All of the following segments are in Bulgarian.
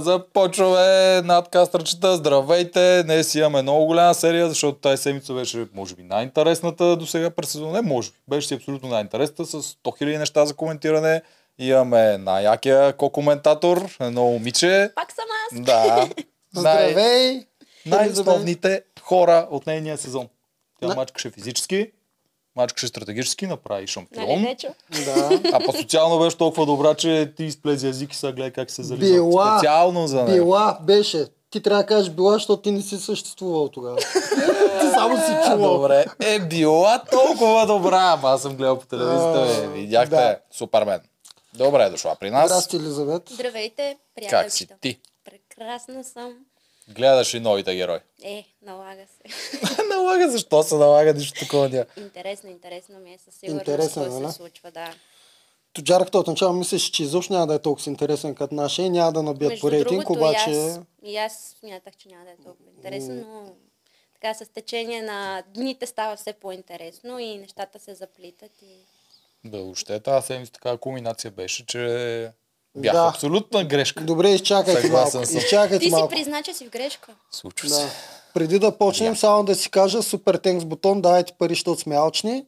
Започваме над кастрачета. Здравейте! Днес имаме много голяма серия, защото тази седмица беше, може би, най-интересната до сега през сезона. Не, може би. Беше си абсолютно най-интересната с 100 000 неща за коментиране. Имаме най-якия ко-коментатор, едно момиче. Пак съм аз. Да. Най- Здравей! най-основните хора от нейния сезон. Тя На- мачкаше физически, мачкаше стратегически, направи Нали, шампион. Нечо? Да. а по социално беше толкова добра, че ти изплези език и сега гледай как се залива. Била. Специално за нея. Била беше. Ти трябва да кажеш била, защото ти не си съществувал тогава. ти само си чувал. Добре. Е била толкова добра. Ама аз съм гледал по телевизията. Бе. Видяхте. да. Супермен. Добре е дошла при нас. Здрасти, Елизавет. Здравейте, Как приятелчета. си ти? Прекрасна съм. Гледаш и новите герои. Е, налага се. налага, защо се налага нищо такова няма. интересно, интересно ми е със сигурност Интересно, какво нали? се случва, да. Тоджарката от начало мислиш, че изобщо няма да е толкова интересен като нашия и няма да набият Между по рейтинг, другото, обаче... и аз, и аз смятах, че няма да е толкова интересно, но така с течение на дните става все по-интересно и нещата се заплитат и Да, въобще тази седмица такава кулминация беше, че бях Да. абсолютна грешка. Добре, изчакайте малко. съм. Изчакайте Ти си призна, че си в грешка. Случва Да. се. Преди да почнем, Я. само да си кажа, супер тенкс бутон, давайте пари, защото сме алчни.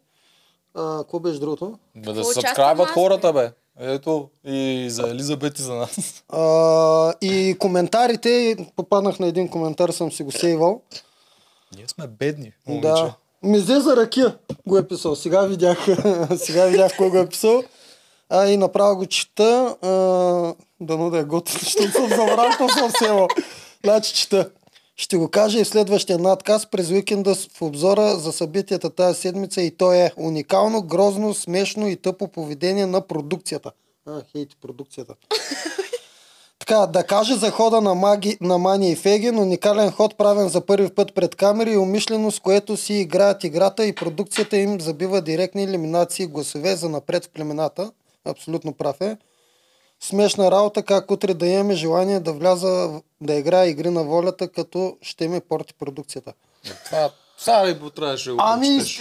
А, какво беше другото? Бе, да се сабскрайбват хората, бе. Ето, и за Елизабет и за нас. А, и коментарите, попаднах на един коментар, съм си го сейвал. Ние сме бедни, момиче. Да. Мезе за ракия го е писал. Сега видях, сега видях кой го е писал. А и направо го чета. А, дано да е готин, защото съм забрал, съм села. Значи чета. Ще го кажа и в следващия надказ през уикенда в обзора за събитията тази седмица и то е уникално, грозно, смешно и тъпо поведение на продукцията. А, хейти продукцията. Така, да каже за хода на, маги, на Мани и Фегин, уникален ход правен за първи път пред камери и умишлено с което си играят играта и продукцията им забива директни елиминации и гласове за напред в племената. Абсолютно прав е. Смешна работа, как утре да имаме желание да вляза, да играя игри на волята, като ще ми порти продукцията. Това, сега го трябваше да го Ами, прочетеш?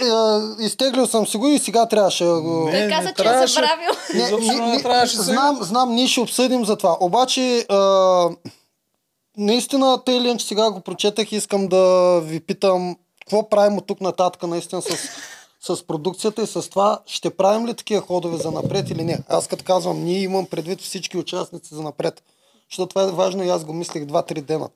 е, изтеглил съм си го и сега трябваше да го... Не, Той не каза, че е. Изобщо не, не трябваше сега. знам, знам, ние ще обсъдим за това. Обаче, а, наистина, тъй ли, че сега го прочетах, искам да ви питам, какво правим от тук нататък наистина с, с продукцията и с това, ще правим ли такива ходове за напред или не? Аз като казвам, ние имам предвид всички участници за напред. Защото това е важно и аз го мислех 2-3 дена.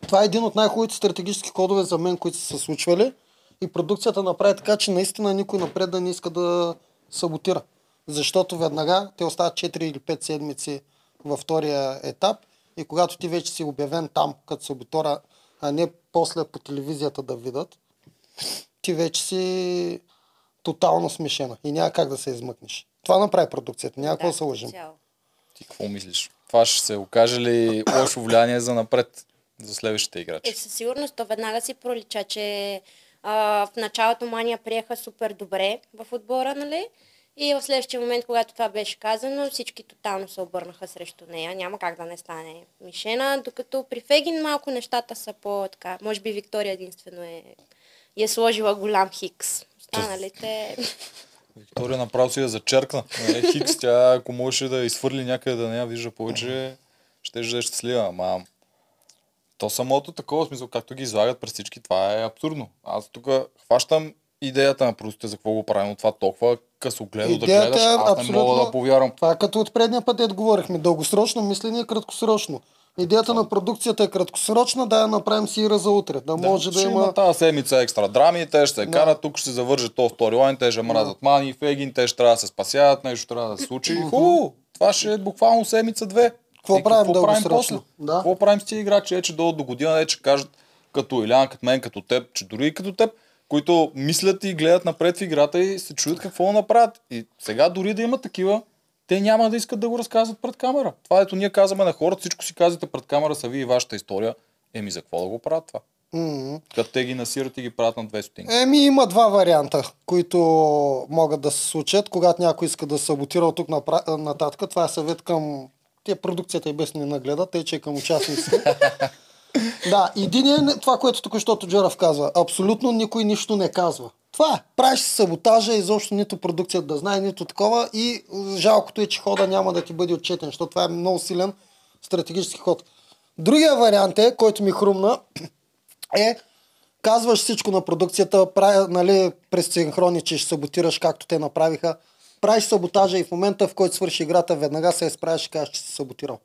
Това е един от най-хубавите стратегически кодове за мен, които са се случвали. И продукцията направи така, че наистина никой напред да не иска да саботира. Защото веднага те остават 4 или 5 седмици във втория етап и когато ти вече си обявен там като саботора, а не после по телевизията да видят, ти вече си тотално смешена и няма как да се измъкнеш. Това направи продукцията, няма какво да се лъжим. цяло. Ти какво мислиш? Това ще се окаже ли лошо влияние за напред, за следващите Е, играчи? със сигурност то веднага си пролича, че а, в началото Мания приеха супер добре в отбора, нали? И в следващия момент, когато това беше казано, всички тотално се обърнаха срещу нея. Няма как да не стане мишена, докато при Фегин малко нещата са по-така. Може би Виктория единствено е, е сложила голям хикс. Останалите... Виктория направо си я зачеркна. Нали, Хикс, тя ако можеше да изхвърли някъде да не я вижда повече, ще да е щастлива. Ама то самото такова смисъл, както ги излагат през всички, това е абсурдно. Аз тук хващам идеята на продуците за какво го правим, но това толкова късогледо да Идеята гледаш, е аз не мога да повярвам. Това е като от предния път, дето говорихме. Дългосрочно мислене и краткосрочно. Идеята на продукцията е краткосрочна, да я направим си за утре. Да, може да ще има... тази седмица екстра драми, те ще се Да. карат, тук ще се завърже то сторилайн, те ще мразят Мани и Фегин, те ще трябва да се спасяват, нещо трябва да се случи. Хубаво, това ще е буквално седмица-две. Какво правим какво правим после? Да. Какво правим с тези играчи, е, че до, до година, е, че кажат като Илян, като мен, като теб, че дори и като теб, които мислят и гледат напред в играта и се чудят какво да направят. И сега дори да има такива, те няма да искат да го разказват пред камера. Това ето ние казваме на хората, всичко си казвате пред камера, са ви и вашата история. Еми за какво да го правят това? Като те ги насират и ги правят на две стотинки. Еми има два варианта, които могат да се случат, когато някой иска да саботира от тук нататък. Това е съвет към... Те продукцията и без не нагледат, тъй че е към участниците. да, един е това, което тук що Джерав казва. Абсолютно никой нищо не казва. Това е. Правиш си саботажа, изобщо нито продукцията да знае, нито такова и жалкото е, че хода няма да ти бъде отчетен, защото това е много силен стратегически ход. Другия вариант е, който ми хрумна, е казваш всичко на продукцията, прави, нали, през синхрони, че ще саботираш както те направиха. Правиш саботажа и в момента, в който свърши играта, веднага се изправиш и кажеш, че си саботирал.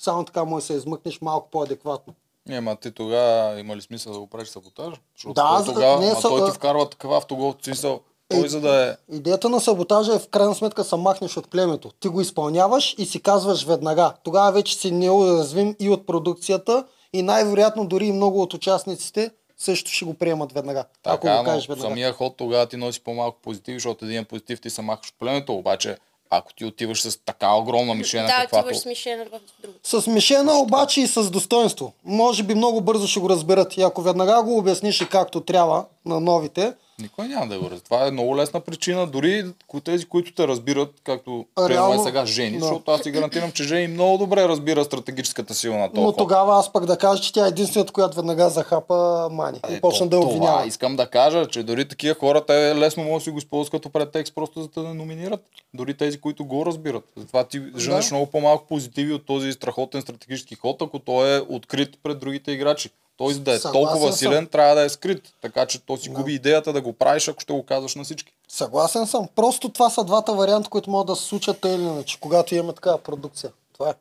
Само така може да се измъкнеш малко по-адекватно. Не, ма ти тогава има ли смисъл да го правиш саботаж? Защото Да, той тогава, не, а са- той ти вкарва такъв автогол, смисъл, той Е, за да е... Идеята на саботажа е в крайна сметка се махнеш от племето. Ти го изпълняваш и си казваш веднага. Тогава вече си неуязвим и от продукцията и най-вероятно дори и много от участниците също ще го приемат веднага. ако Така, го кажеш веднага. самия ход тогава ти носи по-малко позитив, защото един позитив ти се махаш от племето, обаче ако ти отиваш с така огромна мишена, Да, каквато... отиваш с мишена в друго. С мишена обаче и с достоинство. Може би много бързо ще го разберат. И ако веднага го обясниш и както трябва на новите, Никой няма да го разбира. Това е много лесна причина. Дори тези, които те разбират, както Реално- сега Жени, да. защото аз ти гарантирам, че Жени много добре разбира стратегическата сила на този но тогава аз пък да кажа, че тя е единствената, която веднага захапа Мани. Е, И почна то- да я това обвинява. искам да кажа, че дори такива хора, те лесно могат да си го използват като претекст, просто за да не номинират. Дори тези, които го разбират. Затова ти женеш много по-малко позитиви от този страхотен стратегически ход, ако той е открит пред другите играчи. Той за да е Съгласен толкова съм. силен, трябва да е скрит. Така че то си губи идеята да го правиш, ако ще го казваш на всички. Съгласен съм. Просто това са двата варианта, които могат да се случат или иначе, когато имаме такава продукция. Това е.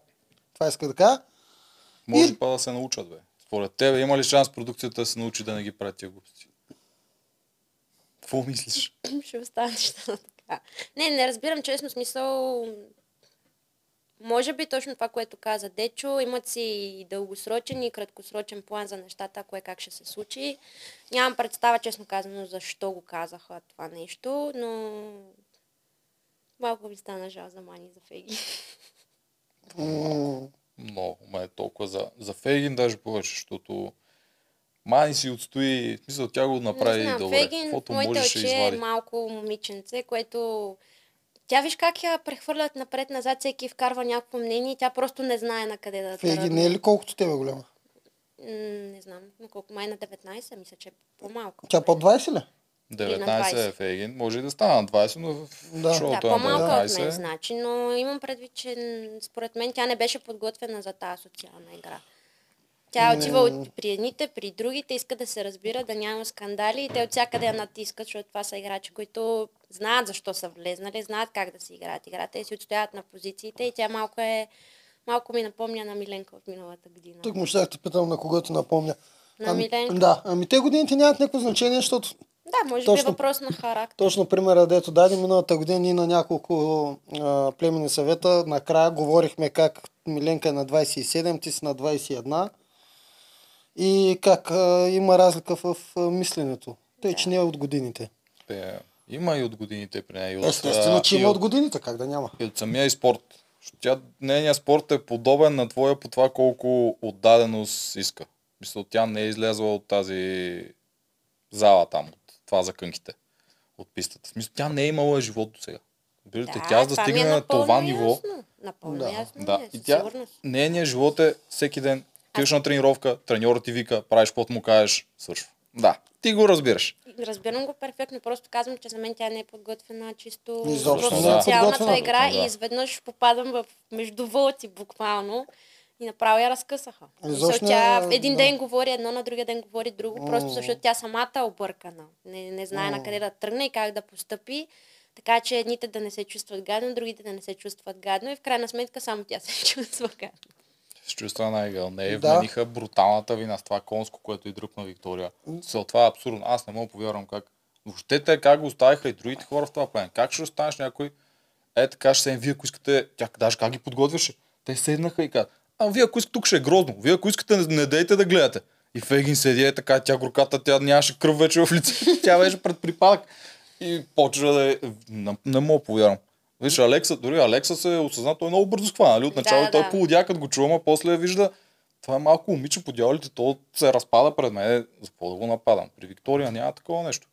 Това иска да кажа. Може И- па да се научат, бе. Според тебе има ли шанс продукцията да се научи да не ги прави тия глупости? Какво мислиш? ще остане нещата така. Не, не разбирам честно смисъл. Може би точно това, което каза Дечо, имат си и дългосрочен и краткосрочен план за нещата, кое как ще се случи. Нямам представа, честно казано, защо го казаха това нещо, но малко ми стана жал за Мани и за Феги. М, Много, ма е толкова за, за Фейгин даже повече, защото Мани си отстои, в смисъл тя го направи не знам, добре. Фегин в Каквото моите можеше очи е извади. малко момиченце, което тя виж как я прехвърлят напред-назад, всеки вкарва някакво мнение и тя просто не знае на къде да Фейги тръгне. не е ли колкото тебе голяма? М, Не знам, на колко май на 19, мисля, че е по-малко. Тя под 20 ли? 19 е 20. Фейгин, може и да стане на 20, но в Да. шоуто Да, е на по-малка от 19. мен, значи, но имам предвид, че м, според мен тя не беше подготвена за тази социална игра. Тя отива от, при едните, при другите, иска да се разбира, да няма скандали и те от всякъде я натискат, защото това са играчи, които знаят защо са влезнали, знаят как да си играят играта и си отстояват на позициите и тя малко е малко ми напомня на Миленка от миналата година. Тук му щях да питам на кого ти напомня. На Миленка. да, ами те годините нямат някакво значение, защото Да, може би Точно. е въпрос на характер. точно примера, дето даде миналата година ние на няколко а, племени съвета, накрая говорихме как Миленка е на 27, ти си на 21 и как а, има разлика в а, мисленето. Тъй, че не е от годините. Е, Има и от годините при нея. и От, Естествено, че и има от годините, как да няма. И от самия и спорт. Тя, нейният спорт е подобен на твоя по това колко отдаденост иска. Мисля, тя не е излезла от тази зала там, от това за кънките, от пистата. Смисъл, тя не е имала живот до сега. Виждате, тя за да ми стигне е на това ниво, Ясно. Напълно Да. ясно. да, е, и със тя, нейният живот е всеки ден. Отиваш на тренировка, треньорът ти вика, правиш каквото му кажеш, свършва. Да, ти го разбираш. Разбирам го перфектно, просто казвам, че за мен тя не е подготвена чисто Изобщо в е социалната игра Да. и изведнъж попадам в междувълци буквално и направо я разкъсаха. Защото не тя един да. ден говори едно, на другия ден говори друго, просто защото тя самата е объркана. Не, не знае на къде да тръгне и как да постъпи. Така че едните да не се чувстват гадно, другите да не се чувстват гадно и в крайна сметка само тя се чувства гадно. С чувства на егъл. Не, Да. вмениха бруталната вина с това конско, което и дръпна Виктория. С това е абсурдно. Аз не мога повярвам как. Въобще те как го оставиха и другите хора в това плен. Как ще останеш някой? Е, така ще се вие ако искате, тя даже как ги подготвяше? Те седнаха и казват, а вие ако искате, тук ще е грозно. Вие ако искате, не, не дейте да гледате. И Фегин седи е така, тя горката, тя нямаше кръв вече в лице. тя беше пред припадък. И почва да е... Не, не мога повярвам. Виж, Алекса, дори Алекса се е осъзна, той много бързо хвана, нали? Отначало Да, той да. полудякът го чува, а после вижда, това е малко момиче по дяволите, то се разпада пред мен, за какво да го нападам. При Виктория няма такова нещо.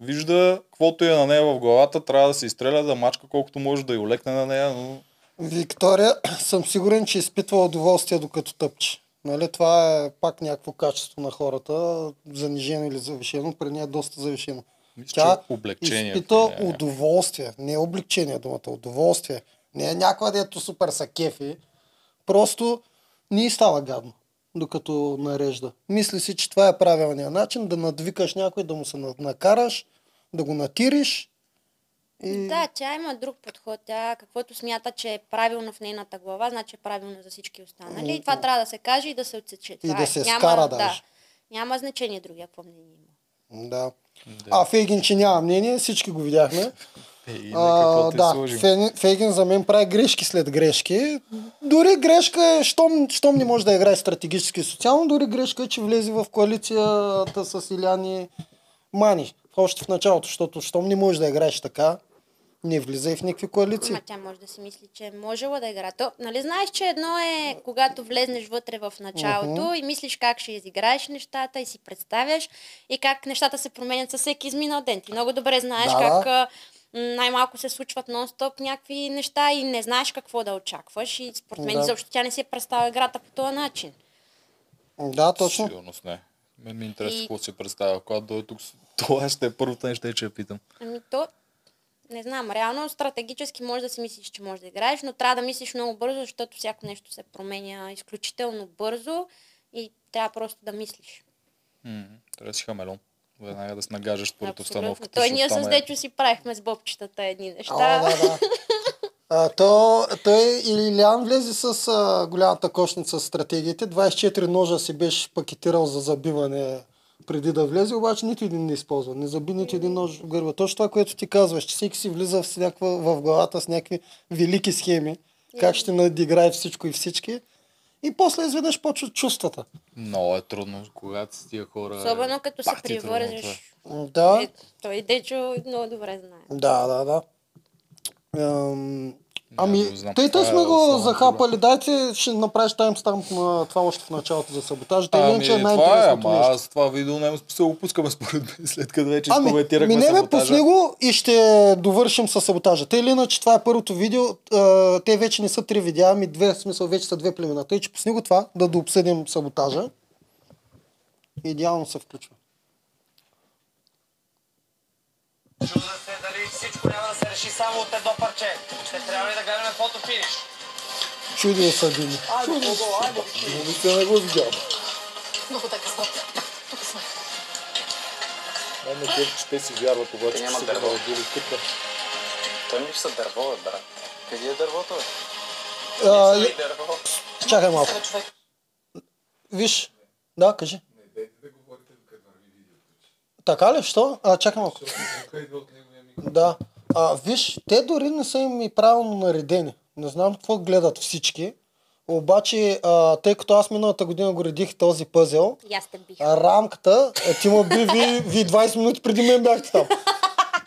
Вижда, каквото е на нея в главата, трябва да се изстреля, да мачка колкото може да й олекне на нея, но Виктория, съм сигурен, че изпитва удоволствие докато тъпче. Нали, това е пак някакво качество на хората, занижено или завишено, при нея е доста завишено. Мисля, Тя че облегчение. изпита нея. удоволствие, не облегчение думата, удоволствие. Не е някаква, дето супер са кефи. Просто не й става гадно, докато нарежда. Мисли си, че това е правилният начин да надвикаш някой, да му се на- накараш, да го натириш. И... Да, тя има друг подход. Тя каквото смята, че е правилно в нейната глава, значи е правилно за всички останали. И това трябва да се каже и да се отсече. Това да е. се няма, скара да, даже. Няма значение другия какво мнение има. Да. А Фейгин, че няма мнение, всички го видяхме. И А, да? Фейгин, Фейгин за мен прави грешки след грешки. Дори грешка е, щом, щом не може да играе стратегически и социално, дори грешка е, че влезе в коалицията с Иляни Мани. Още в началото, защото щом не можеш да играеш така, не влизай в никакви коалиции. Ама тя може да си мисли, че е можела да игра. То, нали знаеш, че едно е когато влезнеш вътре в началото и мислиш как ще изиграеш нещата и си представяш и как нещата се променят със всеки изминал ден. Ти много добре знаеш Да, как да. най-малко се случват нон-стоп някакви неща и не знаеш какво да очакваш и според мен Да. изобщо тя не си е представила играта по този начин. Да, точно. Сигурност не. Мен ми е интересно И- какво си представя. Когато дойде тук, това ще е първото нещо, че я питам. Ами то, не знам, реално стратегически може да си мислиш, че можеш да играеш, но трябва да мислиш много бързо, защото всяко нещо се променя изключително бързо и трябва просто да мислиш. М, Трябва да си хамелон. Веднага да се нагажаш според Абсолютно. обстановката. Той ние там с е- Дечо си правихме с бобчетата едни неща. А, да, да. А, то, той Илиан влезе с а, голямата кошница с стратегиите. 24 ножа си беше пакетирал за забиване преди да влезе, обаче нито един не използва. Не заби нито един нож в гърба. Точно това, което ти казваш, че всеки си влиза в, някаква, в главата с някакви велики схеми, как ще надиграе всичко и всички. И после изведнъж почват чувствата. Много е трудно, когато с тия хора. Особено като се привържеш. Да, Е, Той Дечо много добре знае. да, да, да. Ам, ами, го знам. тъй тъй Това е сме го основната захапали. Дайте, ще направиш таймстамп на това още в началото за саботаж. Тъй Ами, ами, че е е, най-интересното нещо. аз това видео няма смисъл го пускаме според мен, след като вече Ами, изкоментирахме минеме саботажа. по него и ще довършим с саботажа. Тъй или иначе това е първото видео. А, те вече не са три видеа, ами две, в смисъл вече са две племена. Тъй, че по него това, да дообсъдим саботажа. Идеално се включва. Чуда се дали всичко няма да се реши само от едно парче. Ще трябва ли да гледаме фотофиниш? Са били. Айде, Бого, айде. Мисля, не го видял. Много така сме. Тук сме. Че те си вярват, обаче че дърво. са били къпа. Той ми са дърво, бе, брат. Къде е дървото, бе? А, дърво. чакай малко. Виж. Да, кажи. Така ли? Що? А, чакай малко. Да. А, виж, те дори не са им и правилно наредени. Не знам какво гледат всички. Обаче, а, тъй като аз миналата година го редих този пъзел, И аз те бих. а, рамката, е, ти ма би, ви, ви 20 минути преди мен бяхте там.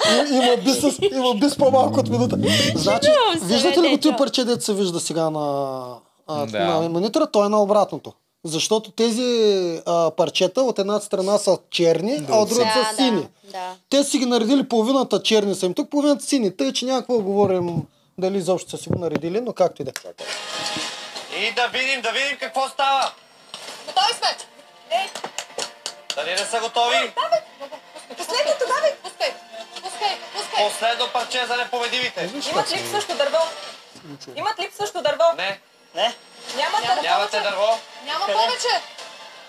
И, има би с, има би с по-малко от минута. Значи, се, виждате ли го тия Дечо. парче, дето се вижда сега на, а, Да. на монитора? Той е на обратното. Защото тези а, парчета от една страна са черни, а от другата Да, са сини. Да, да. Те си ги наредили половината черни са им тук, половината сини. Тъй, че някакво да говорим дали изобщо са си го наредили, но както и да. е. И да видим, да видим какво става. Готови сме. Ей, Дали не са готови? последното, давай. Пускай. Пускай, пускай. Последно парче за непобедимите. Имат липсващо дърво. Имат липсващо дърво. Не, Не, Нямате Няма. да нямате повече. дърво. Няма Къде? повече.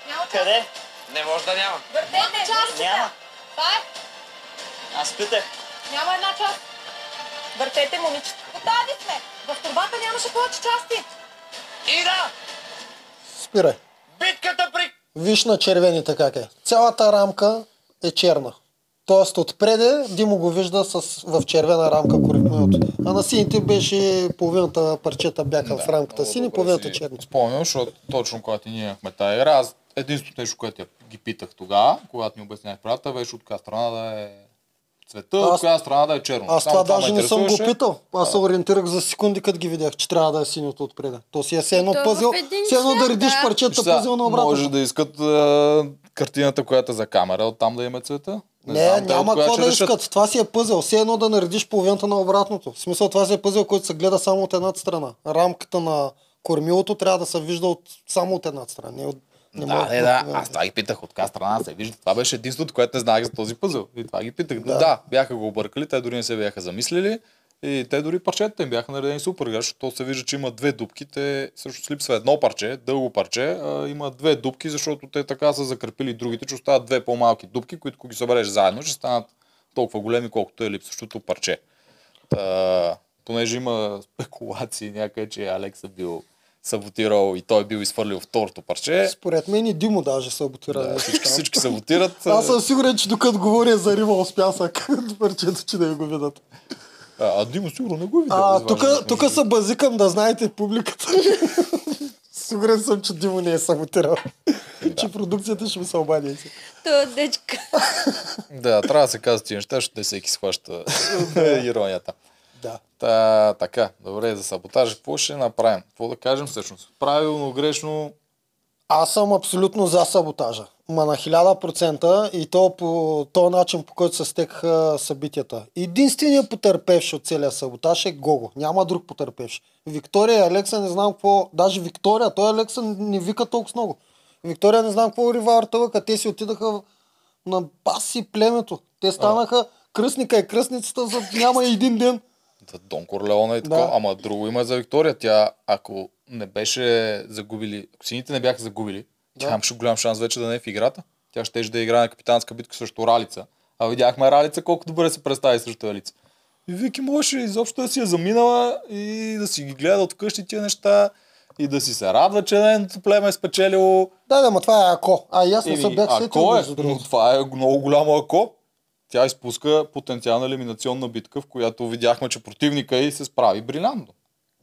Няма повече. къде? Не може да няма. Въртете. Няма. Това е. Аз питах. Няма една част. Въртете, момичета. Готови сме. В турбата нямаше повече части. И да, Спирай. битката при... Виж на червените как е. Цялата рамка е черна. Тоест отпреде Димо го вижда с, в червена рамка коректното. А на сините беше половината парчета бяха в рамката сини, половината черни. Спомням, защото точно когато ние имахме тази игра, аз единственото нещо, което я ги питах тогава, когато ми обяснях правата, беше от коя страна да е цвета, Аз- от коя страна да е черно. Аз Само това ме даже не съм го питал. Аз се ориентирах за секунди, като ги видях, че трябва да е синьото отпреде. То си е все едно то в пъзел, все едно да редиш да. парчета пъзел на обратно. Може да искат а, картината, която е за камера, оттам да има цвета. Не, знам, те няма от какво да решат. искат. Това си е пъзел. Все едно да наредиш половината на обратното. В смисъл, това си е пъзел, който се гледа само от едната страна. Рамката на кормилото трябва да се вижда от, само от едната страна. Не от, не Да, не, да. Аз това ги питах от коя страна се вижда. Това беше единството, което не знаех за този пъзъл. И това ги питах. Да, да бяха го объркали, те дори не се бяха замислили. И те дори парчетата им бяха наредени супер, защото се вижда, че има две дупки. Те също липсва едно парче, дълго парче, а има две дупки, защото те така са закрепили другите, че остават две по-малки дупки, които ако ги събереш заедно, ще станат толкова големи, колкото е липсващото парче. Та, понеже има спекулации някъде, че Алекс е бил саботирал и той е бил изхвърлил второто парче. Според мен и Димо даже саботира. Да, всички, всички саботират. Аз съм сигурен, че докато говоря за риба с пясък, парчето, че да го видят. А, а Димо сигурно не го е видял. А, тук, се базикам да знаете публиката. Сигурен съм, че Димо не е саботирал. че продукцията ще ми се обади. То дечка. Да, трябва да се казват тия неща, защото не всеки схваща иронията. Да. Та, така, добре, за саботажа какво ще направим? Какво да кажем всъщност? Правилно, грешно, Аз съм абсолютно за саботажа. Ма на 1000% и то по този начин, по който се стекаха събитията. Единственият потърпевш от целия саботаж е Гого. Няма друг потърпевш. Виктория и Алекса не знам какво... Даже Виктория, той Алекса не вика толкова много. Виктория не знам какво риварта лъка. Те си отидаха на бас и племето. Те станаха кръстника и кръстницата за няма един ден. За Дон Корлеона и така. Да. Ама друго има за Виктория. Тя, ако не беше загубили, ако сините не бяха загубили, тя Да. имаше голям шанс вече да не е в играта. Тя ще да играе на капитанска битка срещу Ралица. А видяхме Ралица колко добре се представи срещу Ралица. И Вики можеше изобщо да си я заминала и да си ги гледа от вкъщи тия неща и да си се радва, че нейното племе е спечелило. Да, да, ма това е ако. А се Еми, бях сетил ако е, но това е много голямо ако. Тя изпуска потенциална елиминационна битка, в която видяхме, че противника й се справи брилянтно.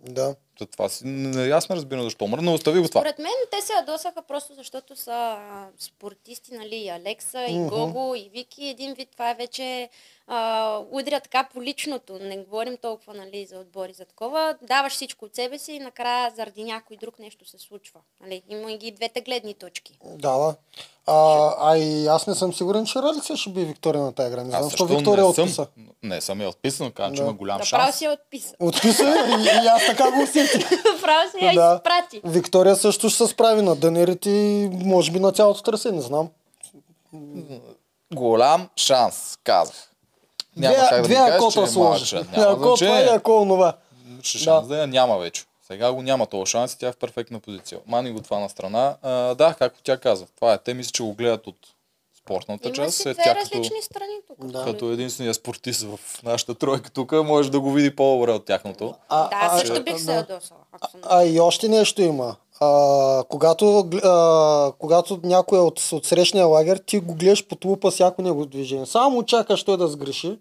Да. Това си, не, аз не разбирам защо мръдна, но остави го това. Според мен те се ядосаха просто защото са а, спортисти, нали, и Алекса, и Гого, и Вики. Един вид това е вече а, удря така по личното. Не говорим толкова, нали, за отбори, за такова. Даваш всичко от себе си и накрая заради някой друг нещо се случва. Нали, има и ги двете гледни точки. Да, да. А, а и аз не съм сигурен, че Ралица ще би Виктория на тази игра. Не знам, Аз защо Виктория не съм, отписа. не съм я отписан, казвам, че има голям Да, право шанс. си я отписа. Отписа и, и аз така го усетих. право си я Да. изпрати. Виктория също ще се справи на дънерите и може би на цялото трасе, не знам. Голям шанс, казах. Няма две как да две кажеш, че е сложи. Ако Няма това и значение. ако онова. Шанс да я няма вече. Сега го няма този шанс и тя е в перфектна позиция. Мани го това на страна. А, да, както тя каза. Това е. Те мисля, че го гледат от спортната Има част. си След две тя като, различни страни тук. Да. като единствения спортист в нашата тройка тук, може да го види по-добре от тяхното. А, Да, а, също а, бих се да. ядосала. Ако съм... А и още нещо има. А, когато, а, когато някой е от, от срещния лагер, ти го гледаш под лупа всяко негово движение. Само чакаш той да сгреши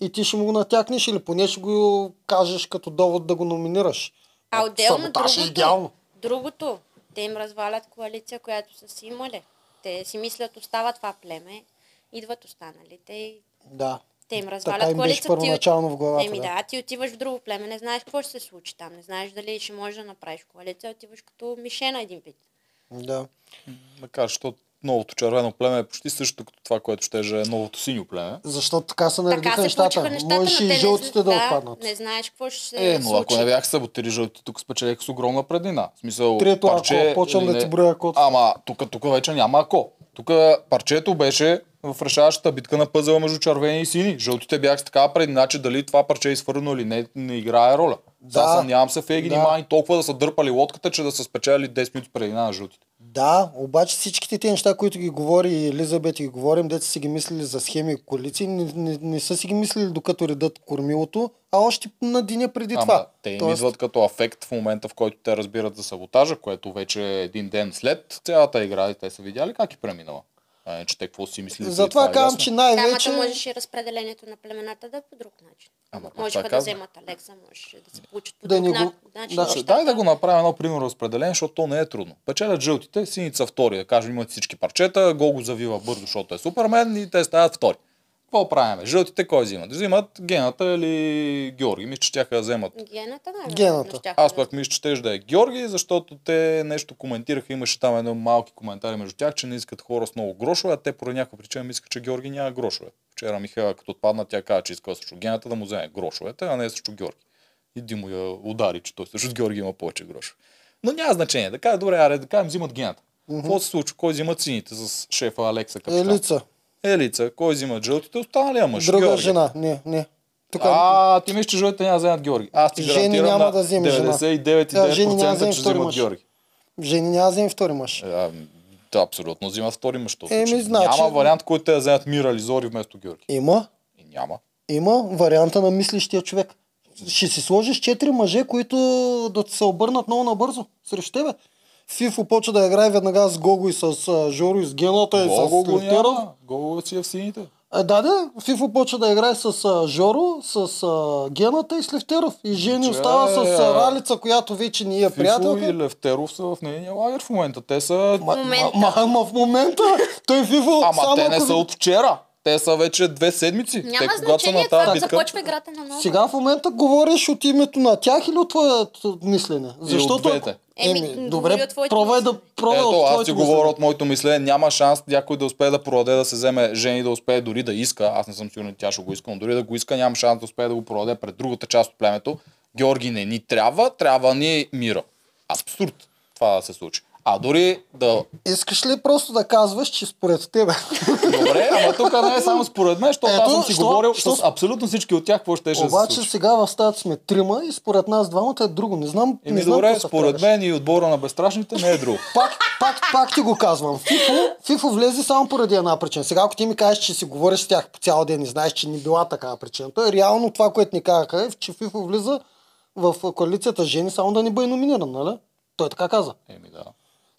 и ти ще му го натякнеш или поне ще го кажеш като довод да го номинираш. А отделно Саботаж е другото, идеално. другото, те им развалят коалиция, която са си имали. Те си мислят, остава това племе, идват останалите и Да. те им Така развалят им беше коалиция. първоначално в главата. Еми да. да, ти отиваш в друго племе, не знаеш какво ще се случи там, не знаеш дали ще можеш да направиш коалиция, отиваш като мишена един вид. да. Макар, защото новото червено племе е почти също като това, което ще е новото синьо племе. Защото така се Така наредиха се нещата. нещата, Можеш но и жълтите да, зна- отпаднат. Не знаеш какво ще се Е, но случи. ако не бях саботири жълтите, тук спечелих с огромна преднина. В смисъл, Трето парче, ако, почвам да не- ти броя акото. Ама тук, тук вече няма ако. Тук парчето беше в решаващата битка на пъзела между червени и сини. Жълтите бяха с такава предина, че дали това парче е изхвърлено или не, не играе роля. Да. Да. Съмнявам се в Еги Да. да. Мани толкова да са дърпали лодката, че да са спечели 10 минути предина на жълтите. Да, обаче всичките тези неща, които ги говори и Елизабет и ги говорим, деца си ги мислили за схеми и коалиции, не, не, не са си ги мислили докато редат кормилото, а още на деня преди Ама това. те им Тоест, идват като афект в момента, в който те разбират за саботажа, което вече е един ден след цялата игра и те са видяли как е преминала. А не, че те какво си мислили. преди Затова това е казвам, ясно. че най-вече... можеш и разпределението на племената да е по друг начин. Ама, Можеха да вземат Алекса, можеше да се получат по Да друг го- на- начин. да. Ще нещата. дай да го направим едно примерно разпределение, защото то не е трудно. Печелят жълтите, сините са втори, да кажем имат всички парчета, гол го завива бързо, защото е супермен и те стават втори. Какво правим? Жълтите кой взимат? Взимат Гената или Георги. Мисля, че щяха да вземат. Гената, да. Гената. Аз пък мисля, че ще да е Георги, защото те нещо коментираха. Имаше там едно малки коментари между тях, че не искат хора с много грошове, а те поради някаква причина мислят, че Георги няма грошове. Вчера Михайла, като отпадна, тя каза, че иска срещу Гената да му вземе грошовете, а не срещу Георги. И Димо я удари, че той също Георги има повече грошове. Но няма значение. Да кажа, добре, аре, да кажем, взимат Гената. Какво се случва? Кой взимат сините с шефа Алекса капитан? Елица. Елица. Кой взимат жълтите? Останалия мъж. Друга Георги. жена. Не, не. Тук А, ти мислиш, че жълтите няма да вземат Георги. Аз ти Жени няма да вземе жена. 99,9% Да, Жени няма да вземе че мъж. Георги. Жени няма да вземе втори мъж. А, да, абсолютно взима втори мъж. Еми, значи- Няма вариант, който те да вземат Мира или Зори вместо Георги. Има. И няма. Има варианта на мислещия човек. Ще си сложиш четири мъже, които да се обърнат много набързо срещу тебе. Фифо почва да играе веднага с Гого и с Жоро и с Гената и Гого с го Лефтеров. няма. Гого си е в сините. А, да, да, Фифо почва да играе с а, Жоро, с а, Гената и с Лефтеров. И Жени Че, остава с а, Ралица, която вече ни е Фифо приятелка. и Левтеров са в нейния лагер в момента. Те са... Ма, момента. ма, ма, ма, в момента той Фифо Ама само те не ако са от вчера. Те са вече две седмици. Няма те, когато са на тази битка, започва играта на ново. Сега в момента говориш от името на тях или от твоето мислене? от двете. Еми, добре, пробвай да пробвай Ето, от аз ти мислене. говоря от моето мислене. Няма шанс някой да успее да продаде, да се вземе жени, да успее дори да иска. Аз не съм сигурен, тя ще го иска, но дори да го иска, няма шанс да успее да го продаде пред другата част от племето. Георги не ни трябва, трябва ни мира. Абсурд това да се случи. А дори да... Искаш ли просто да казваш, че според тебе? Добре, ама тук не е само според мен, защото аз съм си що- говорил що- с абсолютно всички от тях, какво ще, ще Обаче се сега в стаята сме трима и според нас двамата е друго. Не знам. Еми не знам добре, според мен и отбора на безстрашните не е друго. Пак, пак, пак ти го казвам. Фифо, Фифо влезе само поради една причина. Сега, ако ти ми кажеш, че си говориш с тях по цял ден и знаеш, че не била такава причина, то е реално това, което ни казаха, е, че Фифо влиза в коалицията жени само да не бъде номиниран, нали? Той така каза. Еми да.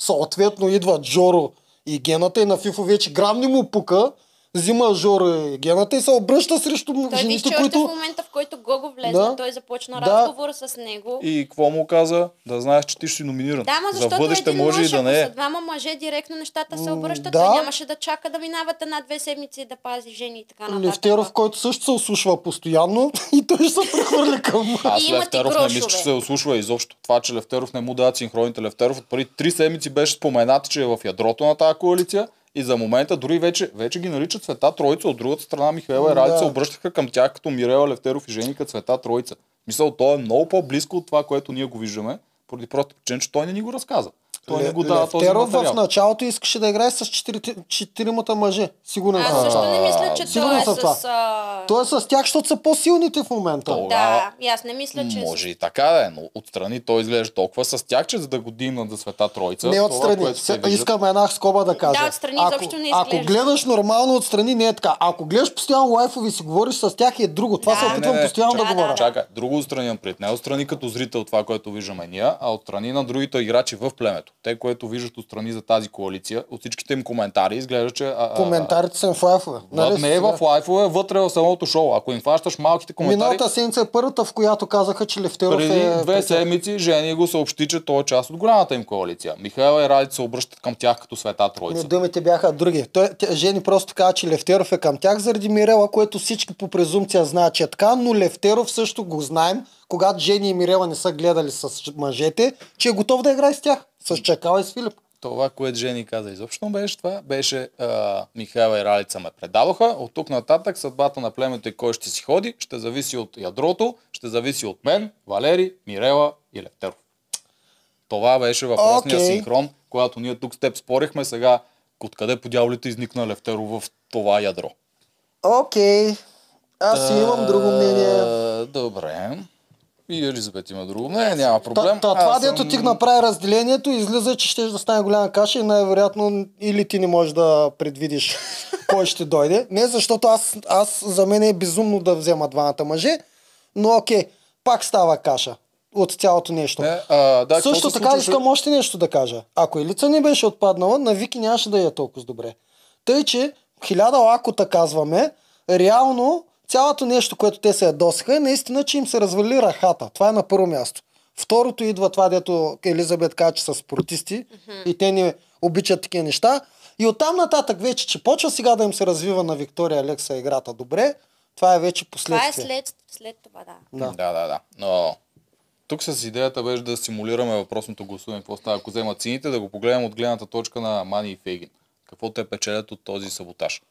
Съответно идват Джоро и Гената и на Фифо вече грам не му пука, взима Жоро и Гената и се обръща срещу Той виж, жените, че още които... в момента, в който Гого влезна, Да. той започна Да. разговор с него. И какво му каза? Да знаеш, че ти ще си номиниран. Да, ма За защото бъдеще един може мъж, и да не е. са двама мъже, директно нещата се обръщат. да. Той нямаше да чака да минават една-две седмици да пази жени и така нататък. Левтеров, който също се ослушва постоянно и той ще се прехвърли към... Аз И и Левтеров не мисля, че се ослушва изобщо. Това, че Левтеров не му дава синхроните. Левтеров от преди три седмици беше споменат, че е в ядрото на тази коалиция. И за момента дори вече, вече ги наричат Света Троица. От другата страна Михаела и Радица Да. обръщаха към тях като Мирела Левтеров и Жени като Света Троица. Мисъл, то е много по-близко от това, което ние го виждаме, поради просто причина, че той не ни го разказа. Той не го дава този Левтеров в материал. началото искаше да играе с четиримата мъже. Сигурен Аз съм. също не мисля, че Сигурен той е това. с... А... Той е с тях, защото са по-силните в момента. То- Да, и аз не мисля, че... Може и така да е, но отстрани той изглежда толкова с тях, че за да го димнат за Света Троица. Не това, отстрани. което се Искам една скоба да кажа. Да, отстрани ако, изобщо не ако изглежда. гледаш нормално отстрани, не е така. Ако гледаш постоянно лайфови и си говориш с тях е друго. Това Да. се опитвам Не, не, постоянно да, да, говоря. Чакай, друго отстрани пред. Не отстрани като зрител това, което виждаме ние, а отстрани на другите играчи в племето. Те, което виждат отстрани за тази коалиция, от всичките им коментари изглежда, че... А, а, Коментарите са в лайфове. Нали, не е в лайфове, вътре в самото шоу. Ако им фащаш малките коментари, Миналата седмица е първата, в която казаха, че Левтеров преди е... две седмици Жени го съобщи, че той е част от голямата им коалиция. Михаела и Радица се обръщат към тях като света Не, троица. думите бяха други. Той, Жени просто каза, че Левтеров е към тях заради Мирела, което всички по презумпция знаят, че е така, но Левтеров също го знаем, когато Жени и Мирела не са гледали с мъжете, че е готов да играе с тях. С Чакала и с Филип. Това, което Жени каза изобщо беше това, беше а, Михаела и Ралица ме предадоха. От тук нататък съдбата на племето и кой ще си ходи, ще зависи от ядрото, ще зависи от мен, Валери, Мирела и Левтеров. Това беше въпросния Окей. синхрон, когато ние тук с теб спорихме сега откъде по дяволите изникна Левтеров в това ядро. Окей. Аз си имам друго мнение. Добре. И Елизабет има друго мнение, няма проблем. Та, та, това, Аз дето съм- ти направи разделението, излиза, че ще да стане голяма каша и най-вероятно или ти не можеш да предвидиш кой ще дойде. Не, защото аз, аз за мен е безумно да взема двамата мъже, но окей, пак става каша от цялото нещо. Не, а, да, Също така случваше? искам още нещо да кажа. Ако Елица не беше отпаднала, на Вики нямаше да я е толкова добре. Тъй, че хиляда лакота казваме, реално цялото нещо, което те се ядосаха е наистина, че им се развали рахата. Това е на първо място. Второто идва това, дето Елизабет каза, че са спортисти и те не обичат такива неща. И оттам нататък вече, че почва сега да им се развива на Виктория Алекса играта добре, това е вече Това е последствие. след, след това, да. Да. Да, да, да. Но тук с идеята беше да симулираме въпросното гласуване. Какво става, ако вземат сините, да го погледнем от гледната точка на Мани и Фейгин. Какво те печелят от този саботаж?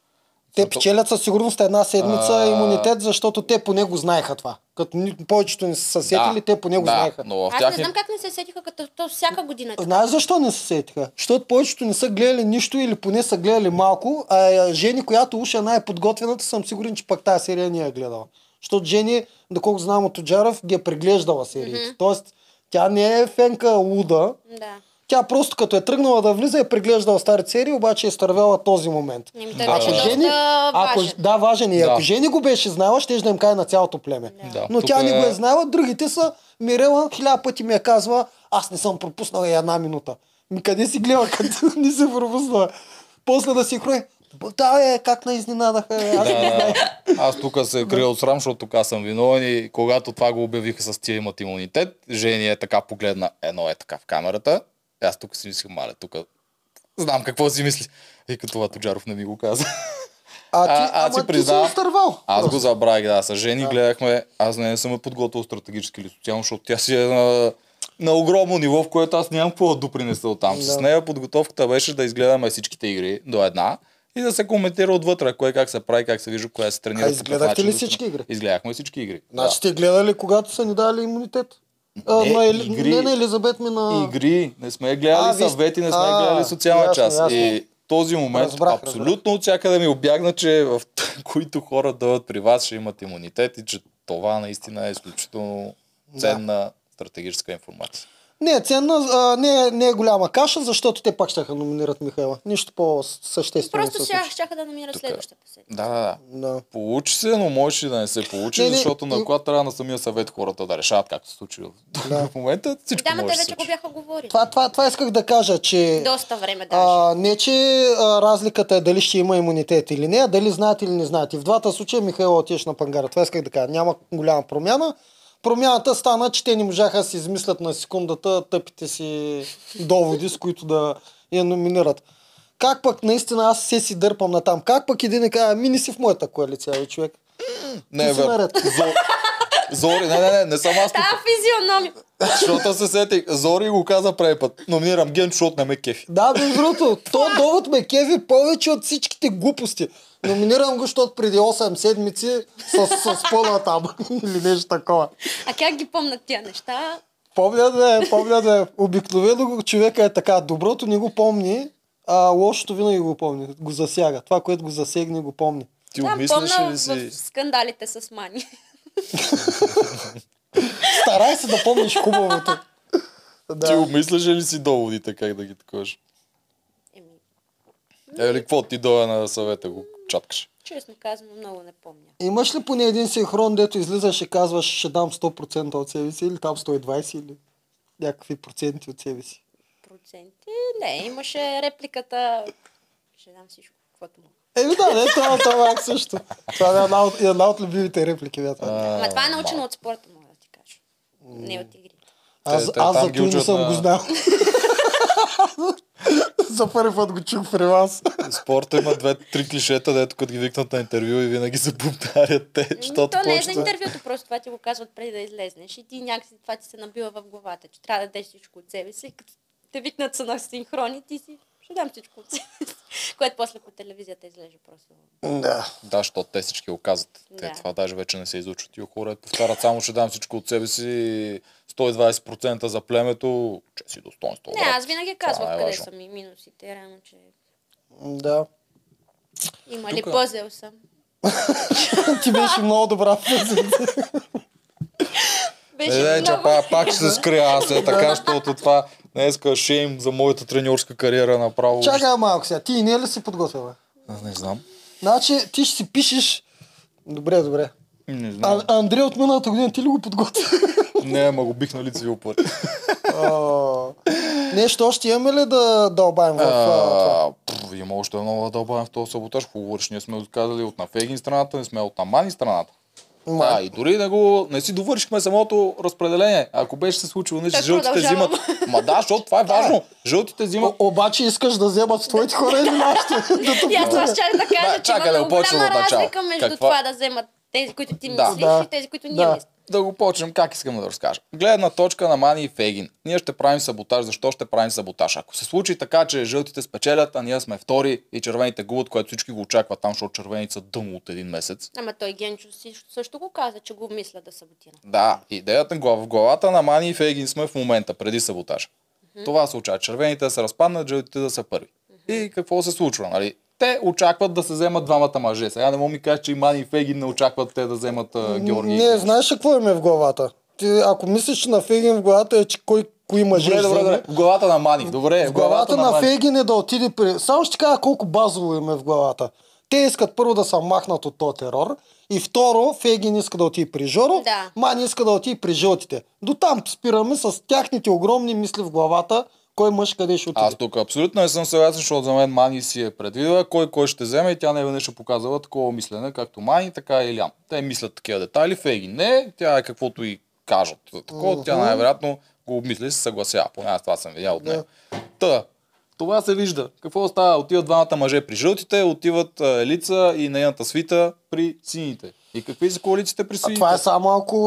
Те печелят със сигурност една седмица А. имунитет, защото те поне го знаеха това. Като повечето не са се сетили, те поне го да, знаеха. но в Аз тях не знам как не се сетиха, като то всяка година е. Знаеш защо не се сетиха? Защото повечето не са гледали нищо или поне са гледали малко, а е, Жени, която е най-подготвената, съм сигурен, че пак тази серия не я е гледала. Защото Жени, доколко знам от Оджаров, ги е преглеждала сериите. Тоест, тя не е фенка луда. Да. Тя просто като е тръгнала да влиза е преглеждала старите серии, обаче е изтървяла този момент. Да, беше да. доста Жени, ако, важен. да, важен. И Да. ако Жени го беше знала, ще да им каже на цялото племе. Да, Но тук тя не е- го е знала, другите са. Мирела хиляда пъти ми я казва, аз не съм пропуснала и една минута. Ми къде си гледа, като не се пропуснала? После да си хрои. Да, е, как на изненадаха. е, Аз Да, не да. Аз тук се крия от срам, защото тук аз съм виновен и когато това го обявиха с тия имат имунитет, Жени е така погледна, едно е така в камерата. И аз тук си мислих, мале, тук знам какво си мисли. И като това Тоджаров не ми го каза. А ти, А- си ти признавам, изтървал. Аз го забравих, да. С Жени гледахме. Аз не съм я подготвил стратегически или социално, защото тя си е на, на огромно ниво, в което аз нямам какво да допринеса от там. С Да. нея подготовката беше да изгледаме всичките игри до една и да се коментира отвътре, кое как се прави, как се вижда, кое се тренира. А изгледахте ли да- всички игри? Изгледахме всички игри. Значи сте гледали, когато са ни дали имунитет? А, Не, на Ели... игри. Не на Елизабет ми на... игри. Не сме гледали А, съвети, не сме а, гледали социална ясно, част. ясно. И този момент Разбрах, абсолютно от всякъде ми обягна, че в които хора дойдат при вас ще имат имунитет и че това наистина е изключително ценна стратегическа информация. Не е ценна, а, не, е, не е голяма каша, защото те пак ще номинират Михайла. Нищо по-съществено Просто не ще, щяха да намират следващата седмица. Да, да, да. Да. Получи се, но можеше и да не се получи, Не, не, защото на и- коя трябва на самия съвет хората да решават как се случи. Да. В момента всичко Да, може те да вече го бяха говорили. Това, това, това исках да кажа, че... Доста време даже. А, не, че а, разликата е дали ще има имунитет или не, а дали знаят или не знаят. И в двата случая Михайло отиш на пангара. Това исках да кажа. Няма голяма промяна. Промяната стана, че те не можаха да си измислят на секундата тъпите си доводи, с които да я номинират. Как пък наистина аз се си дърпам на там? Как пък един не каже, мини си в моята коалиция, бе, човек? Не, бе. Зо- Зори, не, не, не, не съм аз. Та физиономия. Защото се сетих. Зори го каза преди път. Номинирам Ген, защото не ме кефи. Да, между другото, то довод ме кеви повече от всичките глупости. Номинирам го, защото преди 8 седмици с, с пълна там или нещо такова. А как ги помнят тия неща? Помня да е, помня да е. Обикновено го- човека е така. Доброто не го помни, а лошото винаги го помни. Го засяга. Това, което го засегне, го помни. Ти Да, обмисляш ли си? в скандалите с Мани. Старай се да помниш хубавото. Ти Да. обмисляш ли си доводите, как да ги такуваш? Еми, Или какво ти дойде на съвета го чаткаш? честно казвам, много не помня. Имаш ли поне един синхрон, дето излизаш и казваш, ще дам 100% от себе си, или там 120, или някакви проценти от себе си? Проценти? Не, имаше репликата. Ще дам всичко, каквото мога. Еми да, не, това, това е също. Това е една от, една от любимите реплики. Бе, това. Ама това е научено от спорта, мога да ти кажа. Не от игрите. Аз, аз за ги това не съм го знал. за първи път го чух при вас. Спорта има две-три клишета, дето като ги викнат на интервю и винаги се повтарят те, защото то не е за интервюто, просто това ти го казват преди да излезнеш и ти някакси това ти се набива в главата, че трябва да дадеш всичко от себе си. Като те викнат са на синхрони, ти си ще дам всичко от себе си. Което после по телевизията излежа просто. Да. Да, защото те всички го казват. Те Да. това даже вече не се изучват. Тия хора повтарят само ще дам всичко от себе си, 120% за племето, че си достоинство. Не, аз винаги Това казвах е къде важно. са ми минусите, реално, че Да. има ли Тука- пъзел съм. Ти беше много добра презентация. Беше Не, не, че много... па, пак ще се скрия аз е така, защото това днеска шейм за моята треньорска кариера направо. Чакай малко сега. Ти и не ли си подготвила? Не знам. Значи, ти ще си пишеш... Добре, добре. Не знам. А, Андрей от миналата година ти ли го подготви? Не, ама го бих на лицеви път. Нещо още имаме ли да дълбаем в Има още много да дълбавим в този саботаж. Хубаво ние сме отказали от на Фегин страната, не сме от на Мани страната. Ма, Да, и дори не, го, не си довършихме самото разпределение. Ако беше се случило нещо, жълтите продължавам. взимат. Ма да, защото това е важно. Жълтите взимат. О, обаче искаш да вземат твоите хора или нашите? Да те И аз това ще да кажа, Да, че чакай има да много голяма разлика между Каква- това да вземат тези, които ти Да. мислиш Да. и тези, които ние Да. мислим. Да го почнем, как искам да разкажа. Гледна точка на Мани и Фегин. Ние ще правим саботаж. Защо ще правим саботаж? Ако се случи така, че жълтите спечелят, а ние сме втори и червените губят, което всички го очакват там, защото червените са дъно от един месец. Ама той Генчо също го каза, че го мисля да саботира. Да, идеята в главата на Мани и Фейгин сме в момента, преди саботаж. Това се очаква. Червените да се разпаднат, жълтите да са първи. И какво се случва? Нали? Те очакват да се вземат двамата мъже. Сега не мога ми кажа, че и Мани и Фегин не очакват те да вземат а, Георги. Не, знаеш какво им е в главата? Ти, ако мислиш, че на Фегин в главата е, че кой, кои мъже Добре, добре, добре. В главата на Мани. Добре, В главата на Мани. Фегин е да отиде при... Само ще кажа колко базово им е в главата. Те искат първо да се махнат от този терор и второ Фегин иска да отиде при Жоро, Да. Мани иска да отиде при жълтите. До там спираме с тяхните огромни мисли в главата, кой мъж къде ще отиде. Аз тук абсолютно не съм съгласен, защото за мен Мани си е предвидила кой кой ще вземе и тя не веднъж е показала такова мислене, както Мани, така и Илян. Те мислят такива детайли, Феги не, тя е каквото и кажат. Такова, тя най-вероятно го обмисли и се съгласява. Поне аз това съм видял от нея. Та, това се вижда. Какво става? Отиват двамата мъже при жълтите, отиват Елица и нейната свита при сините. И какви са коалициите при А сините? това е само ако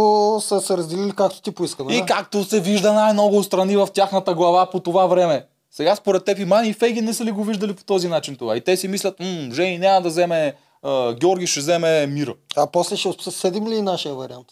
са се разделили както ти поиска. нали? И както се вижда най-много страни в тяхната глава по това време. Сега според теб и Мани и Фейгин не са ли го виждали по този начин това? И те си мислят, м, Жени няма да вземе, а, Георги ще вземе Мира. А после ще обсъдим ли и нашия вариант?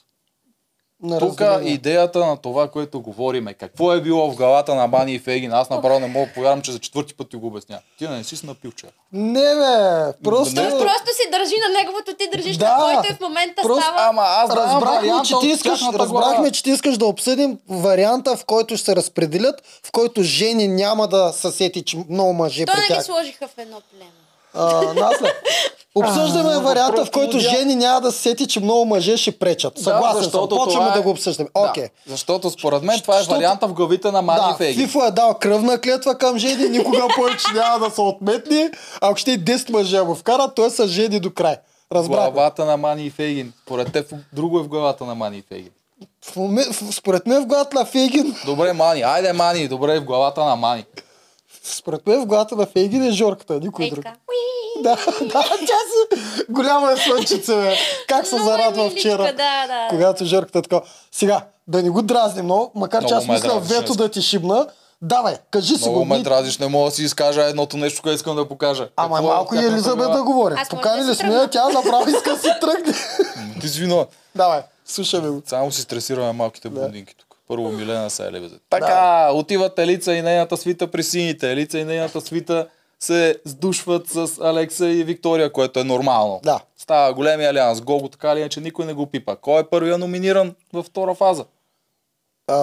Тук идеята на това, което говорим е какво е било в главата на Мани и Фейгин. Аз направо не мога да повярвам, че за четвърти път ти го обясня. Ти не си напил, че. Не бе, просто... Не, Той просто си държи на неговото, ти държиш Да, на твоето и в момента просто- става... Ама аз Разбрахме, че ти искаш, разбрахме, че ти искаш да обсъдим варианта, в който ще се разпределят, в който жени няма да се сети, че много мъже Той не ги сложиха в едно племе. А, Насле, обсъждаме варианта, в който лудя. жени няма да се сети, че много мъже ще пречат. Съгласен съм. защото Почваме е- да го обсъждаме. Да, Окей. Защото според мен това е Защото- варианта в главите на Мани Да, Фейгин. Фифо е дал кръвна клетва към жени, никога повече няма да се отметни. Ако ще и 10 мъже го вкарат, той са жени до край. Разбрах. главата на Мани и Фейгин. Според теб друго е в главата на Мани и Фейгин. В в, според мен в главата на Фейгин, Добре, Мани. Айде, Мани. Добре, в главата на Мани. Според мен в главата на Фейгин е Жорката, никой друг. Да, да, тя си голяма е слънчице, бе. Как се Много е зарадва вчера, да, да. когато Жорката е така. Сега, да не го дразни много, макар че Много аз ме мисля вето да ти шибна. Давай, кажи си Много го. ме Ми- дразиш, не мога да си изкажа едното нещо, което искам да покажа. Ама Какво малко и Елизабет да говори. Аз Покани да ли сме, тя направо иска да си тръгне. Ти си. Давай, слушаме го. Само си стресираме малките блондинки. Първо Милена са елевезе. Така, отиват Елица и нейната свита при сините. Елица и нейната свита се сдушват с Алекса и Виктория, което е нормално. Да. Става големия алианс. Гого така или иначе никой не го пипа. Кой е първия номиниран във втора фаза? А,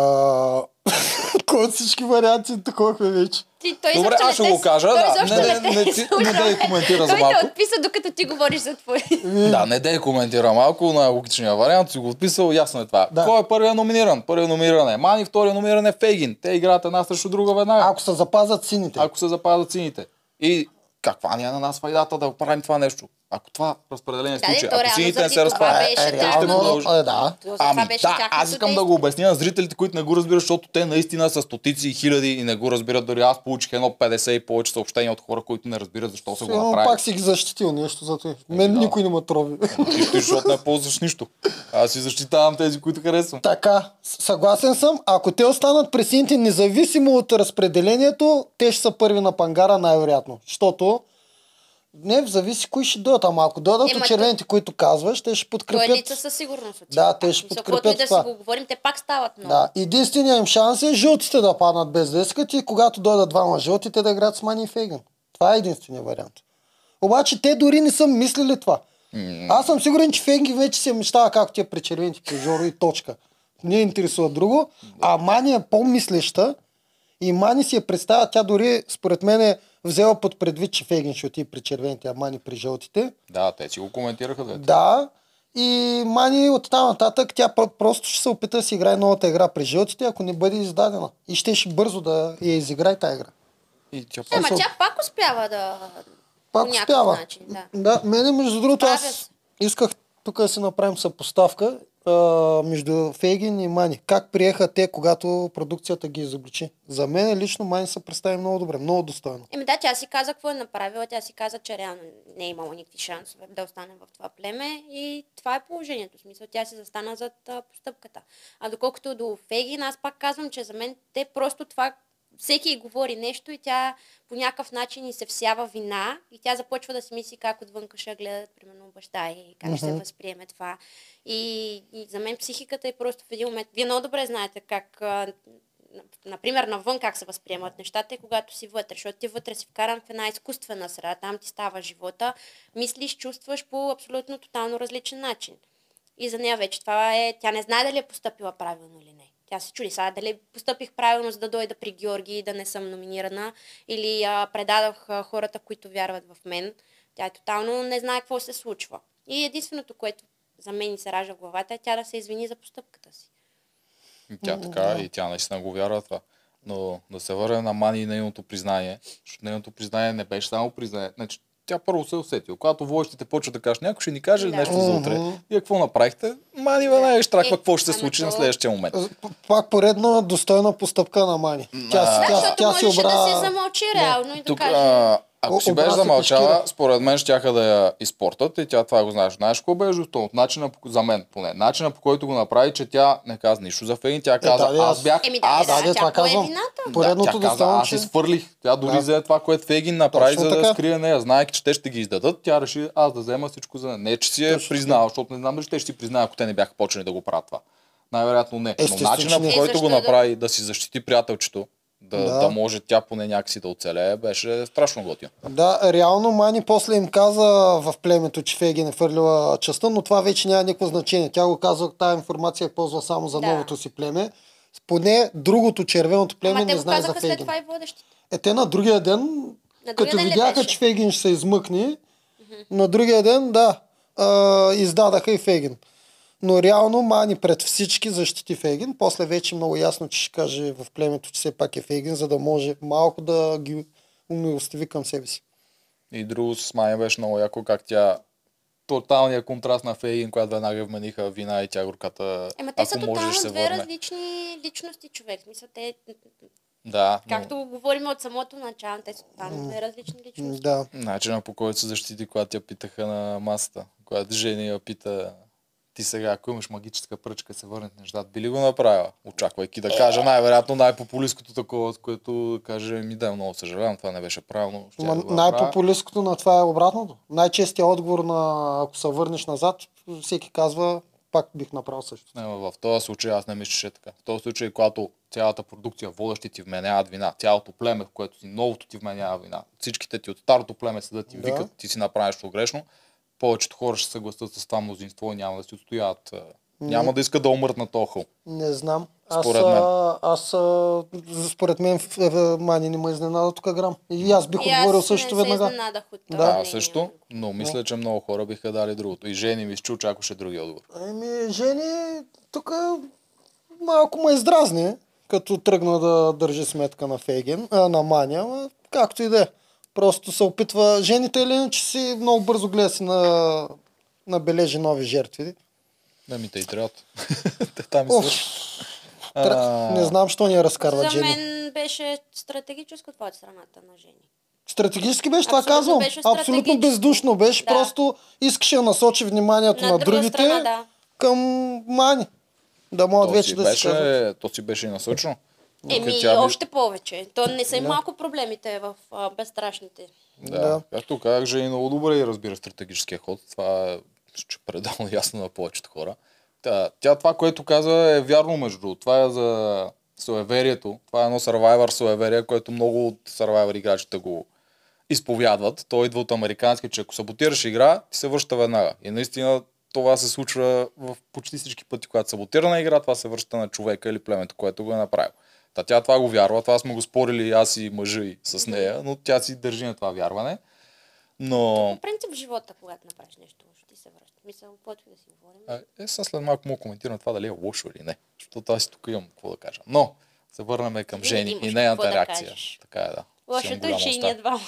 Кой от всички варианти таковахме вече? Ти, той Добре, аз ще не го кажа. той Да, не, не, не, ти- не, слуша. дей коментира за Той малко. те отписа, докато ти говориш за твой. Да, не дей коментира малко на логичния вариант, си го отписал, ясно е това. Да. Кой е първият номиниран? Първият номиниран е Мани, вторият номиниран е Фейгин. Те играят една срещу друга веднага. Ако се запазят сините. ако се запазят сините. И каква ни е на нас файдата да правим това нещо? Ако това разпределение се Да, случи, ако реално сините не се разпадат, Е, те ще е, да. Ами беше да, аз искам да го обясня на зрителите, които не го разбират, защото те наистина са стотици и хиляди и не го разбират. Дори аз получих едно 50 и повече съобщения от хора, които не разбират защо са го направили. пак си ги защитил нещо за това. Мен да. никой не ме трови. Ти, ти, защото не ползваш нищо. Аз си защитавам тези, които харесвам. Така, съгласен съм. Ако те останат при сините, независимо от разпределението, те ще са първи на пангара най-вероятно. Защото не зависи кои ще дойдат, ама ако дойдат от червените, които казваш, те ще подкрепят. Коалиция със сигурност. отива. Да, те ще Мисля, подкрепят Каквото и да си го говорим, те пак стават много. Да, единственият им шанс е жълтите да паднат без да искат и когато дойдат двама жълтите да играят с Мани и Фейган. Това е единственият вариант. Обаче те дори не са мислили това. Аз съм сигурен, че Фейгин вече се мечтава както тия при червените Жоро и точка. Не я интересува друго. А Мани е по-мислеща и Мани си я представя, тя дори според мен е взела под предвид, че Фейгин ще отиде при червените, а Мани при жълтите. Да, те си го коментираха. Да. Да. И Мани от там нататък тя про- просто ще се опита да си играе новата игра при жълтите, ако не бъде издадена. И ще ще бързо да я изиграе тази игра. И тя Ема Смисъл- тя пак успява да... Пак успява. начин, да. да, мене между другото аз се. исках тук да си направим съпоставка между Фейгин и Мани. Как приеха те, когато продукцията ги изобличи? За мен лично Мани се представи много добре, много достойно. Еми да, тя си каза какво е направила. Тя си каза, че реално не е имала никакви шансове да остане в това племе и това е положението. В смисъл, тя си застана зад постъпката. А доколкото до Фегин, аз пак казвам, че за мен те просто това всеки й говори нещо и тя по някакъв начин и се всява вина и тя започва да си мисли как отвънка ще гледат, примерно баща и как ще се възприеме това. И, и за мен психиката е просто в един момент. Вие много добре знаете как например, навън как се възприемат нещата и когато си вътре, защото ти вътре си вкаран в една изкуствена среда, там ти става живота, мислиш, чувстваш по абсолютно тотално различен начин. И за нея вече това е, тя не знае дали е поступила правилно или не. Тя се чуди сега дали постъпих правилно, за да дойда при Георги и да не съм номинирана, или а, предадох а, хората, които вярват в мен. Тя е тотално не знае какво се случва. И единственото, което за мен се ражда в главата е тя да се извини за постъпката си. Тя така и тя наистина го вярва това. Но да се върне на Мани и нейното признание, защото нейното признание не беше само признание. Значи, тя първо се е усетила. Когато водещите почват да кажат, някой ще ни каже ли Да. нещо за утре. И какво направихте? Мани веднага ще траква Е, какво ще се случи на следващия момент. Пак поредна достойна постъпка на Мани. Тя, тя, Защото тя, си обра... да се замълчи реално и да каже... ако О, си беше замълчала, според мен щяха да я изпортат и тя това го знаеш. Знаеш какво беше жестоко? Начина, по- за мен поне. Начина по който го направи, че тя не каза нищо за Фейн, тя каза, да, да, аз бях, Еми да, аз да, да, да, това казвам. Поредното да, тя каза, аз свърлих. Тя дори Да. взе това, което Фегин направи, Точно за да така. скрие нея. Знаеки, че те ще ги издадат, тя реши аз да взема всичко за нея. Не, че си е Точно признала, защото не знам дали те ще си признаят, ако те не бяха почнали да го правят това. Най-вероятно не. Но начина по не. Е, който го направи да си защити приятелчето, да, Да. да. може тя поне някакси да оцелее, беше страшно готино. Да, реално Мани после им каза в племето, че Фейген е фърлила частта, но това вече няма никакво значение. Тя го казва, тази информация е ползва само за Да. новото си племе. Поне другото червеното племе Ама те не знае за казаха след Фейген. това и водещите. Е, те на другия ден, На като ден видяха, че Фейгин ще се измъкне, на другия ден, да, а, издадаха и Фейгин. Но реално Мани пред всички защити Фейгин. После вече много ясно, че ще каже в племето, че все пак е Фейгин, за да може малко да ги умилостиви към себе си. И друго с Майя беше много яко, как тя тоталният контраст на Фейгин, която веднага вмениха вина и тя горката. Ема те са тотално две върне. различни личности, човек. Смисъл, те, Да, но както го говорим от самото начало, те са тотално две различни личности. Да. начина по който се защити, когато я питаха на масата, когато Жени я пита ти сега, ако имаш магическа пръчка, се върнат нещата, би ли го направила? Очаквайки да кажа най-вероятно най-популистското такова, с което каже ми да, много съжалявам, това не беше правилно. Ма, да най-популисткото на това е обратното. Най-честият отговор на ако се върнеш назад, всеки казва, пак бих направил също. Не, в този случай аз не мисля, че е така. В този случай, когато цялата продукция, водещи ти вменяват вина, цялото племе, в което си новото ти вменява вина, всичките ти от старото племе седат и Да. викат, ти си направиш грешно, повечето хора ще се съгласят с това мнозинство и няма да си отстояват. а, Няма да искат да умрат на този хъл. Не знам. Аз, Според мен. а, аз според мен в, в, Мани не ме изненада тук грам. И аз бих И аз отговорил също не веднага. се изненадах от това. Да. Също, но мисля, че много хора биха дали другото. И Жени ми изчу, чакаше другия отговор. Еми, Жени, тук малко ме издразни, като тръгна да държи сметка на Фейген, а, на Маня, ама както и да е. Просто се опитва. Жените или иначе си много бързо гледа си на, набележи нови жертви. Да ми те и трябват. Те там и тра... не знам, що ни я разкарват За Жени. мен беше стратегическо това от страната на жени. Стратегически беше, това Абсолютно казвам. беше Абсолютно бездушно беше. Да. Просто искаше да насочи вниманието на, На другите страна, да. към Мани. Да могат вече да се беше, то си беше и насочено. Еми, Тя още повече. То не са и Да. малко проблемите в а, безстрашните. Да. Да. Както казах, Жени много добре и разбира стратегическия ход. Това е че пределно ясно на повечето хора. Тя, тя това, което каза е вярно между другото. Това е за суеверието. Това е едно Survivor суеверие, което много от Survivor играчите го изповядват. То идва от американски, че ако саботираш игра, ти се връща веднага. И наистина това се случва в почти всички пъти, когато саботирана игра, това се връща на човека или племето, което го е направил. Та тя това го вярва, това сме го спорили аз и мъжа и с нея, но тя си държи на това вярване. Но По принцип в живота, когато направиш нещо лошо, ти се връща. Мисля, каквото да си говорим. а, е, сега след малко му коментирам това дали е лошо или не, защото аз тук имам какво да кажа. Но се върнем към Жени и нейната да реакция. кажеш. така е, да. Лошото е, че и ние двамата.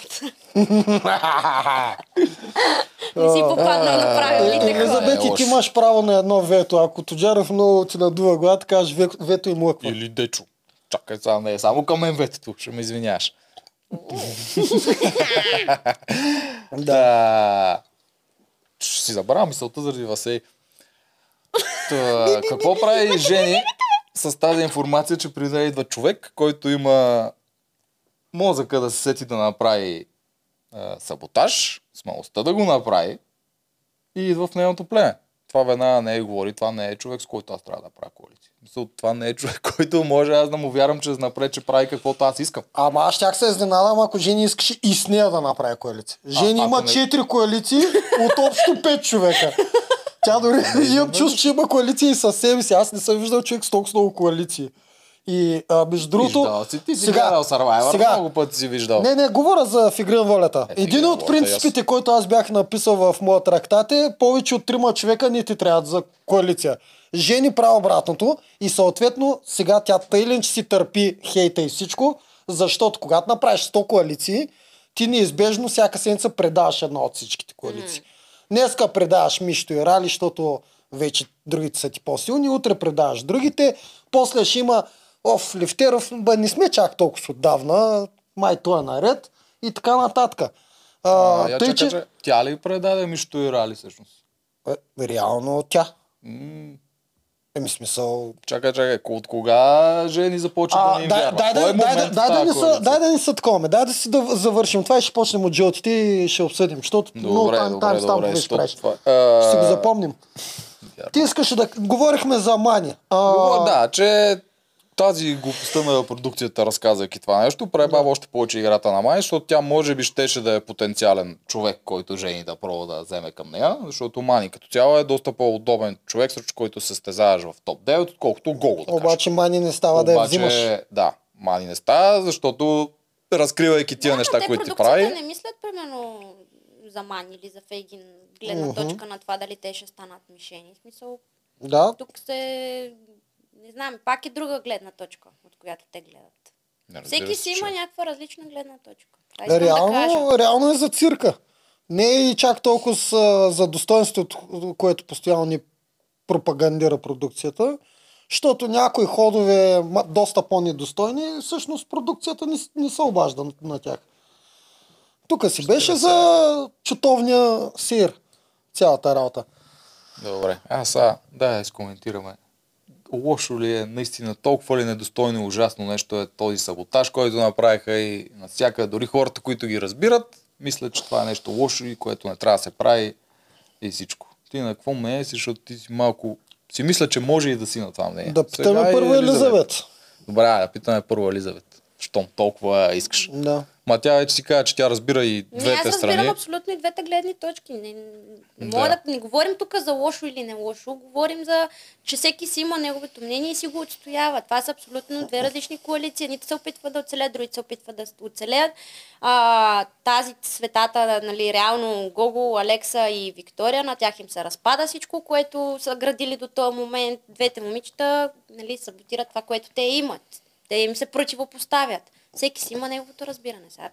Не си попаднал на Е, правилните хора. Елизабет, и ти имаш право на едно вето. Ако Тоджаров много ти надува главата, кажеш ве- вето и млъква. Или Дечо. Чакай сега, не е само към мен ветето, ще ме извиняваш. да. Ще си забравя мисълта заради Васей. Та, какво прави Жени с тази информация, че преди да идва човек, който има мозъка да се сети да направи а, саботаж, смелостта да го направи и идва в нейното племе. това веднага не е говори, това не е човек, с който аз трябва да правя коалиция. Мисъл, това не е човек, който може аз да му вярвам, че напред, че прави каквото аз искам. Ама аз щях се изненадам, ако Жени искаше и с нея да направи коалиция. Жени ако има не- четири коалиции от общо пет човека. Тя дори имам чувство, че има коалиции и със себе си. Аз не съм виждал човек с толкова много коалиции. И а, между другото... Виждал си, ти си гледал Survivor, сега- много пъти си виждал. Не, не, говоря за в на волята. Е, Един от принципите, който аз бях написал в моя трактат е повече от трима човека не ти трябват за коалиция. Жени прави обратното и съответно сега тя тъй ли, че си търпи хейта и всичко, защото когато направиш 100 коалиции, ти неизбежно всяка седмица предаваш една от всичките коалиции. Днеска предаваш Мишто и Рали, защото вече другите са ти по-силни, утре предаваш другите, после ще има Оф, Левтеров, бе, не сме чак толкова отдавна, май той е наред и така нататък. А, А, я тъй, чакай, че... че... Тя ли предаде Мишто и Рали всъщност? Е, реално тя. М, Еми смисъл... Чакай, чакай, от кога жени започва да А, ни дай, дай, да, дай, да, момент в дай, да не са, дай да не са такова, дай да си да завършим това и ще почнем от жълтите и ще обсъдим, защото много Добре, там, добре, там добре, правиш. това- Ще го А, запомним. Вярно. Ти искаш да... Говорихме за Мани. А, Говоря, да, че тази глупостта на продукцията, разказвайки това нещо, пребава още повече играта на Май, защото тя може би щеше да е потенциален човек, който жени да пробва да вземе към нея, защото Мани като цяло е доста по-удобен човек, срещу който се стезаваш в топ 9, отколкото Гого, да. Обаче Мани не става да я Обаче, взимаш. да, Мани не става, защото разкривайки тия Да, неща, те които ти прави, не мислят, примерно, за Ман или за Фейгин, гледна точка на това дали те ще станат мишени. В смисъл, Да, тук се... Не знам, пак е друга гледна точка, от която те гледат. Не, Всеки се, си че- има някаква различна гледна точка. Това искам да реално, реално е за цирка. Не е и чак толкова с, за достоинството, което постоянно ни пропагандира продукцията, защото някои ходове доста по-недостойни, всъщност продукцията не, не се обажда на, на тях. Тук си беше за чутовния сир цялата работа. Добре, а сега да изкоментираме. Лошо ли е, наистина толкова ли недостойно и ужасно нещо е този саботаж, който направиха и навсякъде, дори хората, които ги разбират, мислят, че това е нещо лошо и което не трябва да се прави и всичко. Ти на какво мнение си, защото ти си малко... Си мисля, че може и да си на това мнение. Да питаме Сега и първо Елизавет. Добре, да питаме първо Елизавет. Щом толкова искаш. Да. Ма тя вече си каза, че тя разбира и аз двете разбирам страни. абсолютно и двете гледни точки. Не, не, Да. да. не говорим тук за лошо или не лошо, говорим за, че всеки си има неговото мнение и си го отстоява. Това са абсолютно две различни коалиции. Едните се опитват да оцелят, другите се опитват да оцелят. А, тази светата, нали, реално Гого, Алекса и Виктория, на тях им се разпада всичко, което са градили до този момент. Двете момичета нали, саботират това, което те имат. Те им се противопоставят. Всеки си има неговото разбиране. Сега.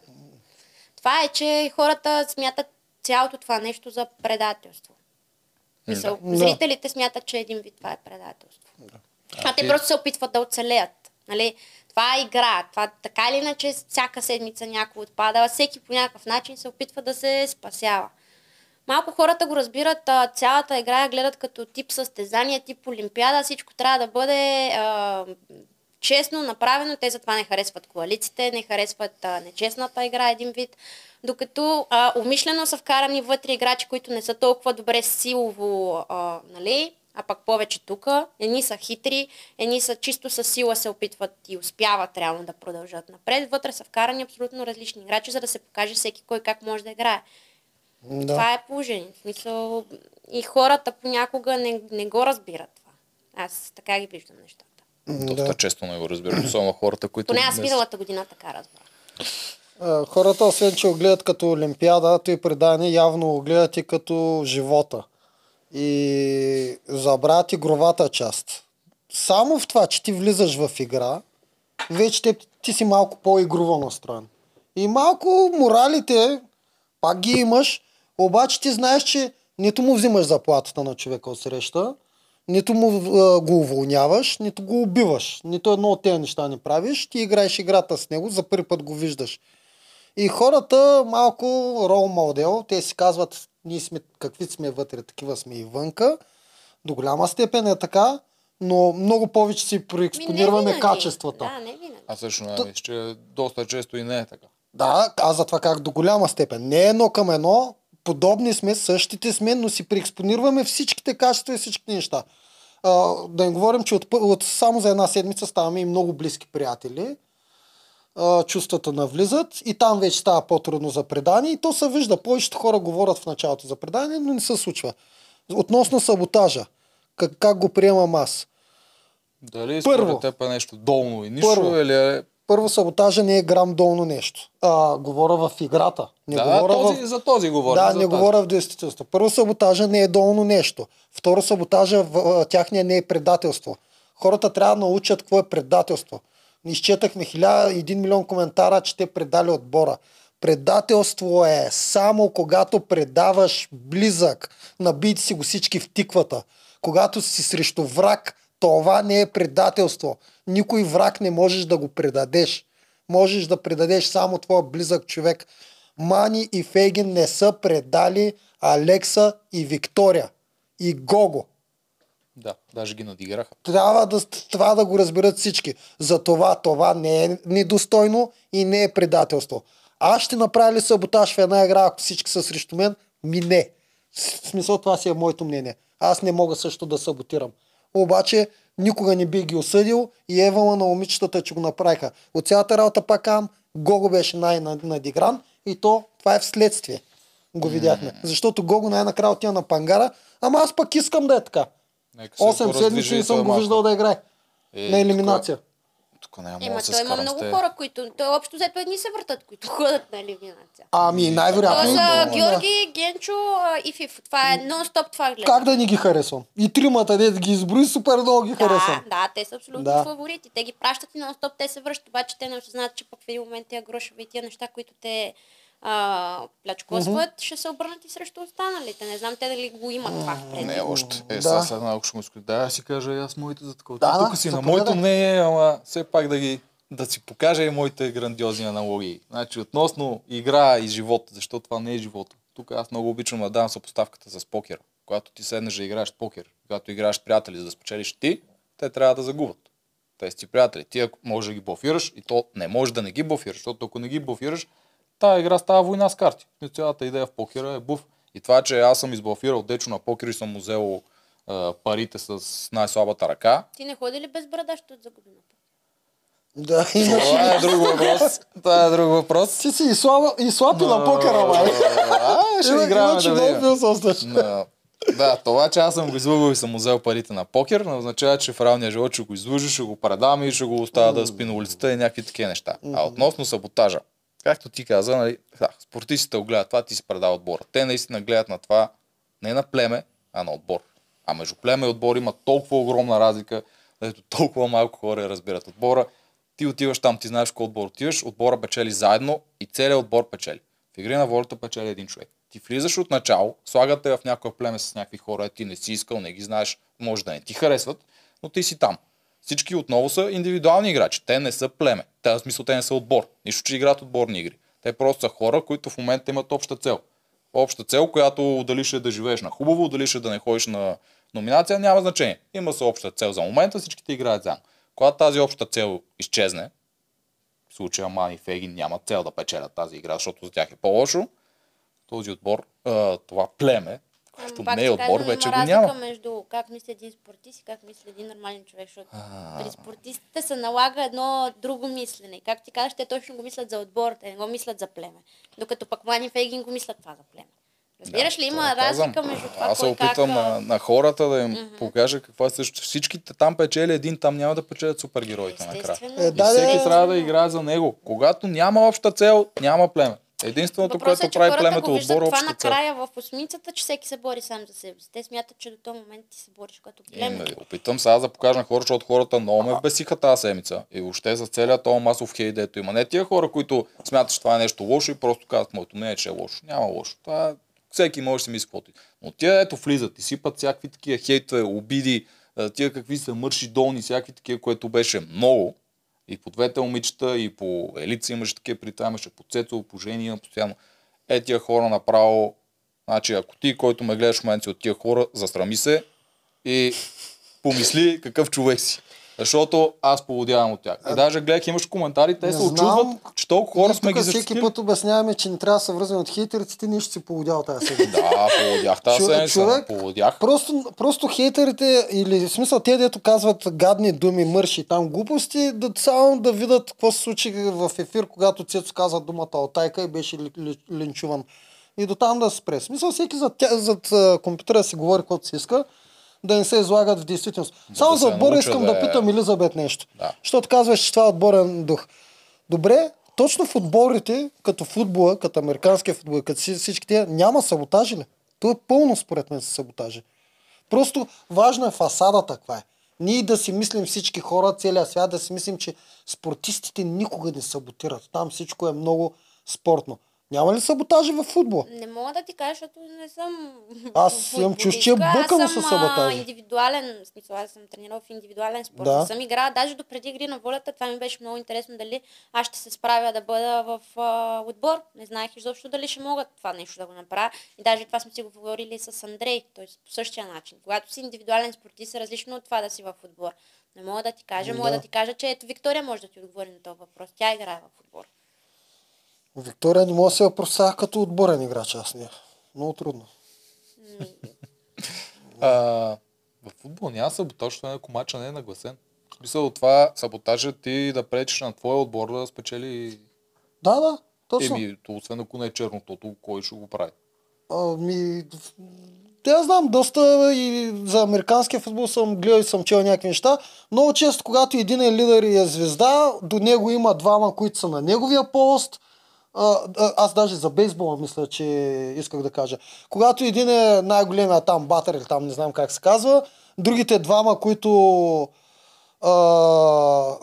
Това е, че хората смятат цялото това нещо за предателство. Мисъл, Да. Зрителите смятат, че един вид това е предателство. А те просто се опитват да оцелеят. Нали? Това е игра. Това така или иначе всяка седмица някой отпада. Всеки по някакъв начин се опитва да се спасява. Малко хората го разбират, а, цялата игра я гледат като тип състезание, тип олимпиада, всичко трябва да бъде а, честно направено. Те затова не харесват коалициите, не харесват а, нечестната игра един вид. Докато а, умишлено са вкарани вътре играчи, които не са толкова добре силово, а, нали? а пък повече тук. Едни са хитри, едни са чисто с сила се опитват и успяват реално да продължат напред. Вътре са вкарани абсолютно различни играчи, за да се покаже всеки кой как може да играе. Да. Това е положение. В смисъл, и хората понякога не, не го разбират това. Аз така ги виждам нещата. Доста Да. често не го разбират, особено хората, които... Поне аз миналата година така разбрах. Хората, освен че го гледат като Олимпиада, той предание явно го гледат и като живота. И забравят игровата част. Само в това, че ти влизаш в игра, вече те, ти си малко по-игрово настроен. И малко моралите, пак ги имаш, обаче ти знаеш, че нито му взимаш заплатата на човека от среща, нито му а, го уволняваш, нито го убиваш. Нито едно от тези неща не правиш. Ти играеш играта с него, за първи път го виждаш. И хората малко рол модел, те си казват, ние сме какви сме вътре, такива сме и вънка. До голяма степен е така, но много повече си Ми, проекспонираме винаги. качествата. Да, не винаги. Аз също не мисля, че доста често и не е така. Да, аз за това как до голяма степен. Не е едно към едно, подобни сме, същите сме, но си преекспонираме всичките качества и всичките неща. А, да не говорим, че от, от, само за една седмица ставаме и много близки приятели. А, чувствата навлизат и там вече става по-трудно за предание и то се вижда. Повечето хора говорят в началото за предание, но не се случва. Относно саботажа, как, как го приемам аз? Дали Първо. според теб е нещо долно и нищо Първо. или е... Първо, саботажа не е грам долно нещо. А, говоря в играта. Не да, говоря този, в... за този говорим. Да, не тази. говоря в действителността. Първо, саботажа не е долно нещо. Второ, саботажа в тяхния не е предателство. Хората трябва да научат какво е предателство. Изчетахме хиляда, един милион коментара, че те предали отбора. Предателство е само когато предаваш близък, набити си го всички в тиквата. Когато си срещу враг, това не е предателство. Никой враг не можеш да го предадеш. Можеш да предадеш само твоя близък човек. Мани и Фейгин не са предали Алекса и Виктория. И Гого. Да, даже ги надиграха. Трябва да, това да го разберат всички. Затова това не е недостойно и не е предателство. Аз ще направя ли саботаж в една игра, ако всички са срещу мен? Ми не. В смисъл това си е моето мнение. Аз не мога също да саботирам. Обаче никога не би ги осъдил и евала на момичетата, че го направиха. От цялата работа пак ам, Гого беше най-надигран и то това е вследствие. Го видяхме. Защото Гого най-накрая отива на пангара, ама аз пък искам да е така. Нека се 8 седмици не съм го виждал да играе. Е, на елиминация. Тук, тук няма Ема да се той има много хора, които... Той общо взето едни се въртат, които ходят на елиминация. Ами Това най-вероятно. са да. Георги, Генчо а, и Фифо. Това е нон-стоп това гледам. Как да ни ги харесвам? И тримата, де ги изброи, супер много ги Да, харесвам. да, те са абсолютно Да. фаворити. Те ги пращат и нон-стоп, те се връщат, обаче те не осъзнават, че пък в един момент тия грошове и тия неща, които те а, плячкосват, ще се обърнат и срещу останалите. Не знам те дали го имат това впред. Не, още. Е, Да. сега сега малко ще му искам. Да, аз си кажа и аз моите за такова. Да, тук си на моето мнение, ама все пак да ги да си покажа и моите грандиозни аналогии. Значи, относно игра и живот, защото това не е живот. Тук аз много обичам да дам съпоставката с покер. Когато ти седнеш да играеш покер, когато играеш приятели, за да спечелиш ти, те трябва да загубят. Те си приятели. Ти ако можеш да ги блофираш и то не можеш да не ги блофираш, защото ако не ги блофираш, тази игра става война с карти. Цялата идея в покера е буф. И това, че аз съм изблофирал Дечо на покер и съм му взел а, парите с най-слабата ръка, Ти не ходи ли без брада, ще загубим? Да, иначе. това е друг въпрос. Това е друг въпрос. Ти си и слаба- и слаб и на покера, май. А, ще играем да видим. Да. Да, това, че аз съм го излъгал и съм му взел парите на покер, не означава, че в реалния живот ще го излъжа, ще го предам и ще го оставя да спи на улицата и някакви такива неща. А относно саботажа, както ти каза, нали, да, спортистите го гледат това, ти си предал отбора. Те наистина гледат на това не на племе, а на отбор. А между племе и отбор има толкова огромна разлика, ето толкова малко хора разбират отбора. Ти отиваш там, ти знаеш кой отбор отиваш, отбора печели заедно и целият отбор печели. В игри на волята печели един човек. Ти влизаш от начало, слагате в някое племе с някакви хора, ти не си искал, не ги знаеш, може да не ти харесват, но ти си там. Всички отново са индивидуални играчи. Те не са племе. Те, в смисъл, те не са отбор. Нищо, че играят отборни игри. Те просто са хора, които в момента имат обща цел. Обща цел, която дали ще е да живееш на хубаво, дали ще е да не ходиш на номинация, няма значение. Има се обща цел за момента, всичките играят заедно. Когато тази обща цел изчезне, в случая Мани и Фегин нямат цел да печелят тази игра, защото за тях е по-лошо, този отбор, това племе, което Пак не е отбор, вече има го разлика няма. между как мисли един спортист и как мисли един нормален човек, защото при спортистите се налага едно друго мислене. И Как ти казваш, те точно го мислят за отбор, те не го мислят за племе. Докато пък Мани и Фейгин го мислят това за племе. Разбираш ли, има това разлика казвам. между това, Аз се кой опитвам как... на, на хората да им покажа какво е също. Всичките там печели един, там няма да печелят супергероите накрая. Е, И да, всеки да. трябва да играе за него. Когато няма обща цел, няма племе. Единственото, Въпросът е, което че прави племето виждат отбор, е това накрая в осмицата, че всеки се бори сам за себе си. Те смятат, че до този момент ти се бориш като племе. Еми, опитвам сега да покажа на хора, защото хората много ме вбесиха тази седмица. И въобще за целият този масов хейт, дето има. Не тия хора, които смятат, че това е нещо лошо и просто казват, моето мнение, е, че е лошо. Няма лошо. Това е... всеки може да си мисли каквото. Но тия ето влизат и сипат всякакви такива хейтове, обиди, тия какви са мърши долни, всякакви такива, което беше много. И по двете момичета, и по елица имаше такива при това, имаше по Цецо, по Жения, постоянно. Е, тия хора направо, значи ако ти, който ме гледаш в момента от тия хора, засрами се и помисли какъв човек си. Защото аз полудявам от тях. И даже гледах, имаш коментари, те Не се знам. очудват, че толкова хора Ние сме ги всеки защитили. път обясняваме, че не трябва да се връзваме от хейтерите, ти нещо си полудял тази седмица. Да, полудях тази седмица. човек, Полудях. Просто, просто хейтерите, или в смисъл те, дето казват гадни думи, мърши там глупости, да само да видят какво се случи в ефир, когато Цецо каза думата Алтайка и беше ли, ли, линчуван. И до там да се спре. Смисъл всеки зад, зад а, компютъра си говори каквото си иска, да не се излагат в действителност. Само да за се отбора искам да да, е- питам Елизабет нещо. Да. Защото казваш, че това е отборен дух. Добре, точно в отборите, като футбола, като американския футбол, като си- всички тия, няма саботажи ли? То е пълно според мен са саботажи. Просто важно е фасадата каква е. Ние да си мислим всички хора, целият свят, да си мислим, че спортистите никога не саботират. Там всичко е много спортно. Няма ли саботажи в футбола? Не мога да ти кажа, защото не съм Аз имам е футболистка. бъкано Аз съм, със саботажи. индивидуален, в смисъл, аз съм тренирал в индивидуален спорт. Да. Не съм играла, даже до преди игри на волята, това ми беше много интересно дали аз ще се справя да бъда в а, отбор. Не знаех изобщо дали ще мога това нещо да го направя. И даже това сме си го говорили с Андрей, т.е. по същия начин. Когато си индивидуален спортист е различно от това да си в отбор. Не мога да ти кажа, мога Да. да ти кажа, че ето Виктория може да ти отговори на този въпрос. Тя играе в отбор. Виктория не мога да се я представя като отборен играч аз нея. Много трудно. А, в футбол няма саботаж, ако мача не е нагласен. Смисъл от това саботажа ти да пречиш на твоя отбор да спечели. Да, да, точно. Еми, то, освен ако не е чернотото, кой ще го прави? Ами, те аз знам, доста и за американския футбол съм гледал и съм чел някакви неща. Много често, когато един е лидер и е звезда, до него има двама, които са на неговия пост. Аз даже за бейсбола мисля, че исках да кажа. Когато един е най-големия там батър или там не знам как се казва, другите двама, които а,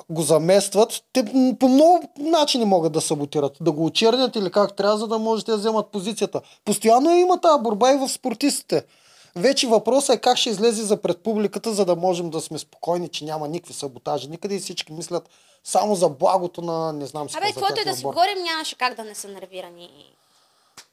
го заместват, те по много начини могат да саботират. Да го очернят или как трябва, за да може да вземат позицията. Постоянно има тази борба и в спортистите. Вече въпросът е как ще излезе за пред публиката, за да можем да сме спокойни, че няма никакви саботажи. Никъде и всички мислят само за благото на не знам си Абе, каквото и да си говорим, нямаше как да не са нервирани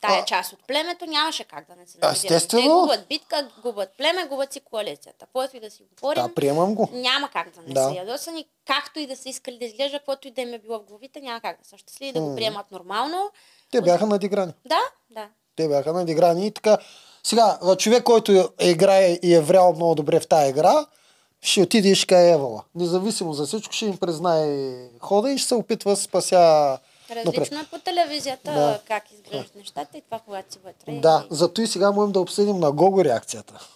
тая А- част от племето, нямаше как да не се нервират. Естествено. Те губят битка, губят племе, губят си коалицията. Каквото и да си говорим, Да, приемам го. няма как да не Да. са ядосани, както и да са искали да изглежда, каквото и да им е било в главите, няма как да са щастливи, да го приемат нормално. Те бяха надиграни. Да, да. Те бяха надиграни и така. Сега, човек, който е играе и е врял много добре в тази игра, ще отиде и ще кае Евала. Независимо за всичко, ще им признае хода и ще се опитва да спася. Различно е по телевизията Да. как изглеждат нещата и това, когато си вътре. Да, зато и сега можем да обсъдим на Гого реакцията.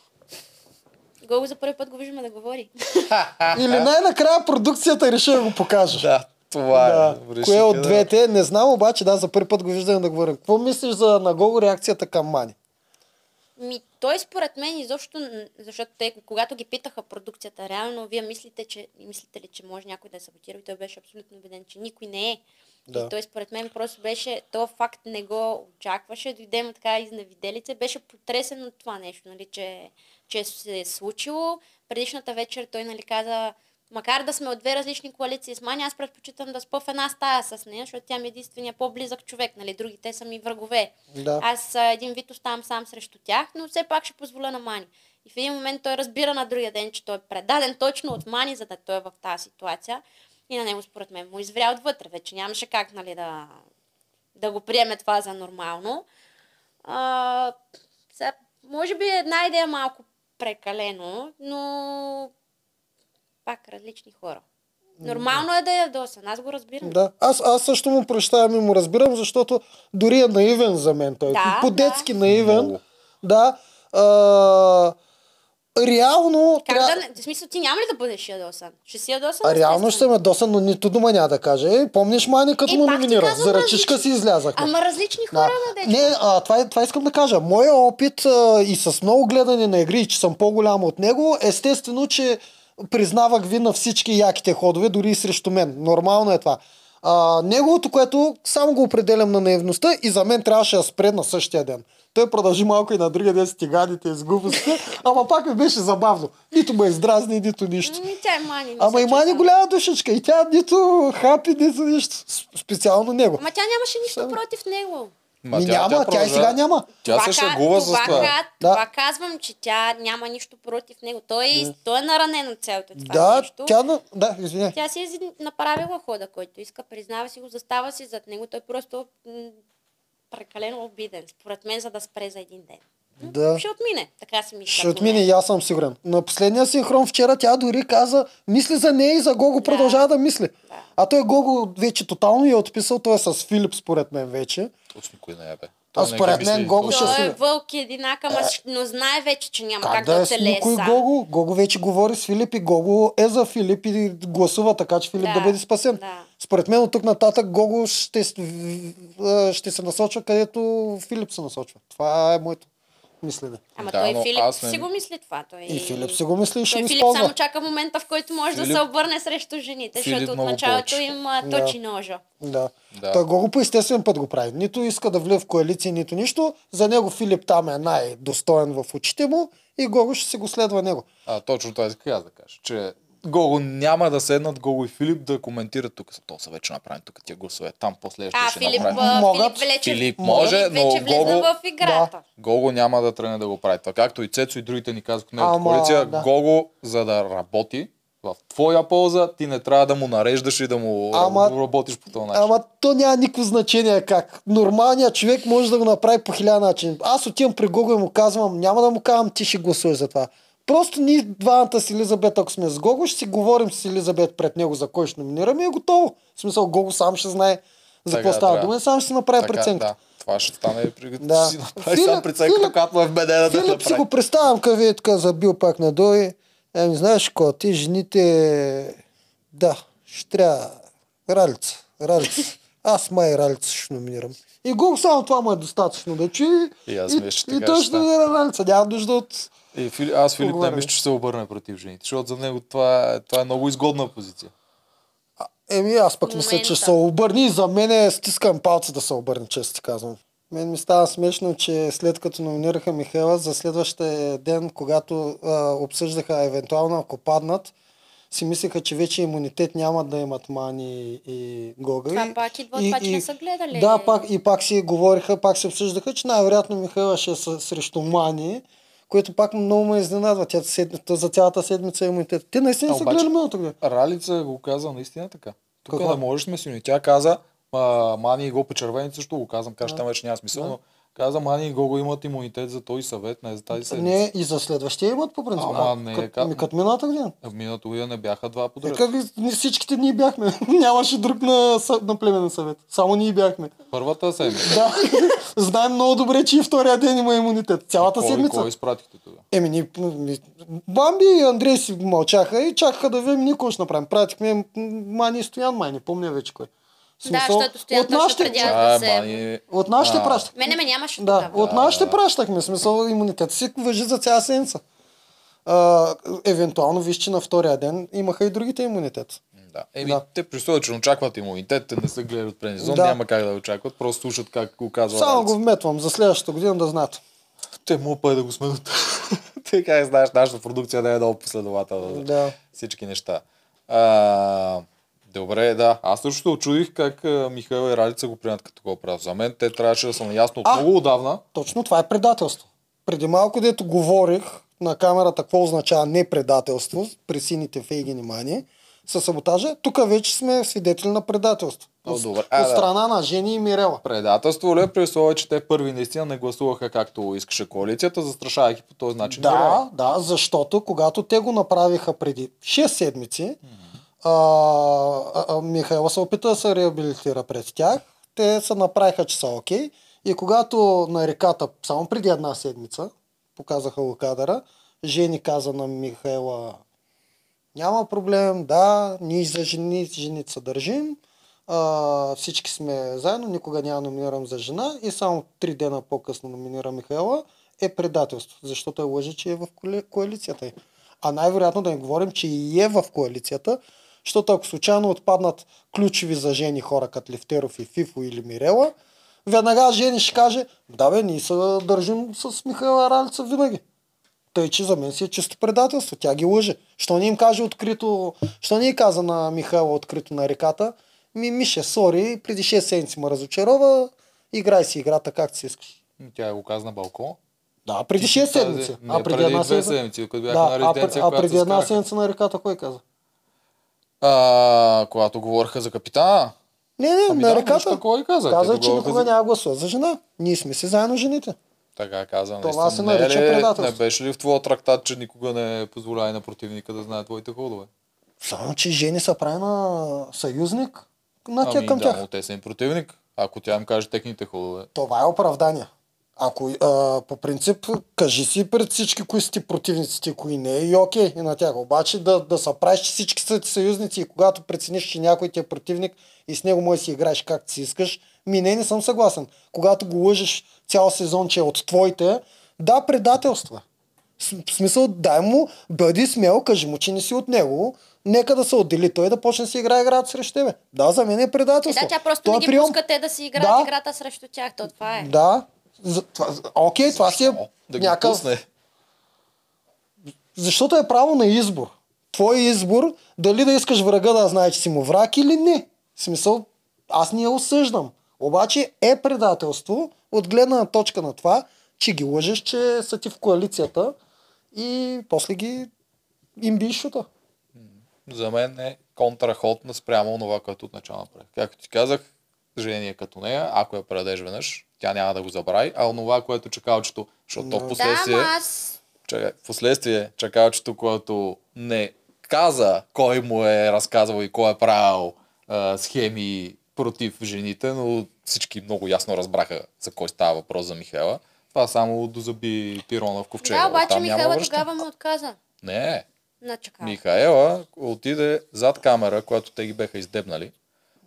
Гого за първи път го виждаме да говори. Или най-накрая продукцията реши да го покаже. Да, това Да. е. Кое от да- двете? Не знам, обаче да, за първи път го виждам да говорим. Какво мислиш за на Гого реакцията към Мани? Ми, той според мен изобщо, защото те, когато ги питаха продукцията, реално вие мислите, че, мислите ли, че може някой да е саботирал и той беше абсолютно убеден, че никой не е. Да. И той според мен просто беше, то факт не го очакваше, дойде му така изневиделица, беше потресен от това нещо, нали, че, че се е случило. Предишната вечер той нали, каза, макар да сме от две различни коалиции с Мани, аз предпочитам да спа в една стая с нея, защото тя ми е единствения по-близък човек, нали, другите са ми врагове. Да. Аз един вид оставам сам срещу тях, но все пак ще позволя на Мани. И в един момент той разбира на другия ден, че той е предаден точно от Мани, за да той е в тази ситуация. И на него, според мен, му извря отвътре. Вече нямаше как нали, да, да го приеме това за нормално. А, сега, може би една идея малко прекалено, но пак различни хора. Нормално е да ядосан, аз го разбирам. Да, аз, аз също му прощавам и му разбирам, защото дори е наивен за мен той. Да, По-детски наивен. Много. Да. А, реално... Как тря- да не... В смисъл, ти няма ли да бъдеш ядосан? Ще си ядосан? А реално ще естествено. ме досан, но нито дума няма да каже. Е, помниш Мани като Е, му номинира? За ръчичка различни. си излязахме. Ама различни хора, да, да Не, а, това, е- това искам да кажа. Моя опит а, и с много гледане на игри, че съм по-голям от него, естествено, че признавах ви на всички яките ходове, дори и срещу мен. Нормално е това. А, неговото, което само го определям на наивността и за мен трябваше да спре на същия ден. Той продължи малко и на другия ден с тиганите и с глупостите, ама пак ми беше забавно. Нито ме издразни, нито нищо. Ми, тя е мани. Ама и Мани голяма душичка. И тя нито хапи, нито нищо. Специално него. Ама тя нямаше нищо Само- против него. Ма Ми тя- няма, тя тя, и сега няма. Тя се ка- шегува с това, това. Да. това казвам, че тя няма нищо против него. Той, той е наранен от цялото това Да, нещо. тя... на- Да, извиняй. Тя си е направила хода, който иска, признава си го, застава си зад него. Той просто м- прекалено обиден, според мен, за да спре за един ден. Да. Ще отмине, така си мисля. Ще отмине и аз съм сигурен. На последния синхрон вчера тя дори каза, мисли за нея и за Гого продължава да мисли. А той Гого вече тотално я е отписал, той е с Филип според мен вече. Точно никой не е бе. А не ги според мен Гого ще Той си- е вълк и единака, ма, но знае вече, че няма как, Как да да е оцелее никой сам. Гого? Гого вече говори с Филип и Гого е за Филип и гласува така, че Филип да, Да, бъде спасен. да. Според мен от тук нататък Гого ще, ще се насочва където Филип се насочва. Това е моето мислене. Ама Да, той но Филип аз не- си го мисли това. Той... И Филип си го мисли и ще Той го Филип използва. само чака момента, в който може да Филип- се обърне срещу жените, Филип защото от началото им Да. точи ножа. Да. Да. Той Гого по естествен път го прави. Нито иска да влезе в коалиция, нито нищо. За него Филип там е най-достоен в очите му и Гого ще се го следва него. А, точно това исках аз да кажа, че Гого няма да седнат Гого и Филип да коментират тук. То са вече направени тук тия гласове. Там после А, ще Филип, направи. а, Могат. Филип вече, Филип може, Филип но вече Гого- в играта. Гого няма да тръгне да го прави. Това както и Цецо и другите ни казаха в неговата Ама, коалиция. да. Гого, за да работи в твоя полза, ти не трябва да му нареждаш и да му Ама... работиш по този начин. Ама то няма никакво значение как. Нормалният човек може да го направи по хиляда начин. Аз отивам при Гого и му казвам, няма да му казвам ти ще гласуваш за това. Просто ние двамата с Елизабет, ако сме с Гого, ще си говорим с Елизабет пред него за кой ще номинираме и е готово. В смисъл, Гого сам ще знае за какво става дума и сам ще си направи Така, преценка. Да, това ще стане при... Да. Си направи Филип- сам преценката, Филип- която му е вбедена да Филип си направи. го представям къде е така забил пак на дой. Еми, знаеш какво, ти жените... Да, ще трябва ралица, ралица. Аз май ралица ще номинирам. И го само това му е достатъчно да чуи. И аз и, и така той ще номинира ралица. Няма нужда от... И Фили... Аз Филип не Поговаряме. мисля, че ще се обърне против жените, защото за него това е, това е много изгодна позиция. Еми, аз пък мисля, че момента. се обърне и за мен е стискам палци да се обърне, често ти казвам. Мен ми става смешно, че след като номинираха Михайла за следващия ден, когато а, обсъждаха евентуално ако паднат, си мислеха, че вече имунитет няма да имат Мани и Гога. Това И- пак идва от това, че не са гледали. Да, пак, и пак си говориха, пак се обсъждаха, че най-вероятно Михайла ще е срещу Мани, което пак много ме изненадва. Тя седмица, за цялата седмица е имунитет. Те наистина А, са гледали миналата година. Ралица го каза наистина така. Тук Какво? не можеш сме силни. Тя каза, а, Мани го почервени също го казвам, каже, там вече няма смисъл, но каза, Мани и Гого имат имунитет за този съвет, не за тази седмица. Не, и за следващия имат по принцип. Ама А, не е кът, как- като миналата година. В миналата година не бяха два Е, подред. как ги- ние всичките ние бяхме. Нямаше друг на, на племенен съвет. Само ние бяхме. Първата седмица. Да. Знаем много добре, че и втория ден има имунитет. Цялата Кой, седмица. кой изпратихте тогава? Еми, ни, ни, Бамби и Андрей си мълчаха и чакаха да видим никой ще направим. Пратихме Мани и Стоян, май не помня вече кой. В Да, смисъл, защото Стоян от нашите, преди аз да се... Мани... от нашите А. пращахме. Мене ме нямаше Да, тогава. от нашите пращахме. В Смисъл, имунитет си въжи за цяла седмица. Евентуално, виж, че на втория ден имаха и другите имунитет. Да. Еми, Да. те при че очакват имунитет, те не са гледали от предния сезон, Да. няма как да очакват, просто слушат как го казва. Само го вметвам за следващата година да знаят. Те му па да го сменят. Те как знаеш, нашата продукция не е много последователна за Да. всички неща. А, добре, да. Аз също очудих как а, Михаил и Ралица го приемат като го правят. За мен те трябваше да са наясно от А! много отдавна. Точно това е предателство. Преди малко, дето говорих на камерата какво означава не предателство при сините фейги внимание, със саботажа, тук вече сме свидетели на предателство. О, От, добре. от А, да. страна на Жени и Мирела. Предателство ли е при условие, че те първи наистина не гласуваха както искаше коалицията, застрашавайки по този начин. Мирела? Да, да, защото когато те го направиха преди 6 седмици, а, а, а, Михайло се опита да се реабилитира пред тях. Те се направиха, че са окей. И когато на реката, само преди една седмица, показаха го кадъра, Жени каза на Михайла, няма проблем, да, ние за жени, жените се държим, а, всички сме заедно, никога няма номинирам за жена и само три дена по-късно номинира Михайла, е предателство, защото е лъжи, че е в коали- коалицията. А най-вероятно да не говорим, че и е в коалицията, защото ако случайно отпаднат ключови за жени хора, като Левтеров и Фифо или Мирела, веднага жени ще каже, да бе, ние се държим с Михайла Ралица винаги. Тъй, че за мен си е чисто предателство. Тя ги лъже. Що не им каже открито, що не каза на Михайла открито на реката, ми Мише, сори, преди 6 седмици ме разочарова, играй си играта както си искаш. Тя го каза на балкон. Да, преди Ти 6 си тази- седмици. А преди една седмица. Да, а, преди една седмица на реката кой каза? А, когато говориха за капитана, Не, не, Ами на да, реката. и каза. Каза, Те че никога няма гласува за жена. Ние сме си заедно жените. така каза. Това се Не е нарича ли- предателство. Не беше ли в твоя трактат, че никога не позволява на противника да знае твоите ходове? Само, че жени са прави на съюзник на тях Ами към да, тях. но те са им противник. Ако тя им каже техните ходове. Това е оправдание. Ако а, по принцип кажи си пред всички, кои са ти противниците, кои не и окей и на тях. Обаче да, да се правиш, че всички са ти съюзници и когато прецениш, че някой ти е противник и с него можеш да си играеш както си искаш, ми не, не съм съгласен. Когато го лъжеш цял сезон, че е от твоите, да, предателства. В смисъл, дай му, бъди смел, кажи му, че не си от него, нека да се отдели той да почне да си играе играта срещу тебе. Да, за мен е Е, предателство. да, тя просто не е ги прием. пуска те да си играят Да. играта срещу тях. То това е. Да. За, това, за- окей, това си е да някакъв... пусне. Защото е право на избор. Твой избор, дали да искаш врага да знае, че си му враг или не. В смисъл, аз не я осъждам. Обаче е предателство от гледна точка на това, че ги лъжеш, че са ти в коалицията и после ги им биш шута. За мен е контраход на спрямо това, което отначало направи. Както ти казах, жени като нея, ако я предадеш веднъж, тя няма да го забрави, а онова, което чакалчето, защото в Да, последствие, аз... чакай, в последствие чакалчето, което не каза кой му е разказвал и кой е правил а, схеми против жените, но всички много ясно разбраха за кой става въпрос за Михайла. Това само дозаби пирона в ковчега. Да, обаче няма Михайла тогава му отказа. Не, На чакал. Михаела отиде зад камера, която те ги беха издебнали.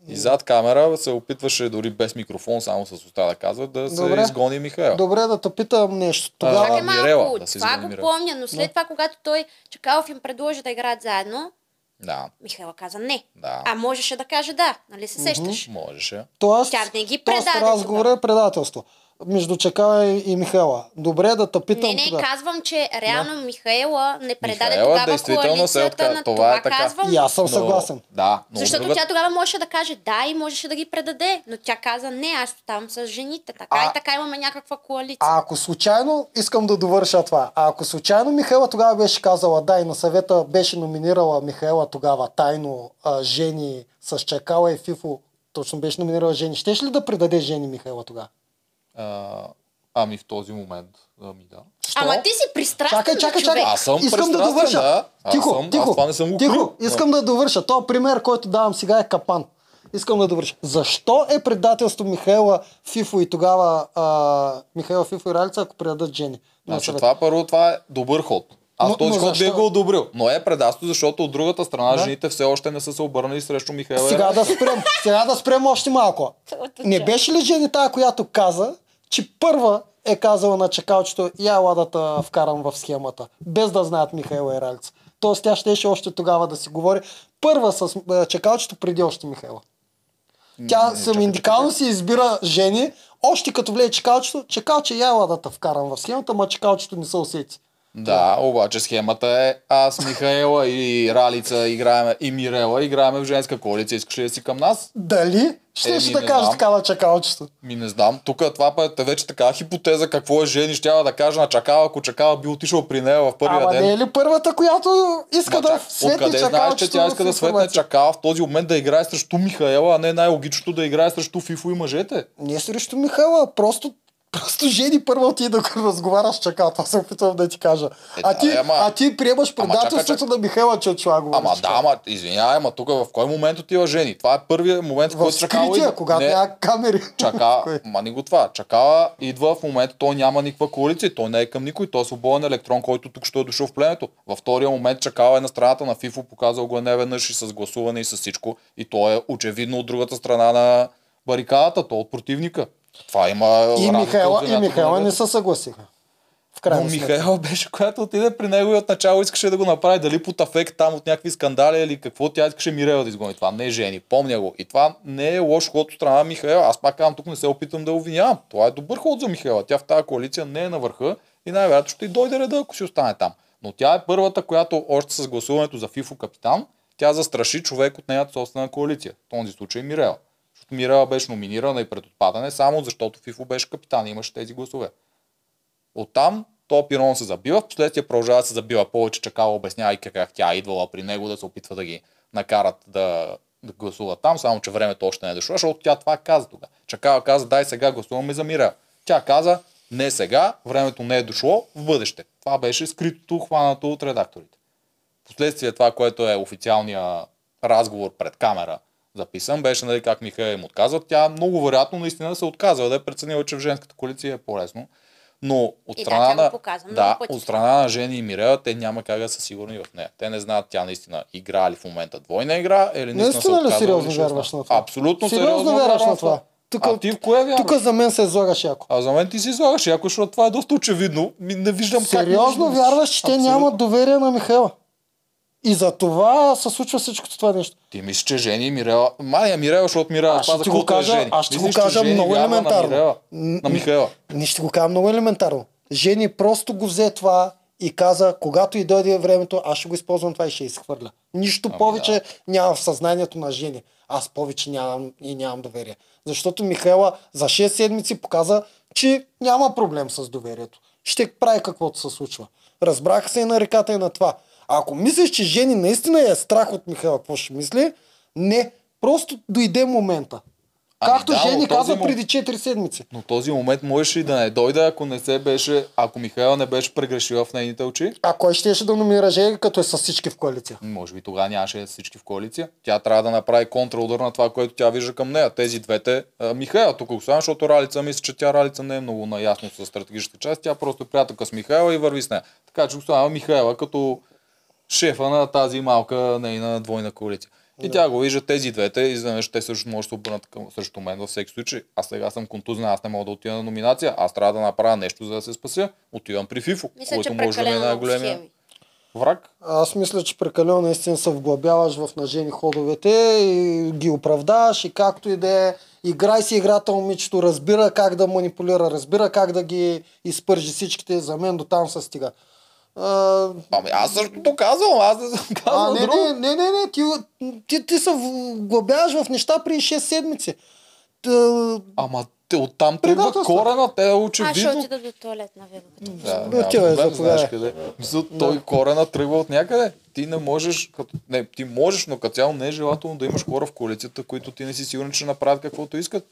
И зад камера се опитваше дори без микрофон, само с уста да казва, да се Добре. изгони Михаела. Добре, да те питам нещо. А, Тогава... Чакай Мирела, малко, да се това го Мирела. помня, но след това, когато той Чакалов им предложи да играят заедно, Да, Михайла каза не. да, А можеше да каже да, нали се сещаш? можеше. Тоест, Тя не ги тоест предаде разговор тогава. е предателство. Между Чакала и, и Михайла. Добре, да те питам Не, не, тогава. казвам, че реално Михаела не предаде Михаела тогава действително се отка- на това това, е така. казвам. И аз съм Но- съгласен. Да, но Защото друга... тя тогава можеше да каже да и можеше да ги предаде, но тя каза не, аз оставам с жените. Така А- и така имаме някаква коалиция. А ако случайно, искам да довърша това, а ако случайно Михайла тогава беше казала да и на съвета беше номинирала Михайла тогава тайно а, Жени с Чакала и Фифо, точно беше номинирала Жени, щеш ли да предаде Жени Михайла тогава? А, ами в този момент, ами да. Що? Ама ти си пристрастен Чакай, чакай, чакай. Аз съм Искам да довърша. да. Аз Тихо, съм- аз тихо, това не съм тихо. Искам да довърша. То пример, който давам сега е капан. Искам да довърша. Защо е предателство Михайла Фифо и тогава а, Михайла Фифо и Ралица, ако предадат Жени? на Значи това първо, това е добър ход. Аз Но- този но ход защо? бих го одобрил. Но е предателство, защото от другата страна Да. жените все още не са се обърнали срещу Михайла. Сега да спрем, сега да спрем още малко. Не беше ли Жени тая, която каза, че първа е казала на чакалчето, я ела да те вкарам в схемата, без да знаят Михайла и Ралица. Тоест тя щеше още тогава да си говори първа с е, чакалчето преди още Михайла. Тя Не, саминдикално си избира жени, още като влезе чекалчето, чекалче я ела да те вкарам в схемата, ма чекалчето не се усети. Да, обаче схемата е аз, Михаела и Ралица играеме, и Мирела играеме в женска коалиция. Искаш ли да си към нас? Дали? Ще ще да знам. така на чакалчето. Ми не знам. Тук това път е вече така хипотеза какво е жени. Ще да кажа на Чакала, ако Чакала би отишъл при нея в първия Ама ден. не е ли първата, която иска Ма да чак, светне Откъде знаеш, че тя иска да светне? Чакала в този момент да играе срещу Михаела, а не най-логичното да играе срещу Фифо и мъжете? Не срещу Михайла, просто Просто жени първо отиде да го разговаря с чакал, това се опитвам да ти кажа. Е, а, да, ти, бе, ама- а ти приемаш предателството чакай. на Михайла, говори. Ама да, ама извинявай, ама тук в кой момент отива жени? Това е първият момент, в който Чакала скрития, идва. когато Не, няма камери. Чака, ма не го това. Чакала идва в момента, той няма никаква коалиция, той не е към никой, той е свободен електрон, който тук ще е дошъл в племето. Във втория момент Чакала е на страната на Фифо, показал го е не веднъж и с гласуване и с всичко. И той е очевидно от другата страна на барикадата, той е от противника. Това има И Михайла, и Михайла не небето. се съгласиха. В Но крайна сметка. Михайла беше, която отиде при него и от начало искаше да го направи, дали под афект там от някакви скандали или какво, тя искаше Мирела да изгони. Това не е жени, помня го. И това не е лош ход от страна на Михайла. Аз пак казвам, тук не се опитвам да обвинявам. Това е добър ход за Михайла. Тя в тази коалиция не е на върха и най-вероятно ще й дойде реда, ако си остане там. Но тя е първата, която още с гласуването за Фифо капитан, тя застраши човек от нейната собствена коалиция. В този случай Мирела. Мира беше номинирана и пред отпадане, само защото Фифо беше капитан и имаше тези гласове. Оттам то пирон се забива, в последствие продължава да се забива повече, чакала обяснявайки как тя е идвала при него да се опитва да ги накарат да, да гласуват там, само че времето още не е дошло, защото тя това каза тогава. Чакала каза, дай сега гласуваме за мира. Тя каза, не сега, времето не е дошло, в бъдеще. Това беше скритото, хванато от редакторите. Последствие това, което е официалния разговор пред камера записан, беше нали, как Михаил им отказва. Тя много вероятно наистина се отказва да е преценила, че в женската коалиция е по-лесно. Но от И да, страна, го на, показа много да, от страна на Жени и Мирела, те няма как да са сигурни в нея. Те не знаят тя наистина игра ли в момента двойна игра, или наистина Наистина се ли сериозно вярваш на това? Абсолютно Сериозно сериозно, вярваш на това. това? а ти в кое вярваш? Тук за мен се излагаш яко. А за мен ти си излагаш яко, защото това е доста очевидно. Ми не виждам как. Сериозно не виждаш. вярваш, че те нямат доверие на Михайла. И за това се случва всичкото това нещо. Ти мислиш, че Жени Мирела... Мания Мирела, защото Мирела Аз ще ти го е кажа- Жени. аз ще го Мислиш, кажа много елементарно. На, Мирела, на Михаела. Не ще го кажа много елементарно. Жени просто го взе това и каза, когато и дойде времето, аз ще го използвам това и ще изхвърля. Нищо Ами повече няма в съзнанието на Жени. Аз повече нямам и нямам доверие. Защото Михайла за 6 седмици показа, че няма проблем с доверието. Ще прави каквото се случва. Разбраха се и на реката и на това. Ако мислиш, че Жени наистина е страх от Михайла, какво ще мисли? Не. Просто дойде момента. Ами Както да, Жени каза мом- преди 4 седмици. Но този момент можеше и да не дойде, ако не се беше, ако Михаела не беше прегрешила в нейните очи. А кой щеше да номинира Жени, като е с всички в коалиция? Може би тогава нямаше всички в коалиция. Тя трябва да направи контраудар на това, което тя вижда към нея. Тези двете. А, Михаела тук оставам, защото Ралица мисля, че тя Ралица не е много наясно с стратегическата част. Тя просто е приятелка с Михаела и върви с нея. Така че оставам Михаела като шефа на тази малка нейна двойна коалиция. И тя го вижда тези двете, и изведнъж те също може да се обърнат към, срещу мен във всеки случай. Аз сега съм контузен, аз не мога да отида на номинация, аз трябва да направя нещо, за да се спася. Отивам при Фифо, Мисля, който може да ми е най-големия враг. Аз мисля, че прекалено наистина се вглъбяваш в нажени ходовете и ги оправдаваш и както и да е. Играй си играта, момичето, разбира как да манипулира, разбира как да ги изпържи всичките. За мен до там се стига. А, Ами аз също казвам, аз не съм а, казал не, друго. не, не, не, не, ти, ти, ти се вглъбяваш в неща при 6 седмици. Та, Ама те, оттам тръгва корена, те е Аз ще очевидно. отида до туалет на видео. като Да, Бе, няма проблем, заповядай. знаеш къде. Мисля, той корена тръгва от някъде. Ти не можеш, като, не, ти можеш, но като цяло не е желателно да имаш хора в коалицията, които ти не си сигурен, че направят каквото искат.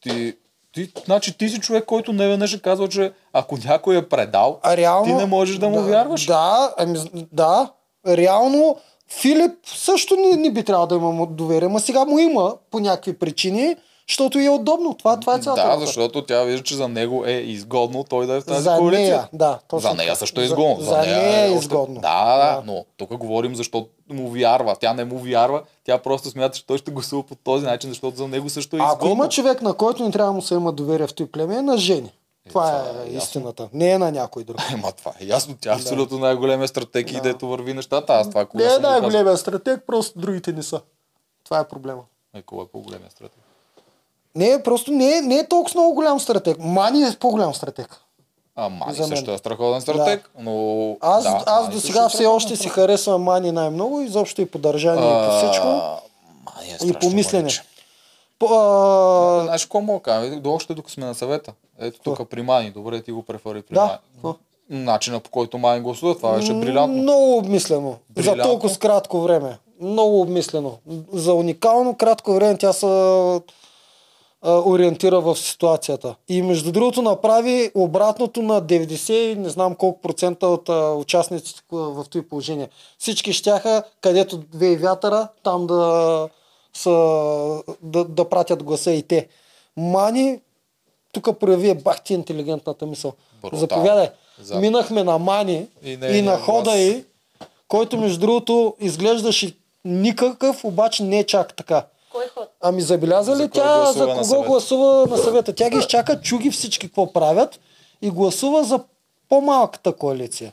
Ти, ти, значи ти си човек, който не веднъж е казал, че ако някой е предал, А реално... ти не можеш да му вярваш. Да, ами, да. Реално Филип също не, не би трябвало да има доверие, ма сега му има по някакви причини, защото и е удобно. Това, това е цялата Да, работа. защото тя вижда, че за него е изгодно той да е в тази За коалиция. нея, да. Точно За нея също е За- изгодно. За, нея е още- изгодно. Да, да, да, но тук говорим защо му вярва. Тя не му вярва, тя просто смята, че той ще гласува по този начин, защото за него също е Ако изгодно. има човек, на който не трябва да му се има доверие в този племе, е на жени. Това това е, е ясно. истината. Не е на някой друг. Ема това е ясно. Тя е абсолютно най-големия стратег и дето върви нещата. Аз това Не е най-големия стратег, просто другите не са. Това е проблема. Е, кога е по-големия стратег? Не, просто не е, не е толкова много голям стратег. Мани е по-голям стратег. А, Мани За също е страхотен стратег, но... Аз, да, аз до сега е все още си харесвам Мани най-много, изобщо и по държание, и по всичко. А, Мани е И по мислене. По, а, Знаеш какво мога да кажа? До още докато сме на съвета. Ето тук при Мани. Добре, ти го префери при Да, Мани. Начина по който Мани гласува, това беше брилянтно. Много обмислено. За Брилянтно. толкова с кратко време. Много обмислено. За уникално кратко време тя се а, ориентира в ситуацията. И между другото направи обратното на 90 и не знам колко процента от а, участниците в този положение. Всички щяха, където две и вятъра, там да, са, да, да пратят гласа и те. Мани тук прояви е бах ти интелигентната мисъл. Брутално. Заповядай. За- Минахме на Мани И и, нейния на хода глас. й, който между другото изглеждаше никакъв, обаче не е чак така. Кой ход? Ами забеляза За ли кой тя гласува за на кого съвета? гласува на съвета? Тя ги изчака, чуги всички какво правят и гласува за по-малката коалиция.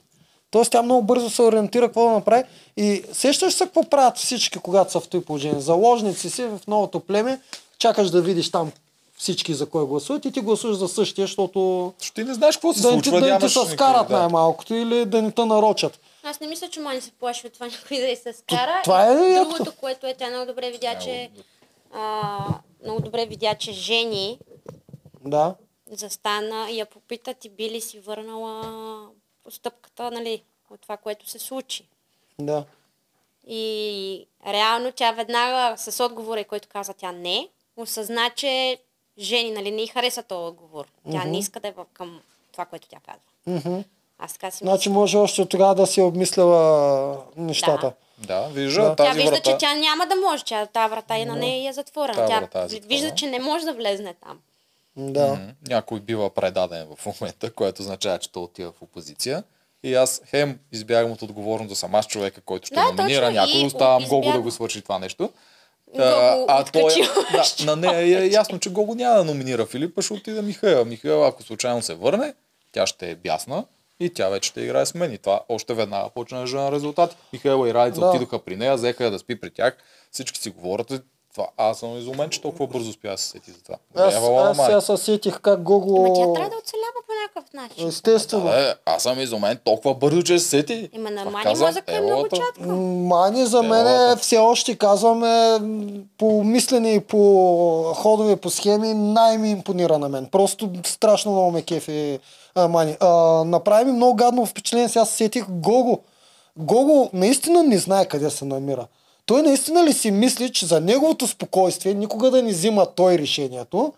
Тоест тя много бързо се ориентира какво да направи и сещаш се какво правят всички, когато са в този положение. Заложници си в новото племе, чакаш да видиш там всички за кой гласуват и ти гласуваш за същия, защото Защото ти не знаеш какво се да не ти, случва. да не ти се скарат да. най-малкото или да не те нарочат. Аз не мисля, че Мани се плаши от това някой да й се скара. това е И. Другото, което е, тя много добре видя, че а, много добре видя, че Жени Да. застана и я попита, ти би ли си върнала постъпката, нали, от това, което се случи. Да. И реално тя веднага с отговора, който каза тя не, осъзна, че Жени, нали, не й хареса този отговор. Тя не иска да е към това, което тя казва. Мгм. Аз така си Значи може още тогава да си обмисляла нещата. Да, вижда, Да. тази Тя вижда, врата... че тя няма да може, тя, тази врата и на нея е затворена. Тя врата е вижда, че не може да влезне там. Да. М, Някой бива предаден в момента, което означава, че той отива в опозиция. И аз хем избягам от отговорност да съм аз човека, който ще Да, номинира точно, някой, и оставам избягва. Гого да го свърши това нещо. Гого а той, откачи да, още. на нея е ясно, че Гого няма да номинира Филип, а ще отиде Михаил. Михаил, ако случайно се върне, тя ще е бясна и тя вече ще играе с мен. И това още веднага почна да жена резултати. Михаил и Ралица Да. отидоха при нея, взеха я да спи при тях. Всички си говорят. и Това. Аз съм изумен, че толкова бързо успя да се сети за това. Аз, Левала на аз сега се сетих как Гого... Ама тя трябва да оцелява някакъв начин. Естествено. Да, аз съм изумен толкова бързо, че се сети. Има на Мани казвам, мозъка е много чатка. Мани за мен е, все още казваме по мислене и по ходове, по схеми, най-ми импонира на мен. Просто страшно много ме кефи а, Мани. А, направи ми много гадно впечатление, сега се сетих Гого. Гого наистина не знае къде се намира. Той наистина ли си мисли, че за неговото спокойствие никога да не взима той решението,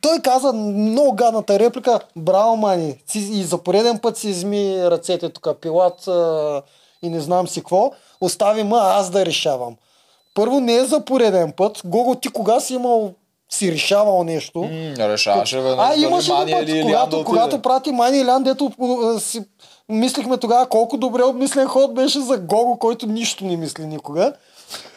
той каза много гадната реплика, браво, мани, и за пореден път си изми ръцете тук, пилат а, и не знам си какво, остави ма аз да решавам. Първо не е за пореден път, Гого ти кога си имал, си решавал нещо, М, решаваше веднъж а, имаше един път, Илиан да когато, когато прати Мани Илян, дето си, мислихме тогава колко добре обмислен ход беше за Гого, който нищо не мисли никога.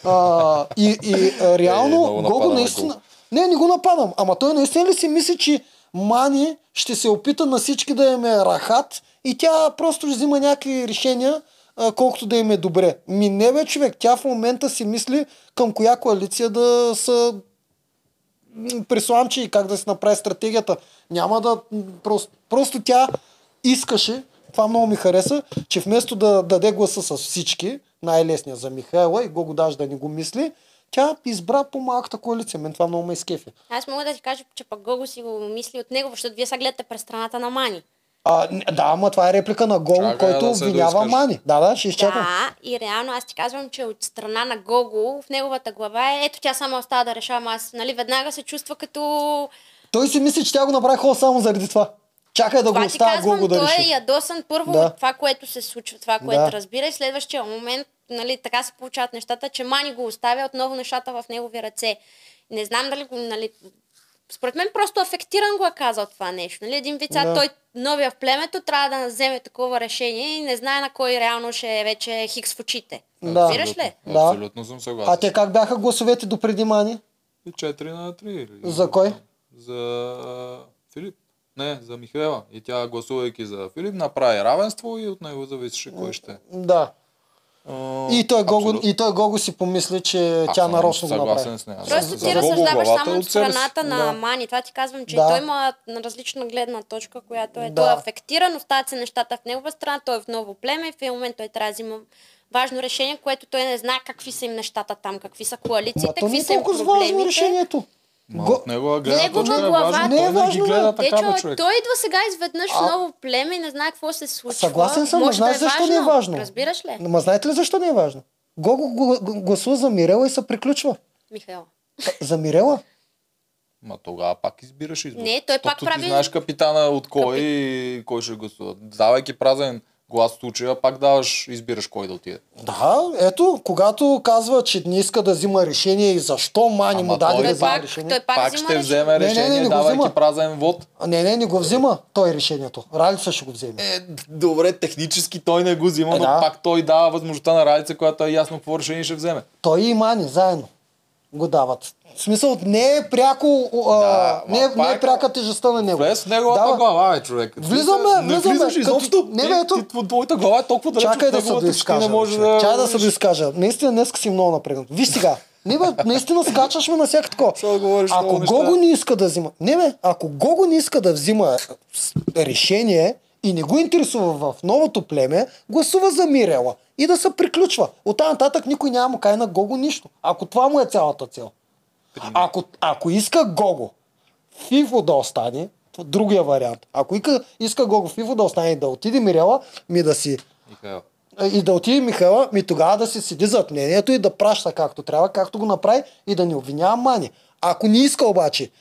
А, и, и реално Е, Гого наистина... Не, не го нападам. Ама той наистина ли си мисли, че Мани ще се опита на всички да им е рахат и тя просто взима някакви решения, колкото да им е добре. Ми не бе, човек. Тя в момента си мисли към коя коалиция да са м, присламче и как да си направи стратегията. Няма да... Просто, просто тя искаше, това много ми хареса, че вместо да даде гласа с всички, най-лесния за Михайла и Гого даже да не го мисли, тя избра по-малката коалиция. Мен това много ме изкефи. Аз мога да ти кажа, че пък Гого си го мисли от него, защото вие сега гледате през страната на Мани. А, да, ама това е реплика на Гого, Чакай който да обвинява доизкаже. Мани. Да, да, ще изчакам. Да, и реално аз ти казвам, че от страна на Гого в неговата глава е, ето тя само остава да решавам аз. Нали, веднага се чувства като... Той си мисли, че тя го направи хубаво само заради това. Чакай да го Това оставя казвам, Гого да той е реши. ядосан първо Да. от това, което се случва, това, което Да. разбира и следващия момент, нали, така се получават нещата, че Мани го оставя отново нещата в негови ръце. Не знам дали го, нали, според мен просто афектиран го е казал това нещо. Нали? Един вид, Да. той новия в племето трябва да вземе такова решение и не знае на кой реално ще е вече хикс в очите. Да. Разбираш ли? Да. Абсолютно съм съгласен. А те как бяха гласовете допреди Мани? 4 на 3. Или... За кой? За Филип. Не, за Михаела. И тя, гласувайки за Филип, направи равенство и от него зависеше кой ще. Да. И той, Гого, абсолютно. и той Гого си помисли, че Аз тя нарочно го направи. съгласен с нея. Просто ти Гого разсъждаваш само е от страната на Да. Мани. Това ти казвам, че Да. той има на различна гледна точка, която е. Да. Той е афектиран, остават се нещата в негова страна, той е в ново племе и в един момент той трябва да взима важно решение, което той не знае какви са им нещата там, какви са Ма коалициите, то не какви е са им толкова важно проблемите. решението. Го- от негова гледна Негова точка е глава. важно. Не е не ги важно, гледа така, бе, човек, той идва сега изведнъж А- в ново племе и не знае какво се случва. Съгласен съм, но Може знаеш да е защо не е важно? Разбираш ли? Ма знаете ли защо не е важно? Гого гла- г- гласува за Мирела и се приключва. Михаил. За Мирела? Ма тогава пак избираш избор. Не, той пак Защото прави- ти знаеш капитана от кой Капи- и кой ще гласува. Давайки празен глас в случая, пак даваш, избираш кой да отиде. Да, ето, когато казва, че не иска да взима решение и защо Мани Ама му даде да пак, решение. той пак, Пак взима ще решение. вземе Не, не, не, решение, не го давайки взима. празен вод. Не, не, не го взима той решението. Ралица ще го вземе. Е, добре, технически той не го взима, Е, но да. пак той дава възможността на Ралица, която е ясно какво решение ще вземе. Той и Мани заедно го дават. В смисъл, не е пряко, а, Да, не, е, не е пряка тежестта на него. Влез в неговата Дава. глава, бе, човек. Влизаме, не влизаме, влизаш изобщо. Не, Ти- бе, ето. ти- тво- Твоята глава е толкова далеч Чакай от да се доизкажа. не може да... Чакай да се доизкажа. Наистина днес си много напрегнат. Виж сега. Не бе, наистина скачаш ме на всяка такова. Говориш Ако. Гого не иска да взима... Не бе, ако Гого не иска да взима решение и не го интересува в новото племе, гласува за Мирела и да се приключва. От тази нататък никой няма му кай на Гого нищо. Ако това му е цялата цел. Ако, ако иска Гого Фифо да остане, е другия вариант. Ако иска, иска Гого Фифо да остане и да отиде Мирела, ми да си Михаил. и да отиде Михайла, ми тогава да си седи зад мнението и да праща както трябва, както го направи и да ни обвинява Мани. Ако не иска обаче,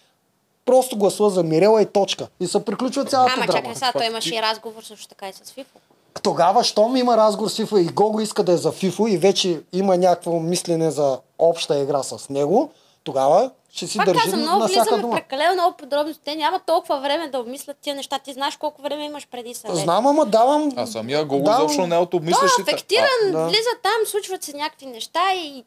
просто гласува за Мирела и точка. И се приключва цялата Ама драма. чакай сега, той имаше и разговор също така и с Фифо. Тогава, щом има разговор с Фифо и Гого иска да е за Фифо и вече има някакво мислене за обща игра с него, тогава ще си Пак държи казвам, много на всяка дума. прекалено много подробности. Те няма толкова време да обмислят тия неща. Ти знаеш колко време имаш преди съвет. Знам, ама давам... А самия Гого давам- изобщо не е от Той е обмислящите. афектиран, да. влиза там, случват се някакви неща и...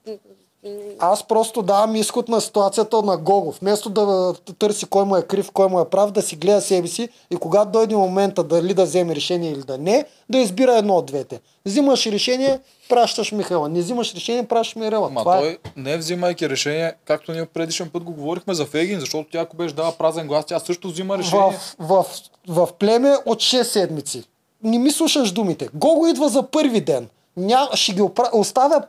Аз просто давам изход на ситуацията на Гого. Вместо да търси кой му е крив, кой му е прав, да си гледа себе си и когато дойде момента дали да вземе решение или да не, да избира едно от двете. Взимаш решение, пращаш Михайла. Не взимаш решение, пращаш Мирела. Ма Това е. той не взимайки решение, както ние предишен път го говорихме за Фегин, защото тя ако беше дала празен глас, тя също взима решение. в, в, в племе от 6 седмици. Не ми слушаш думите. Гого идва за първи ден. Ня, ще ги опра... оставя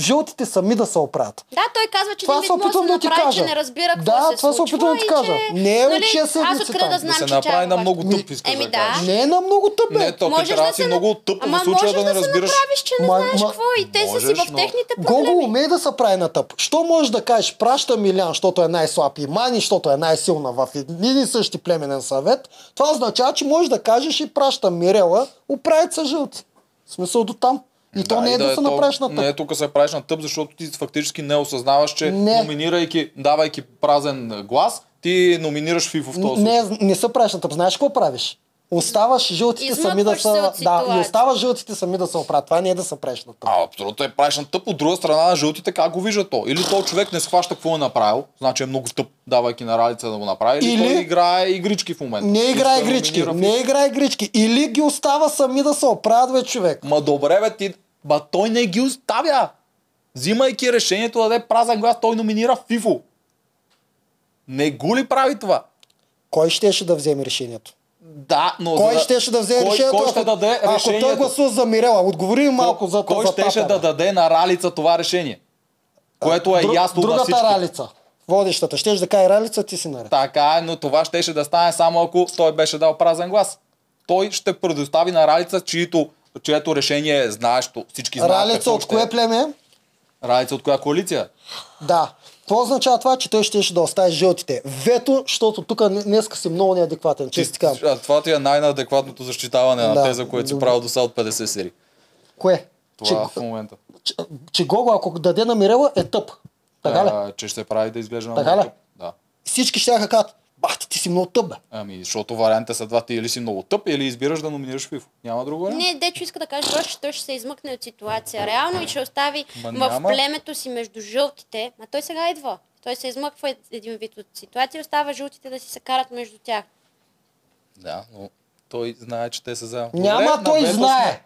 жълтите сами да се оправят. Да, той казва, че Това не се да опитвам да ти направи, кажа. че не разбира какво Да, се това се опитвам да ти кажа. че- Не е от нали, шест Аз седмици откъде там. да знам, да се че направи на е много тъп, искаш Еми да. Не е на много тъп, бе. Не, то Можеш трябва да си много тъп Ама в случая можеш да не да се разбираш. направиш, че не знаеш какво и те са си в техните Гого проблеми. умее да се прави на тъп. Що можеш да кажеш, праща Милян, защото е най-слаб и Мани, защото е най-силна в един и същи племенен съвет, това означава, че можеш да кажеш и праща Мирела, оправят се жълти. В смисъл до там. И то не е да, се то- направиш на тъп. Не е тук се правиш на тъп, защото ти фактически не осъзнаваш, че Не. номинирайки, давайки празен глас, ти номинираш Фифо в този Не, не се правиш на тъп. Знаеш какво правиш? Оставаш жълтите сами да са... се Да, и оставаш жълтите сами да се оправят. Това не е да се правиш на тъп. А, абсолютно е правиш на тъп. От друга страна на жълтите, как го вижда то? Или то човек не схваща какво е направил, значи е много тъп, давайки на ралица да го направи, или, Или- той играе игрички в момента. Не играе да игрички, не играе игрички. Или ги остава сами да се оправят, бе, човек. Ма добре, бе, ти... Ба той не ги оставя. Взимайки решението да даде празен глас, той номинира Фифо. Не го ли прави това? Кой щеше да вземе решението? Да, но Кой за щеше да вземе кой, решението? Кой ще ако, даде ако решението? той гласува за Мирела, отговори ми малко за Кой за щеше Татара. да даде на Ралица това решение? Което е Друг- ясно на Другата всички. ралица. Водещата. Щеш да каже ралица, ти си наред. Така е, но това щеше да стане само ако той беше дал празен глас. Той ще предостави на Ралица, чието, чието решение е знаещо. Всички знаят Ралица от ще е. кое племе? е? Ралица от коя коалиция? Да. Какво означава това, че той щеше да остави жълтите? Вето, защото тук днеска си много неадекватен. Често ти. А, Това ти е най-адекватното защитаване на Да. теза, което си правил до сега от 50 серии. Кое? Че, Това в момента. че, че Гого, ако даде на Мирела, е тъп. Така ли? А, че ще прави да изглежда Така много ли? Да. Всички ще кажат, бахти, ти си много тъп, бе. Ами, защото вариантите са два. Ти или си много тъп, или избираш да номинираш Фифо. Няма друго вариант. Не, Дечо иска да каже, че той ще се измъкне от ситуация. Реално и ще остави Ма в няма. племето си между жълтите. А той сега идва. Той се измъква ед- един вид от ситуация и остава жълтите да си се карат между тях. Да, но той знае, че те са заедно. Няма, Добре, той знае. сме.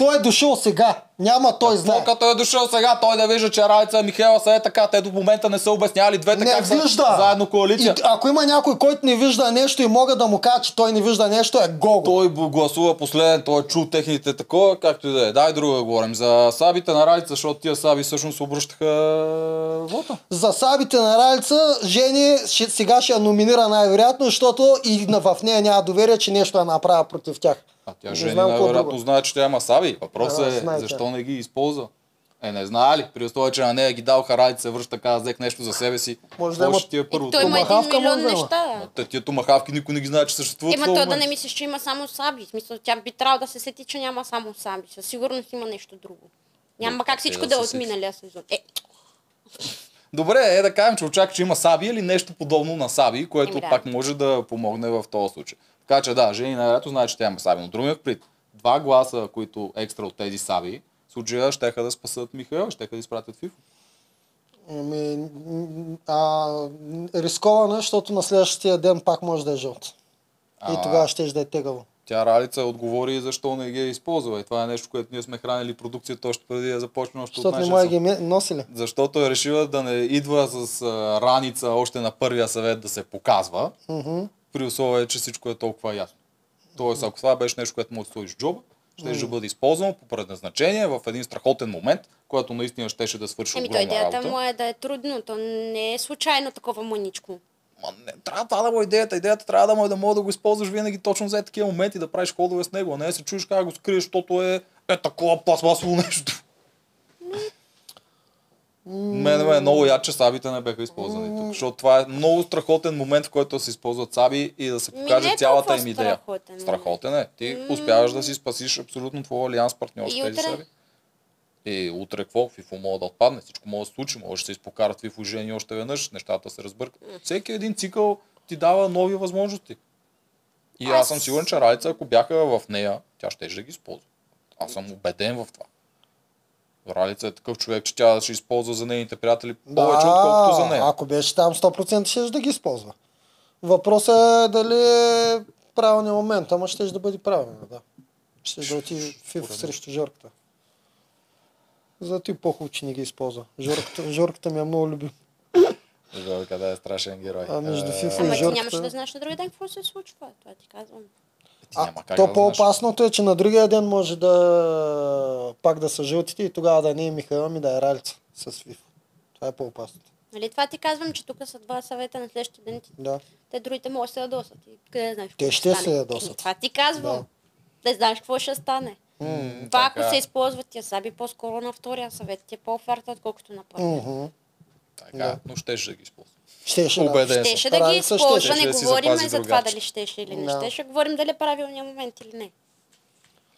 Той е дошъл сега. Няма, той знае. То, като е дошъл сега, той да вижда, че Ралица и Михайла са е така. Те до момента не са обяснявали двете Не как са вижда. заедно коалиция. И, ако има някой, който не вижда нещо и мога да му кажа, че той не вижда нещо, е Гого. Той гласува последен, той е чул техните такова, както и да е. Дай друго да говорим. За сабите на Ралица, защото тия саби всъщност обръщаха вота. За сабите на Ралица, Жени сега ще я номинира най-вероятно, защото и в нея няма доверие, че нещо е направя против тях. А тя Не жени най-вероятно знае, че тя има саби. Въпросът е знае тя. защо не ги използва. Е, не знае ли? При условие, че на нея ги дал Ралица, се върши така, взех нещо за себе си. Може да има- ти е първо? Той има един милион има. неща. Те тия томахавки никой не ги знае, че съществуват. Ема този той да не мислиш, че има само саби. Смисъл, тя би трябвало да се сети, че няма само саби. Със сигурност има нещо друго. Няма как всичко да да е от миналия сезон. Е, Добре, е да кажем, че очаква, че има Саби или нещо подобно на Саби, което Еми да. пак може да помогне в този случай. Така че да, Жени най-вероятно знае, че тя има Саби, но другият пред два гласа, които екстра от тези Саби, случая щеха да спасат Михаил, щеха да изпратят Фифо. Ами, м, а, рискована, защото на следващия ден пак може да е жълт. И А. тогава ще да е тегаво. Тя Ралица отговори защо не ги е използвала. И това е нещо, което ние сме хранили продукцията още преди да започне още от Защото не нашия може ги ме- носи ли? Защото е решила да не идва с а, раница още на първия съвет да се показва, Мгм. при условие, че всичко е толкова ясно. Тоест, ако това беше нещо, което да сложиш в джоба, ще да бъде използвано по предназначение в един страхотен момент, която наистина щеше да свърши Еми, огромна идеята работа. му е да е трудно. То не е случайно такова мъничко. Ма не, трябва това да му е идеята. Идеята трябва да му е да мога да го използваш винаги точно за такива моменти, да правиш ходове с него, а не да се чуеш как го скриеш, защото е, е такова пластмасово нещо. Мене ме е много яд, че сабите не бяха използвани тук, защото това е много страхотен момент, в който да се използват саби и да се покаже е цялата им идея. страхотен. Страхотен е. Ти успяваш да си спасиш абсолютно твоя алианс партньор с тези утре? саби. И утре какво? Фифо може да отпадне, всичко може да се случи, може да се изпокарат Фифо жени още веднъж, нещата се разбъркат. Всеки един цикъл ти дава нови възможности. И аз съм Аз- сигурен, че Ралица, ако бяха в нея, тя ще да ги използва. Аз съм убеден в това. Ралица е такъв човек, че тя ще използва за нейните приятели повече, отколкото за нея. ако беше там 100% ще да ги използва. Въпросът е дали е правилният момент, ама ще да бъде правилно, да. Ще да отиде фиф срещу Жорката. За ти по-хубаво, че не ги използва. Жорката, Жорката ми е много любим. За къде е страшен герой. А между Е, Фифо Ама ти Жорката- нямаше да знаеш на другия ден какво се случва. Това ти казвам. А, то да знаеш. по-опасното е, че на другия ден може да пак да са жълтите и тогава да не е Михаил, ми да е Ралица с Фифо. Това е по-опасното. Нали, това ти казвам, че тук са два съвета на следващия ден. Да. Те другите могат да се ядосат. И къде да знаеш Те ще се ядосат. Еми, Това ти казвам. Да. знаеш какво ще стане. М, Това ако така. се използват тия саби, по-скоро на втория съвет ти е по-оферта, отколкото на първия. Мгм. Така, но ще ще ги използва. Щеше да. Убеден съм. Щеше да ги използва, щеше не да говорим за това дали щеше или не Да. щеше. Говорим дали е правилният момент или не.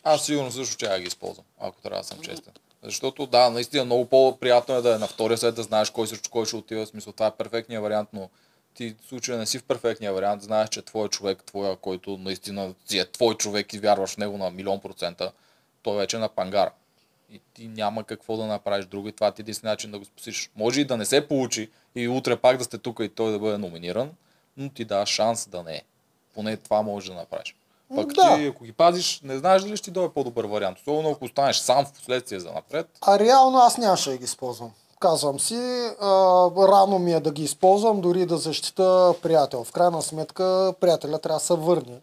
Аз сигурно също ще я ги използвам, ако трябва да съм честен. Защото да, наистина много по-приятно е да е на втория след да знаеш кой срещу кой ще отива. В смисъл, това е перфектният вариант, но ти в случая не си в перфектния вариант, знаеш, че твой човек, твоя, който наистина си е твой човек и вярваш в него на милион процента, той вече е на пангара. И ти няма какво да направиш друго и това ти е единствен начин да го спасиш. Може и да не се получи и утре пак да сте тук и той да бъде номиниран, но ти дава шанс да не е. Поне това можеш да направиш. Пък Да. ти, ако ги пазиш, не знаеш дали ще ти дойде по-добър вариант. Особено ако останеш сам в последствие за напред. А реално аз нямаше да ги използвам. Казвам си, а, рано ми е да ги използвам, дори да защита приятел. В крайна сметка приятеля трябва да се върне.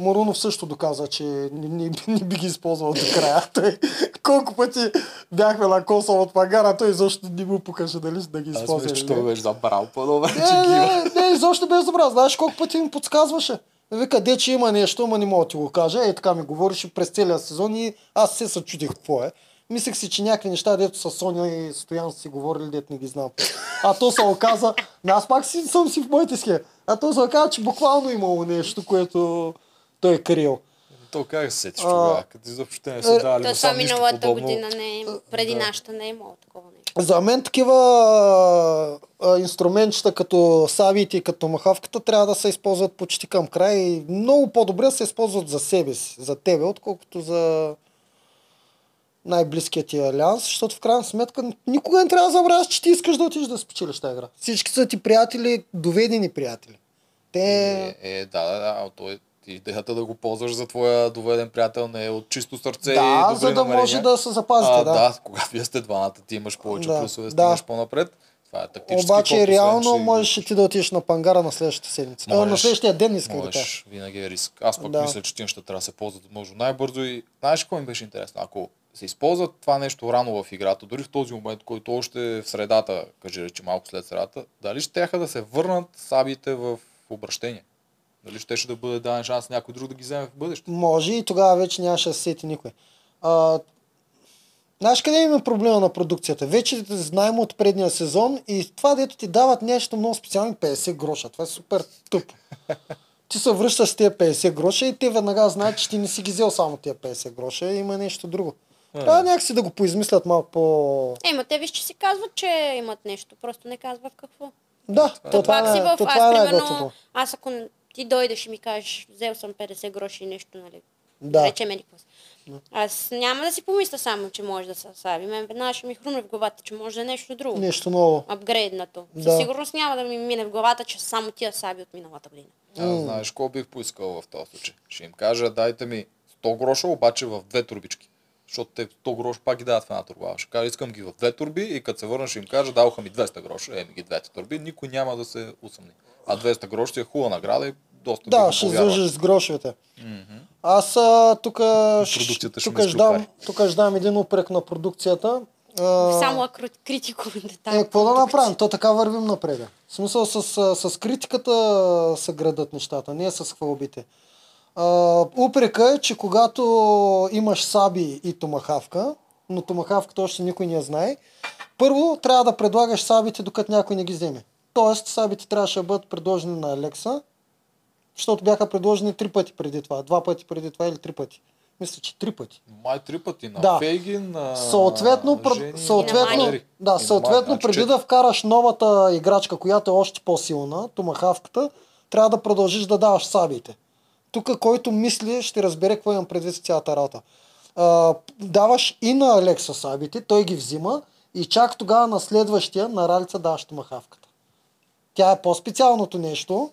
Морунов също доказа, че не, не, не би ги използвал до края. Той, колко пъти бяхме на коса от пагара, той изобщо не му покаже дали да ги използва. или не. беше забрал по-добре, Не, не, не, изобщо без добра. Знаеш колко пъти ми подсказваше? Вика, де, че има нещо, ама не мога да ти го кажа. Е, така ми говореше през целия сезон и аз се съчудих какво е. Мислех си, че някакви неща, дето с Соня и Стоян са си говорили, дето не ги знам. А то се оказа, аз пак си, съм си в моите схеми. А то се оказа, че буквално имало нещо, което той е криел. То как се сетиш тогава, като изобщо не са дали То това миналата подобно. година не е, преди нашата не е имало такова нещо. За мен такива а, инструментчета като савите и като махавката трябва да се използват почти към край и много по-добре да се използват за себе си, за тебе, отколкото за най-близкият ти алианс, защото в крайна сметка никога не трябва да забравяш, че ти искаш да отидеш да спечелиш тази игра. Всички са ти приятели, доведени приятели. Те... Е, е, да, да, да, а е идеята да го ползваш за твоя доведен приятел не е от чисто сърце и да, добри за да намерения. може да се запазите. а, да. да, когато вие сте двамата, ти имаш повече Да, плюсове, да. стигаш по-напред. Това е тактически Обаче освен, реално че можеш и ти да отидеш на пангара на следващата седмица. А, на Можеш. следващия ден исках да кажа. Можеш, винаги е риск. Аз пък Да. мисля, че тия неща трябва да се ползват възможно най-бързо и знаеш какво ми беше интересно? Ако се използват това нещо рано в играта, дори в този момент, който още е в средата, кажи речи малко след средата, дали ще да се върнат сабите в обращение? Дали ще да бъде даден шанс някой друг да ги вземе в бъдеще? Може и тогава вече нямаше да се сети никой. А, знаеш къде има проблема на продукцията? Вече знаем от предния сезон и това, дето ти дават нещо много специално 50 гроша. Това е супер тъпо. ти се връщаш с тези 50 гроша и те веднага знаят, че ти не си ги взел само тези 50 гроша, има нещо друго. Трябва някакси да го поизмислят малко по... Е, ма те виж, че си казват, че имат нещо, просто не казват какво. Да, То то пак това, си е, в... то Аз, това е примерно, аз ако ти дойдеш и ми кажеш, взел съм 50 гроши и нещо, нали? Да. Еди какво си. Аз няма да си помисля само, че може да се саби. Мен веднага ще ми хрумне в главата, че може да е нещо друго. Нещо ново. Апгрейднато. Да. Със сигурност няма да ми мине в главата, че са само тия саби от миналата година. Аз знаеш, какво бих поискал в този случай? Ще им кажа, дайте ми 100 гроша, обаче в две турбички. Защото те 100 гроша пак ги дават в една турба. Ще кажа, искам ги в две турби и като се върна ще им кажа, даваха ми 200 гроша, еми ги двете турби, никой няма да се усъмни. А 200 гроша си е хубава награда и доста Да, ще излъжеш с грошовете. Аз а, тук тук ждам, тук ждам един упрек на продукцията. Само критико. Е, какво да направим? То така вървим напред. В смисъл с, а, с критиката се градат нещата, не с хвалбите. Упрека е, че когато имаш саби и томахавка, но томахавката още никой не я знае, първо трябва да предлагаш сабите, докато някой не ги вземе. Тоест, сабите трябваше да бъдат предложени на Алекса, защото бяха предложени три пъти преди това. Два пъти преди това или три пъти. Мисля, че три пъти. Май три пъти на Да. Фейгин, на Съответно, Жени, на съответно, Валери. да, на съответно Май, значи преди да вкараш новата играчка, която е още по-силна, томахавката, трябва да продължиш да даваш сабите. Тук, който мисли, ще разбере какво имам предвид с цялата работа. А, даваш и на Алекса сабите, той ги взима и чак тогава на следващия, на Ралица, даваш томахавката. Тя е по-специалното нещо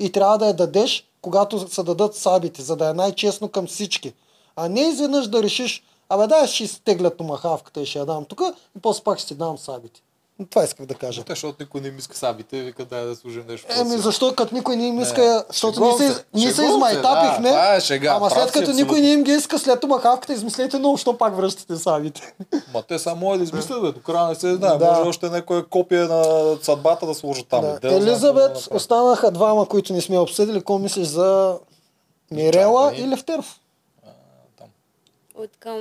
и трябва да я дадеш, когато се дадат сабите, за да е най-честно към всички. А не изведнъж да решиш, абе дай ще изтегля томахавката и ще я дам тук и после пак ще ти дам сабите. Това исках да кажа. Те, защото никой не им иска сабите, вика дай да служим нещо. Еми, защо като никой не им иска, защото шегувам ние се, се, ние измайтапихме, да, това е шега, ама след като никой не им ги иска след томахавката, измислете много, що пак връщате сабите. Ма те само могат да измислят, бе. До края не се знае. Да. Може още някое копие на съдбата да сложат там. Да. Де да знам Елизабет, да останаха двама, които не сме обсъдили. Какво мислиш за Мирела и Левтеров? От към...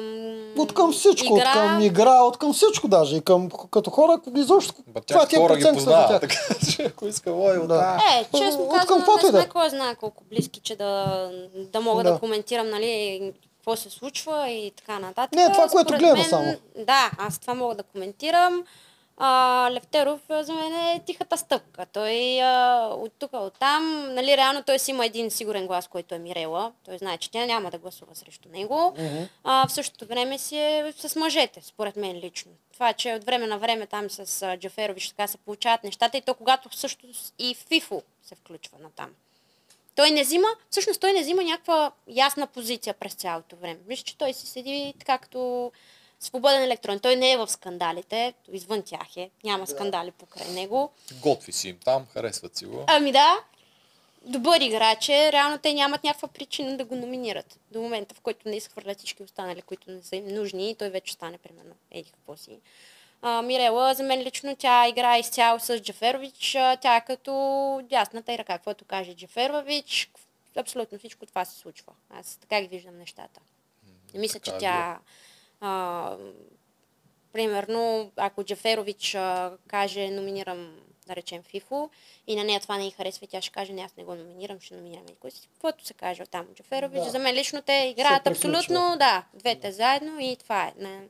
От към всичко, игра, от към игра, от към всичко даже. И към, като хора, изобщо. Ба, Това ти е преценката за тях. така че ако иска лой, Да. да. Е, честно От казвам, не да е. сме кой знае колко близки, че да, да мога Да. да. коментирам, нали, какво се случва и така нататък. Не, това, което Според гледа само. Да, аз това мога да коментирам. А, Левтеров за мен е тихата стъпка. Той а, от тук, от там, нали, реално той си има един сигурен глас, който е Мирела. Той знае, че тя няма да гласува срещу него. А, в същото време си е с мъжете, според мен лично. Това, че от време на време там с а, Джаферович така се получават нещата и то когато също и Фифо се включва на там. Той не взима, всъщност той не взима някаква ясна позиция през цялото време. Виж, че той си седи така като свободен електрон. Той не е в скандалите, извън тях е, няма скандали покрай него. Готви си им там, харесват си го. Ами да, добър играч е, реално те нямат някаква причина да го номинират. До момента, в който не изхвърлят всички останали, които не са им нужни, и той вече стане, примерно, еди какво си. А, Мирела, за мен лично тя играе изцяло с Джаферович. Тя е като дясната и ръка, каквото каже Джаферович. Абсолютно всичко това се случва. Аз така ги виждам нещата. Не мисля, че така е тя... А, примерно, ако Джаферович а, каже, номинирам, да речем, Фифо, и на нея това не й харесва, и тя ще каже, не, аз не го номинирам, ще номинирам и кой си. Каквото се каже там от Джаферович, Да. за мен лично те играят абсолютно, да, двете заедно и това е. Не.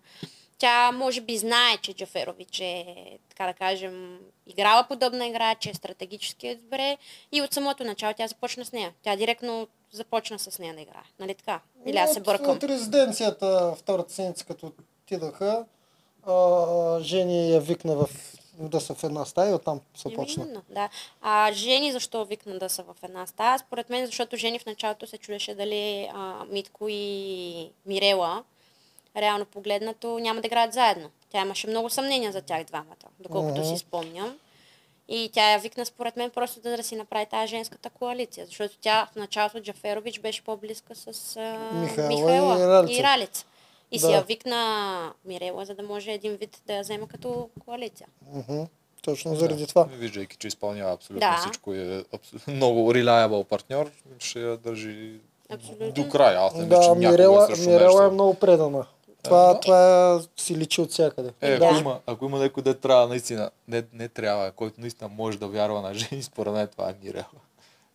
Тя може би знае, че Джаферович е, така да кажем, играла подобна игра, че е стратегически е добре и от самото начало тя започна с нея. Тя директно започна с нея да играе. Нали така? Или аз се бъркам? От резиденцията втората седмица, като отидаха, а, Жени я викна в, да са в една стая оттам се почна. Именно, да. А Жени защо викна да са в една стая? Според мен, защото Жени в началото се чудеше дали а, Митко и Мирела, реално погледнато, няма да играят заедно. Тя имаше много съмнения за тях двамата, доколкото Мгм. си спомням. И тя я викна, според мен, просто да, да си направи тази женската коалиция. Защото тя в началото Джаферович беше по-близка с а, Михайла Михайла и Ралица. и Ралица. И си Да. я викна Мирела, за да може един вид да я взема като коалиция. Мгм. Точно заради това. Виждайки, че изпълнява абсолютно Да. всичко и е абсолютно много reliable партньор, ще я държи Абсолютно. до край. Аз не Да, виждам някога Мирела, Мирела е много предана. Това, да. това си личи от всякъде. Е, Да. ако, има, ако има някой, де трябва наистина, не, не трябва, който наистина може да вярва на жени, според мен това е Мирела.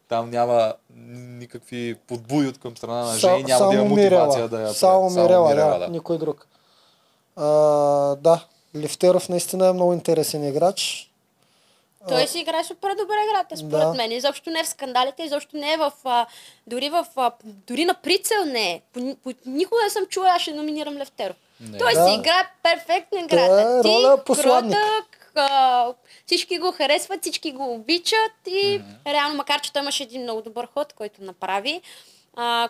Там няма никакви подбуди от към страна на жени, няма да има мотивация да я прави. Само Мирела, да, да. никой друг. А, да, Лифтеров наистина е много интересен играч. Той си играе супер добре играта, според Да. мен. Изобщо не е в скандалите, изобщо не е в... А, дори, в а, дори на прицел не е. По, по, никога не съм чула, аз ще номинирам Левтеров. Не. Той Да. си играе перфектна играта. е Ти, кротък, а, всички го харесват, всички го обичат и реално, макар че той имаше един много добър ход, който направи, а,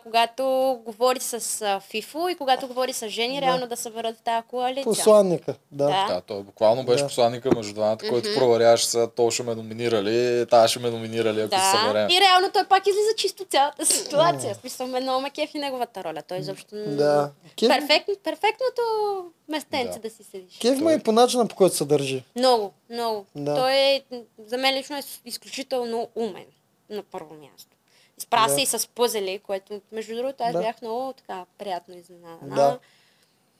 когато говори с а, Фифо и когато говори с Жени, реално да съберат тази коалиция. Посланника, да. Да. Да, той буквално беше Да. посланника между двамата, който проверяваше сега, то ще ме номинирали, тая ще ме номинирали, ако се съберем. Да, и реално той пак излиза чисто цялата ситуация. В смисъл, ме много ме кефи неговата роля. Той изобщо... Да. Кеф- Перфект, перфектното местенце Да. да. си седиш. Кев ме и по начина, по който се държи. Много, много. Да. Той е, за мен лично е изключително умен на първо място. Изправя Да. се и с пъзели, което, между другото, аз Да. бях много така приятно изненадана. Да.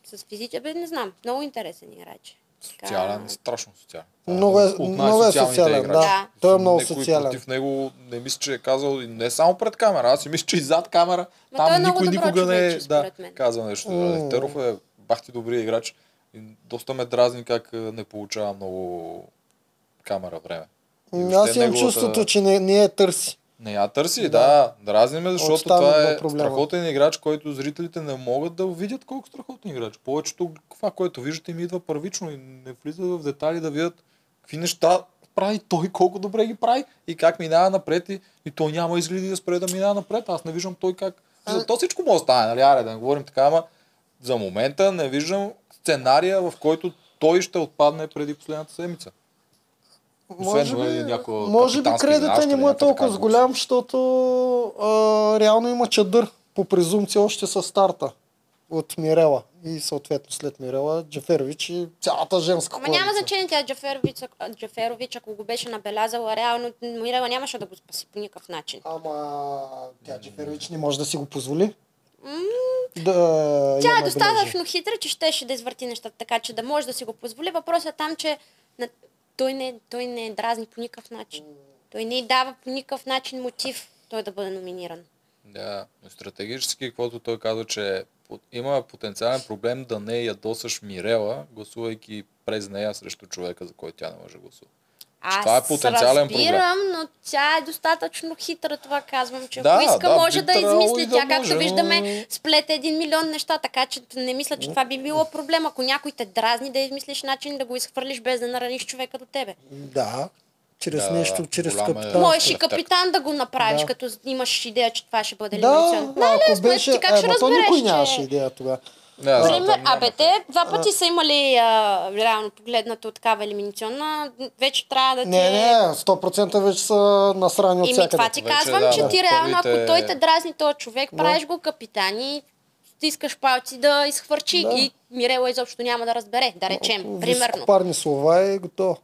С физичен, бе, не знам, много интересен играч. Така- Социален, страшно социален. Много е- много е социален, играчи. да. Той е много Никой социален. против него не мисля, че е казал и не само пред камера, аз си мисля, че и зад камера. Ма е там много никой никога не е да, казва нещо. М. Левтеров е бахти добрия играч. И доста ме дразни как не получава много камера време. Аз имам неговата- чувството, че не, не я търси. Не я търси, да. Да. Дразни ме, защото това е проблема. страхотен играч, който зрителите не могат да видят колко страхотен играч. Повечето това, което виждате, им идва първично и не влизат в детайли да видят какви неща прави той, колко добре ги прави и как минава напред и, и той няма изгледи да спре да минава напред. Аз не виждам той как... За то всичко може да стане, нали? Аре, да не говорим така, ама за момента не виждам сценария, в който той ще отпадне преди последната седмица. Може би, може би кредита не му е толкова такава голям, защото а, реално има чадър по презумпция още с старта от Мирела. И съответно след Мирела Джаферович и цялата женска Ама няма значение тя Джаферович, а- Джаферович, ако го беше набелязала, реално Мирела нямаше да го спаси по никакъв начин. Ама тя Джаферович не може да си го позволи. Да, Тя е достатъчно хитра, че щеше да извърти нещата така, че да може да си го позволи. Въпросът е там, че на... той, не, той не дразни по никакъв начин. Той не дава по никакъв начин мотив той да бъде номиниран. Да, но стратегически, каквото той казва, че има потенциален проблем да не ядосаш Мирела, гласувайки през нея срещу човека, за който тя не може да гласува. Аз това е потенциален разбирам, но тя е достатъчно хитра, това казвам, че Да, ако иска, да, може да измисли. да Тя, както може, виждаме, сплете един милион неща, така че не мисля, че това би било проблем. Ако някой те дразни, да измислиш начин да го изхвърлиш без да нараниш човека до тебе. Да, чрез Да, нещо, чрез е- капитал. Можеш и капитан да го направиш, Да. като имаш идея, че това ще бъде Да, елиминационно. ако беше... ти как ще е, то разбереш, никой че- нямаше идея тогава. Знам, Пример, как. те два пъти са имали а, реално погледнато такава елиминационна. Вече трябва да ти Не, е... не, 100% вече са насрани от всякъде. това ти Вече казвам, да, че да. ти реално, Първите- ако той те дразни този човек, правиш го капитан и стискаш палци да изхвърчи Да. и Мирела изобщо няма да разбере, да речем, примерно. Високопарни слова и готово.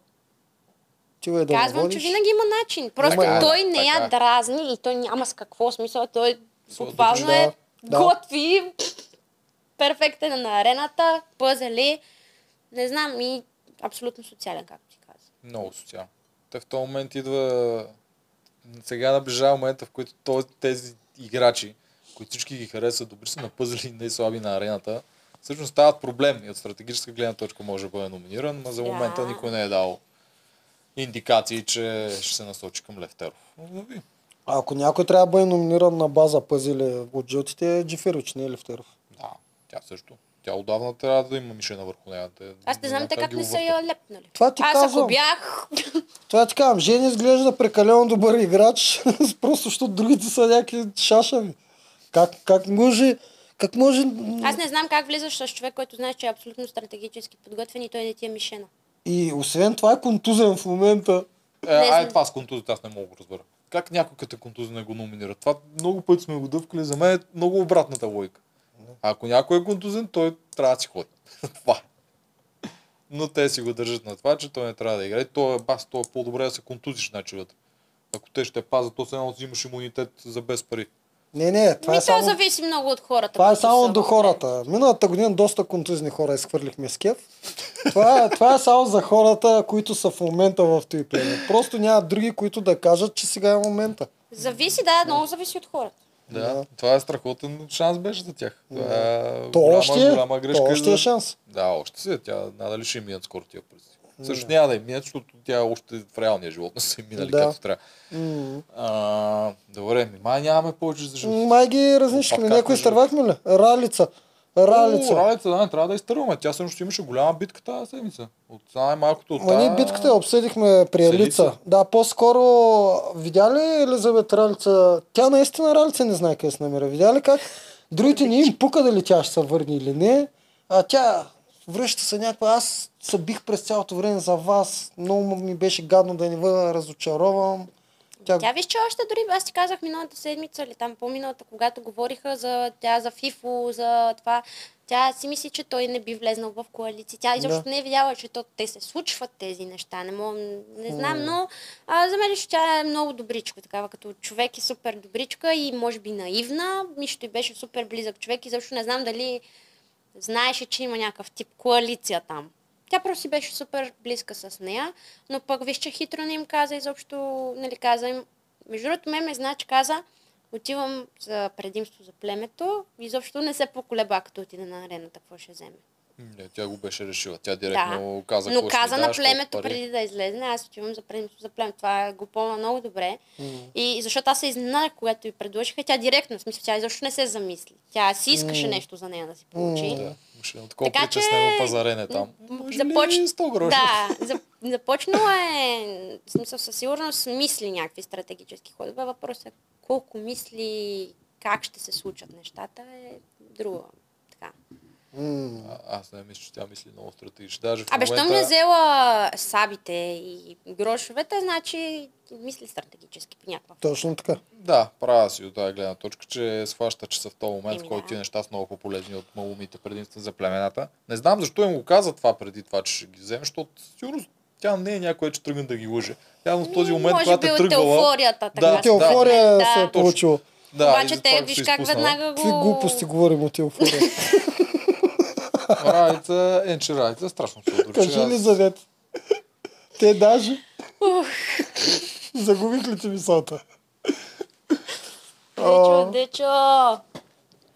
Ти е да Казвам, че винаги има начин. Просто Така е, той да, не така я е. дразни и той няма с какво смисъл. Той буквално да, е да. готви, перфектен на арената, пъзели. Не знам и абсолютно социален, както ти каза. Много социално. Те в този момент идва... Сега наближава момента, в който то- тези играчи, които всички ги харесват, добри са на пъзели и не слаби на арената, всъщност стават проблем и от стратегическа гледна точка може да бъде номиниран, но за момента никой не е дал индикации, че ще се насочи към Левтеров. Ако някой трябва да бъде номиниран на база пъзели от жълтите, е Джиферович, не е Лефтеров. Да, тя също. Тя отдавна трябва да има мишена върху нея. Те, Аз не знам те как не са я лепнали. Това ти Аз казвам. ако бях... Това ти казвам, Жени изглежда прекалено добър играч, просто защото другите са някакви шашави. Как, как може, как може... Аз не знам как влизаш с човек, който знаеш, че е абсолютно стратегически подготвен и той не ти е мишена. И освен това е контузен в момента. Е, ай, това с контузията аз не мога да разбера. Как някой като е контузен не го номинира? Това много пъти сме го дъвкали. За мен е много обратната логика. Ако някой е контузен, той трябва да си ходи. това е. Но те си го държат на това, че той не трябва да играе. Той е бас, той е по-добре да се контузиш, значи. бе. Ако те ще пазят, то се едно взимаш имунитет за без пари. Не, не, това Ми е само... зависи много от хората. Това е само са до вътре. хората. Миналата година доста контузни хора изхвърлихме с кеф. Това, е, това е само за хората, които са в момента в този. Просто няма други, които да кажат, че сега е момента. Зависи, да, много зависи от хората. Да. Да. Това е страхотен шанс беше за тях. Това е То голяма, още е, голяма грешка. то още е шанс. Да, още си. е. Тя надали ще минат скоро тия пръсти. Също няма да им минат, защото тя още в реалния живот не са им минали Да. както трябва. А, добре, ми май нямаме повече за жълти. Май ги разнищихме. Някой изтървахме ли? Ралица. Ралица. О, Ралица, да, не трябва да изтърваме. Тя също имаше голяма битка тази седмица. От най-малкото от Ма ние тази- битката обсъдихме при. Елица. Да, по-скоро видя ли Елизабет Ралица? Тя наистина Ралица не знае къде се намира. Видя ли как другите не им пука дали тя ще се върне или не. А тя връща се някаква. Аз се бих през цялото време за вас. Много ми беше гадно да не ви разочаровам. Тя... Тя виж, че още дори аз ти казах миналата седмица или там по-миналата, когато говориха за тя за ФИФО, за това, тя си мисли, че той не би влезнал в коалиция. Тя изобщо Да. не е видяла, че то, те се случват тези неща. Не, мога, не знам, но а, за мен лично тя е много добричка, такава като човек е супер добричка и може би наивна. Мишто и беше супер близък човек и защо не знам дали знаеше, че има някакъв тип коалиция там. Тя просто си беше супер близка с нея, но пък виж, че хитро не им каза изобщо, нали каза им. Между другото, ме ме знае, че каза, отивам за предимство за племето, изобщо не се поколеба, като отиде на арената, какво ще вземе. Не, тя го беше решила. Тя директно каза Но каза на даш, племето преди да излезе, аз отивам за предимство за племето. Това го помня много добре. И защото аз се изненадах, когато ви предложиха, тя директно, в смисъл, тя изобщо не се замисли. Тя си искаше нещо за нея да си получи. Да, имаше едно такова Така че- пазарене там. Започ... ли 100 гроша? Да, за... е, в смисъл, със сигурност мисли някакви стратегически ходове. Въпросът е колко мисли, как ще се случат нещата е друго. Така. А, аз не мисля, че тя мисли много стратегично. Даже в Абе, щом момента... не взела сабите и грошовете, значи мисли стратегически по някаква Точно така. Да, права си от тази гледна точка, че схваща, че са в този момент, Еми, в който да. тези неща са много по-полезни от малумите предимства за племената. Не знам защо им го каза това преди това, че ще ги вземе, защото сигурно тя не е някой, че тръгне да ги лъже. Явно в този момент, Може когато би е от тръгвала... еуфорията. Да, Така От еуфория да. се е получило. Да, и Обаче затова те, виж как изпуснала. веднага го... Какви глупости говорим от еуфория. Райца, Енче Райца, страшно се отручи. Кажи ли завет? Те даже... Загубих ли ти мисълта? Дечо, дечо!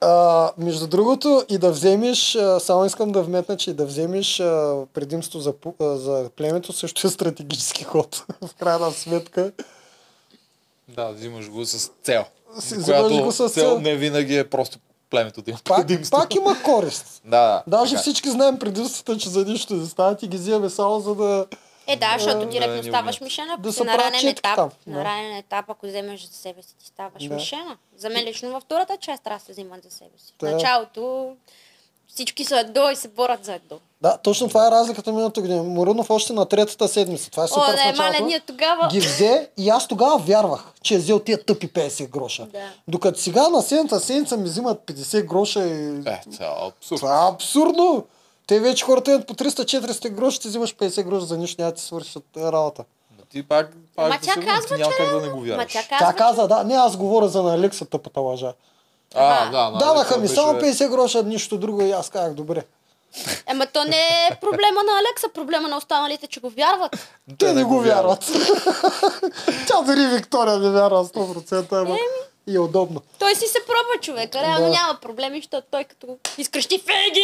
А, между другото, и да вземеш, само искам да вметна, че и да вземеш а, предимство за, за племето също е стратегически ход. В крайна сметка. Да, взимаш го с цел. Си която го с цел. не винаги е просто племето да има Пак, предимство. пак има корист. Да, да. Даже така. всички знаем предимствата, че за нищо не стават и ги взимаме само за да... Е, да, защото да директно ни ставаш мишена, ако Да си на ранен етап. там, На да. ранен етап, ако вземеш за себе си, ти ставаш Да. мишена. За мен лично във втората част трябва да се взимат за себе си. Да. началото всички са едно и се борят за едно. Да, точно това е разликата миналата година. Морунов още на третата седмица. Това е супер О, в да, началото. мале, ние тогава... Ги взе и аз тогава вярвах, че е взел тия тъпи 50 гроша. Да. Докато сега на седмата седмица ми взимат 50 гроша и... Е, това е абсурд. Това е абсурдно! Те вече хората имат по 300-400 гроша, ти взимаш 50 гроша за нищо, няма да ти свършат работа. Но ти пак, пак Ма да тя казва, че как да не го Ма вярваш. тя Тя казва, каза, да, не аз говоря за на Алекса тъпата лъжа. А, да, нали, Даваха ми беше- само 50 гроша, нищо друго и аз казах, добре. Ема то не е проблема на Алекса, проблема на останалите, че го вярват. Те не го вярват. Тя дори Виктория не вярва 100%, ама и е удобно. Той си се пробва човека, реално Да. няма проблеми, защото той като изкръщи Фейгин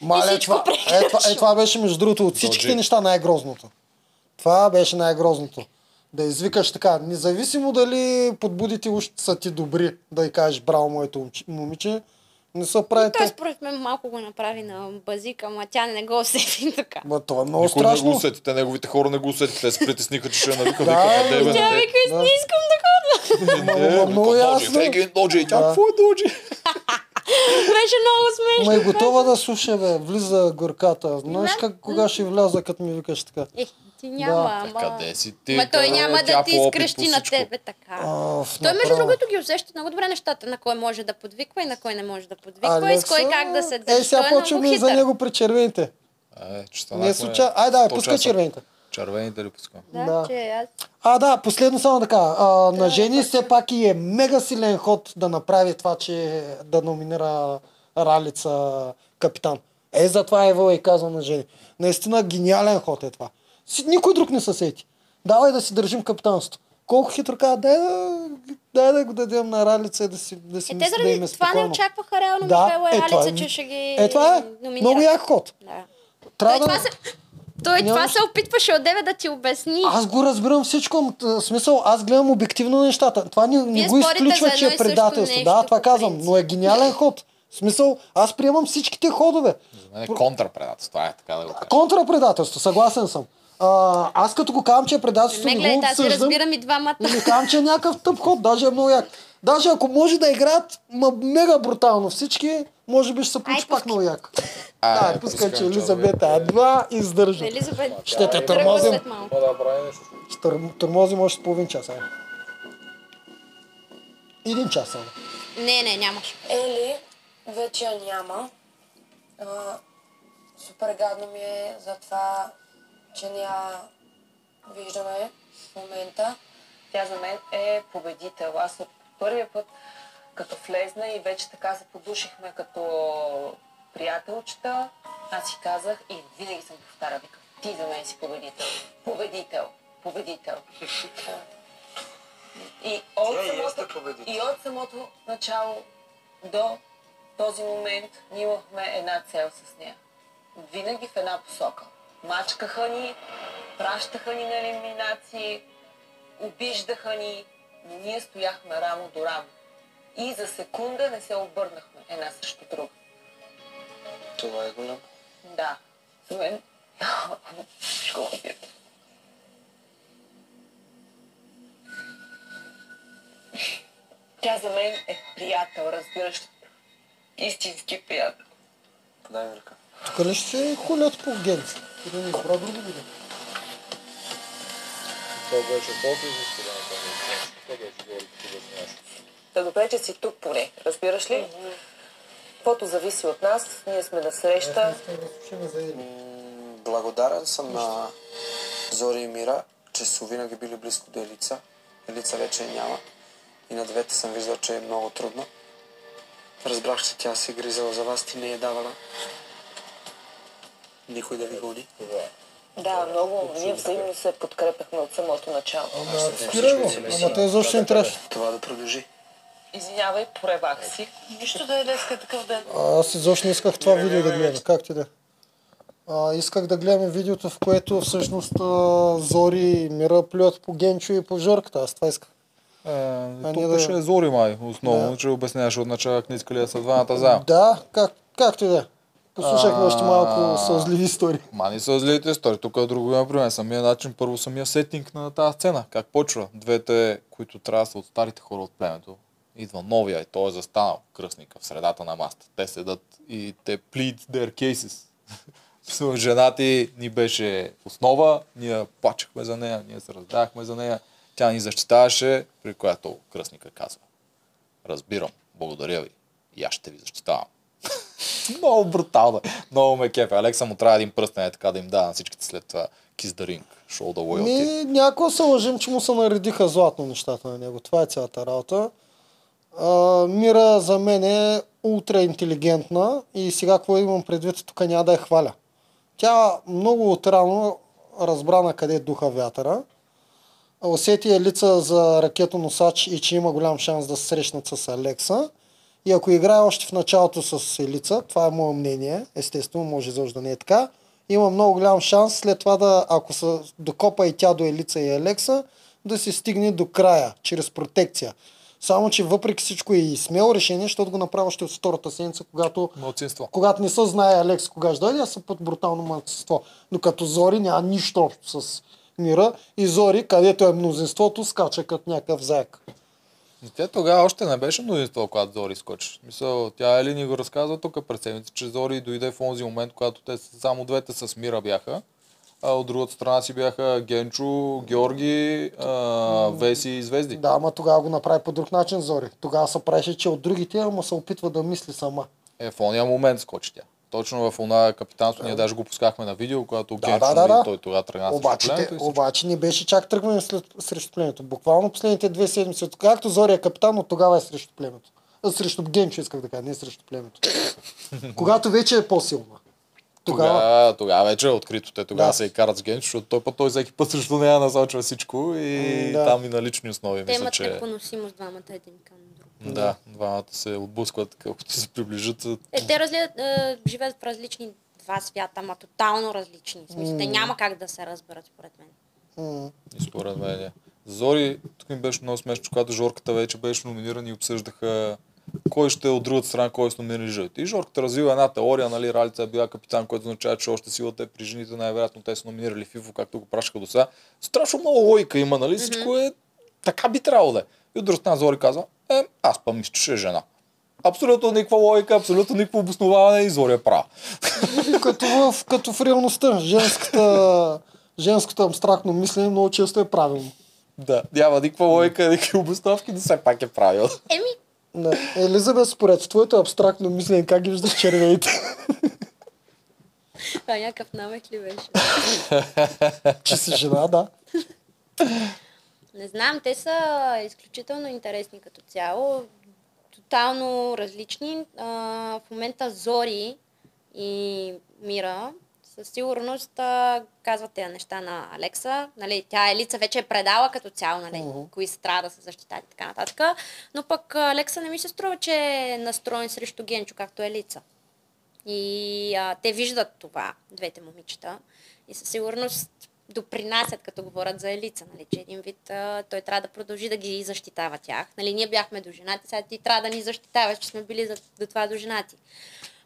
и Мале, всичко това, е, това, е, това беше между другото от всичките неща най-грозното. Това беше най-грозното. Да извикаш така, независимо дали подбудите уж са ти добри, да й кажеш браво моето момиче, не са прави Той според мен малко го направи на базика, ама тя не го усети така. Ма това е много Никой не го страшно. усети, те неговите хора не го усетиха, те се притесниха, че ще я навика, Да, вика, бе, Тя вика, Да. не искам да ходя. Много ясно. Доджи, тя, какво е Доджи? Беше много смешно. Ма е готова да слуша, бе. Влиза горката. Знаеш как, кога ще вляза, като ми викаш така? Е, ти няма, ама... Къде си ти? Ма той няма Тя да ти изкръщи на тебе така. Оф, Той между другото ги усеща много добре нещата, на кой може да подвиква и на кой не може да подвиква и с Алекса, кой как да се държи. Е, сега Той е много почваме за него при червените. Е, че Не станахме случа... Ай, да, 100 пускай червените. Червените ли пускам? Да, Да. че аз... А, да, последно само така. А, на Жени все пак и е мега силен ход да направи това, че да номинира Ралица капитан. Е, затова Ево и казва на Жени. Наистина гениален ход е това. Никой друг не се сети. Давай да си държим капитанството. Колко хитро каза, дай да, дай да го дадем на Ралица да си, да си Е, те мисли да заради им е това не очакваха реално Да, Михайло е, и това Алица, е- че ще ги Е, това е номинира. много як ход. Да. Трябва Той, да... това се... Той това Нямаш- се опитваше от деве да ти обясни. Аз го разбирам всичко, смисъл, аз гледам обективно нещата. Това не, не го изключва, че е предателство. нещо Да, това казвам, но е гениален ход. В смисъл, аз приемам всичките ходове. За мен е контрапредателство. Това е така да го кажа. Контрапредателство, съгласен съм. А, аз като го казвам, че е предателство, Не не гледай, го аз обсъждам. разбирам и двамата. И ми казвам, че е някакъв тъп ход, даже е много як. Даже ако може да играят ма, мега брутално всички, може би ще се получи пак много як. Ай, Да, пускай, пускай, че Елизабета едва издържа. Елизабет, Ще те тормозим. Ще тормозим още половин час. Ай. Един час само. Не, не, нямаш. Ели вече я няма. А, супер гадно ми е за това, че не я виждаме в момента. Тя за мен е победител. Аз от първия път, като влезна и вече така се подушихме като приятелчета, аз си казах и винаги съм повтаря, викам, ти за мен си победител. Победител. Победител. И от, Тя самото, и от самото начало до този момент ние имахме една цел с нея. Винаги в една посока. Мачкаха ни, пращаха ни на елиминации, обиждаха ни, но ние стояхме рамо до рамо. И за секунда не се обърнахме една срещу друга. Това е голям. Да, за мен. Тя за мен е приятел, разбираш. Истински приятел. Подай ми ръка. Тук ли ще се хулят по генци? Или не избра друго буде? Това беше за студента. Това беше говори, като беше нещо. Да добре, че си тук поне, разбираш ли? Каквото зависи от нас, ние сме на среща. Благодарен съм на Зори и Мира, че са винаги били близко до Елица. Елица вече няма. И на двете съм виждал, че е много трудно. Разбрах, че тя се е гризала за вас, ти не е давала. Никой да ви гони. Да, много. Ние взаимно се подкрепяхме от самото начало. Ама спирай го. Ама те защо не трябваше? Това да продължи. Извинявай, поревах си. Нищо да е днеска такъв ден. А, Аз изобщо не исках това видео да гледам. Как ти да? е? А, исках да гледаме видеото, в което всъщност а, Зори и Мира плюят по Генчо и по Жорката. Аз това исках. Е, ние тук да- беше Зори май, основно, Да. че обясняваше от начало, не искали да са двамата заедно. Да, как, както и да е. Послушахме още малко сълзливи истории. Ма не са злите истории. Тук е друго например. Самия начин, първо самия сетинг на тази сцена. Как почва? Двете, които трябва да са от старите хора от племето. Идва новия и той е застанал кръстника в средата на маста. Те седат и те plead their cases. Жена ти ни беше основа, ние плачехме за нея, ние се раздахме за нея. Тя ни защитаваше, при която кръстника казва. Разбирам, благодаря ви. И аз ще ви защитавам. Много брутално. е. Много ме кефе. Алекса му трябва един пръстен е така да им дава на всичките след това Kiss the Ring, Show the Loyalty. Ми, някой се лъжим, че му се наредиха златно нещата на него. Това е цялата работа. А, Мира за мен е ултра интелигентна и сега какво имам предвид, тук няма да я хваля. Тя много отрано разбра на къде е духа вятъра. Усети е лица за ракетоносач и че има голям шанс да се срещнат с Алекса. И ако играе още в началото с Елица, това е мое мнение, естествено, може изобщо да не е така, има много голям шанс след това да, ако се докопа и тя до Елица и Алекса, да се стигне до края, чрез протекция. Само, че въпреки всичко е и смело решение, защото го направи още от втората седмица, когато Младсинство. когато не се знае Алекс кога ще дойде, а са под брутално младсинство. Докато Зори няма нищо общо с мира и Зори, където е мнозинството, скача като някакъв заек. И тя тогава още не беше мнозинство, когато Зори скочи. Мисъл, тя Ели ни го разказва тук през седмица, че Зори дойде в онзи момент, когато те са- само двете с Мира бяха. А от другата страна си бяха Генчо, Георги, а, Веси и Звезди. Да, ама тогава го направи по друг начин Зори. Тогава се правеше, че от другите, ама се опитва да мисли сама. Е, в ония момент скочи тя. Точно в оная капитанство, ние даже го пускахме на видео, когато Да, Генчо да, да, и да. той тогава тръгна срещу Обаче, и всичко. обаче не беше чак тръгване след, срещу племето. Буквално последните две седмици. Както Зори е капитан, от тогава е срещу племето. А, срещу Генчо исках да кажа, не срещу племето. Когато вече е по-силна. Тогава. Тогава, тогава вече е открито. Те тогава Да. се и карат с Генчо, защото той път той всеки път срещу нея насочва всичко и да. там и на лични основи. Те Мисля, имат че... непоносимост двамата един към. Да, двамата се отблъскват, колкото се приближат. Е, те разгледат, е, живеят в различни два свята, ама тотално различни. В смисъл, те няма как да се разберат, според мен. И според мен. е. Зори, тук ми беше много смешно, когато Жорката вече беше номинирана и обсъждаха кой ще е от другата страна, кой се номинира жълти. И Жорката развива една теория, нали, Ралица е била капитан, което означава, че още силата е при жените, най-вероятно те са номинирали ФИФО, както го прашаха до сега. Страшно много логика има, нали, всичко е така би трябвало да е. И от друга страна Зори казва, е, аз па мисля, че ще е жена. Абсолютно никаква логика, абсолютно никакво обосноваване и Зори е права. като, в, като в реалността. Женската, женското абстрактно мислене много често е правилно. Да, няма никаква логика, никакви обосновки, но все пак е правилно. Еми, Да. Елизабет, според твоето абстрактно мислене, как ги виждаш червеите? това някакъв намек ли беше? че си жена, да. Не знам, те са изключително интересни като цяло, тотално различни. А, в момента Зори и Мира със сигурност а, казват тези неща на Алекса. Нали, тя Елица вече е предала като цяло, нали, Мгм. кои са трябва да се защитават и така нататък. Но пък Алекса не ми се струва, че е настроен срещу Генчо, както Елица. И а, те виждат това, двете момичета. И със сигурност допринасят, като говорят за Елица, нали, че един вид а, той трябва да продължи да ги защитава тях. Нали, ние бяхме доженати, сега ти трябва да ни защитаваш, че сме били за, до това доженати.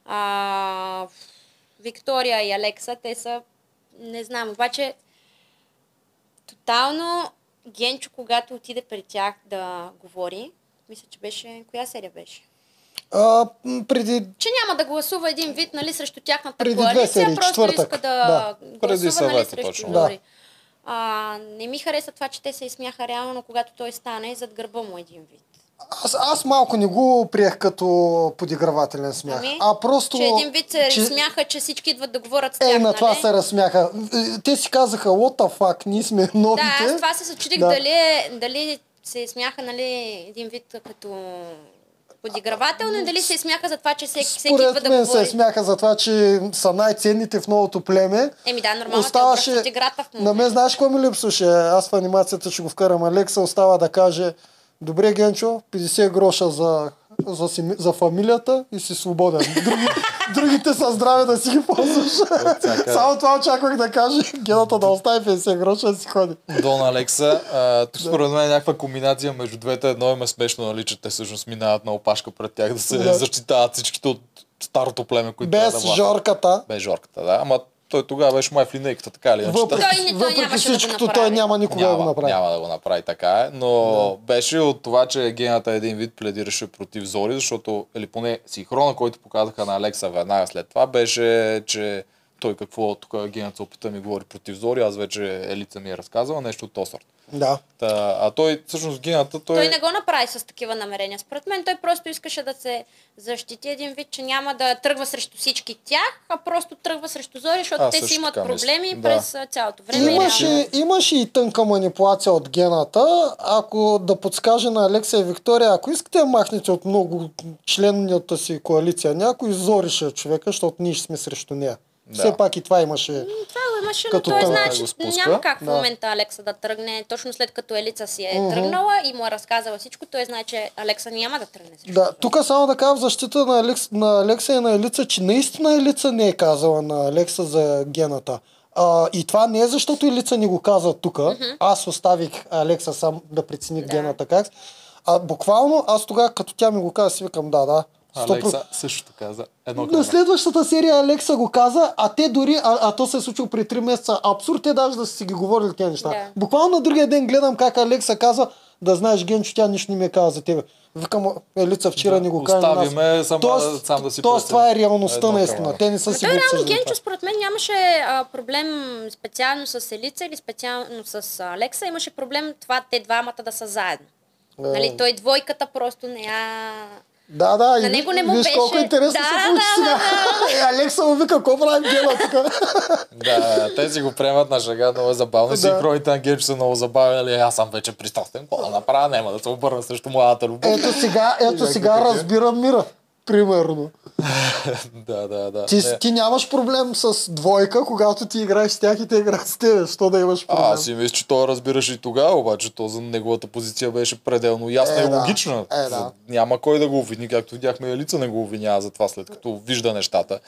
А, Виктория и Алекса, те са, не знам, обаче тотално Генчо, когато отиде при тях да говори, мисля, че беше, коя серия беше? А, преди че няма да гласува един вид нали, срещу тяхната Преди коалиция, серии, просто четвъртък. иска да, Да. Преди гласува нали, съвета, срещу точно. Да. А, не ми хареса това, че те се изсмяха реално, когато той стане зад гърба му един вид. Аз, аз малко не го приех като подигравателен смях. Ами, а просто... Че един вид се че- смяха, че всички идват да говорят с тях, Е, на това нали? се разсмяха. Е, Те си казаха, what the fuck, ние сме новите. Да, аз това се зачудих Да. дали, е, дали се смяха нали, един вид като подигравателно и дали се смяха за това, че всеки, всеки идва да говори. се смяха за това, че са най-ценните в новото племе. Еми да, нормално Оставаше... те играта в На мен знаеш какво ми липсваше? Аз в анимацията ще го вкарам. Алекса остава да каже Добре, Генчо, 50 гроша за, за, семи- за фамилията и си свободен. Други, другите са здраве да си ги ползваш. Само това очаквах да каже. Гената да остави 50 гроша да си ходи. Дон Алекса. А, тук според мен е някаква комбинация между двете. Едно им е смешно, нали, че те всъщност минават на опашка пред тях да се Да. защитават всичките от старото племе, които трябва да Без влязат. Жорката. Без Жорката, да. Ама той тогава беше май в линейката, така ли? иначе? Въпреки, Той въпреки да всичкото, направи. той няма никога да го няма, направи. няма да го направи така е, но беше от това, че гената един вид пледираше против Зори, защото, или поне синхрона, който показаха на Алекса веднага след това, беше, че той какво тук генът се опита ми говори против Зори, аз вече Елица ми е разказала нещо от този сорт. Да. Та, а той, всъщност гената, той... Той не го направи с такива намерения. Според мен той просто искаше да се защити един вид, че няма да тръгва срещу всички тях, а просто тръгва срещу Зори, защото Аз те си имат мисля. проблеми Да. през а, цялото време. и реално. Имаше, имаше и тънка манипулация от гената, ако да подскаже на Алекса и Виктория, ако искате да махнете от много членната си коалиция, някой зорише човека, защото ние ще сме срещу нея. Да. Все пак и това имаше. Това го имаше, но той знае, че няма как в Да. момента Алекса да тръгне. Точно след като Елица си е Мгм. тръгнала и му е разказала всичко, той знае, че Алекса няма да тръгне срещу Да, тук само да кажа в защита на, Алекс, на Алекса и на Елица, че наистина Елица не е казала на Алекса за гената. А, и това не е защото Елица ни го каза тук. Аз оставих Алекса сам да прецени Да. гената как. А буквално аз тогава, като тя ми го каза, си викам да, да. 100%. Алекса също каза едно На следващата серия Алекса го каза, а те дори, а, а то се е случило преди 3 месеца, абсурд те даже да са си ги говорили тези неща. Да. Буквално на другия ден гледам как Алекса казва, да знаеш, Генчо, тя нищо не ми е каза за тебе. Викам, Елица вчера ни го каза на нас. Остави ме сама- Тоест- сам да си Тоест, това е реалността наистина. Те не са си той реално Генчо според мен нямаше а, проблем специално с Елица или специално с Алекса. Имаше проблем това те двамата да са заедно. Е. Нали, той двойката просто не я... Да, да, На и него не му виж беше- колко интересно Да, се получи да, сега. Е, Алекса му вика, какво правим гена тук? Да, те си го приемат на шега, много е забавно. Да. Синхроните на Генчо са много забавили. Аз съм вече пристрастен. Какво да направя? Няма да се обърна срещу младата любов. Ето сега, ето сега разбирам мира. Примерно. да, да, да. Ти, Не. ти нямаш проблем с двойка, когато ти играеш с тях и те играят с тебе. Що да имаш проблем? А, аз си мисля, че той разбираше и тогава, обаче то за неговата позиция беше пределно ясна Е, и да. логична. Е, да. Няма кой да го обвини, както видяхме, Елица не го обвинява за това, след като вижда нещата.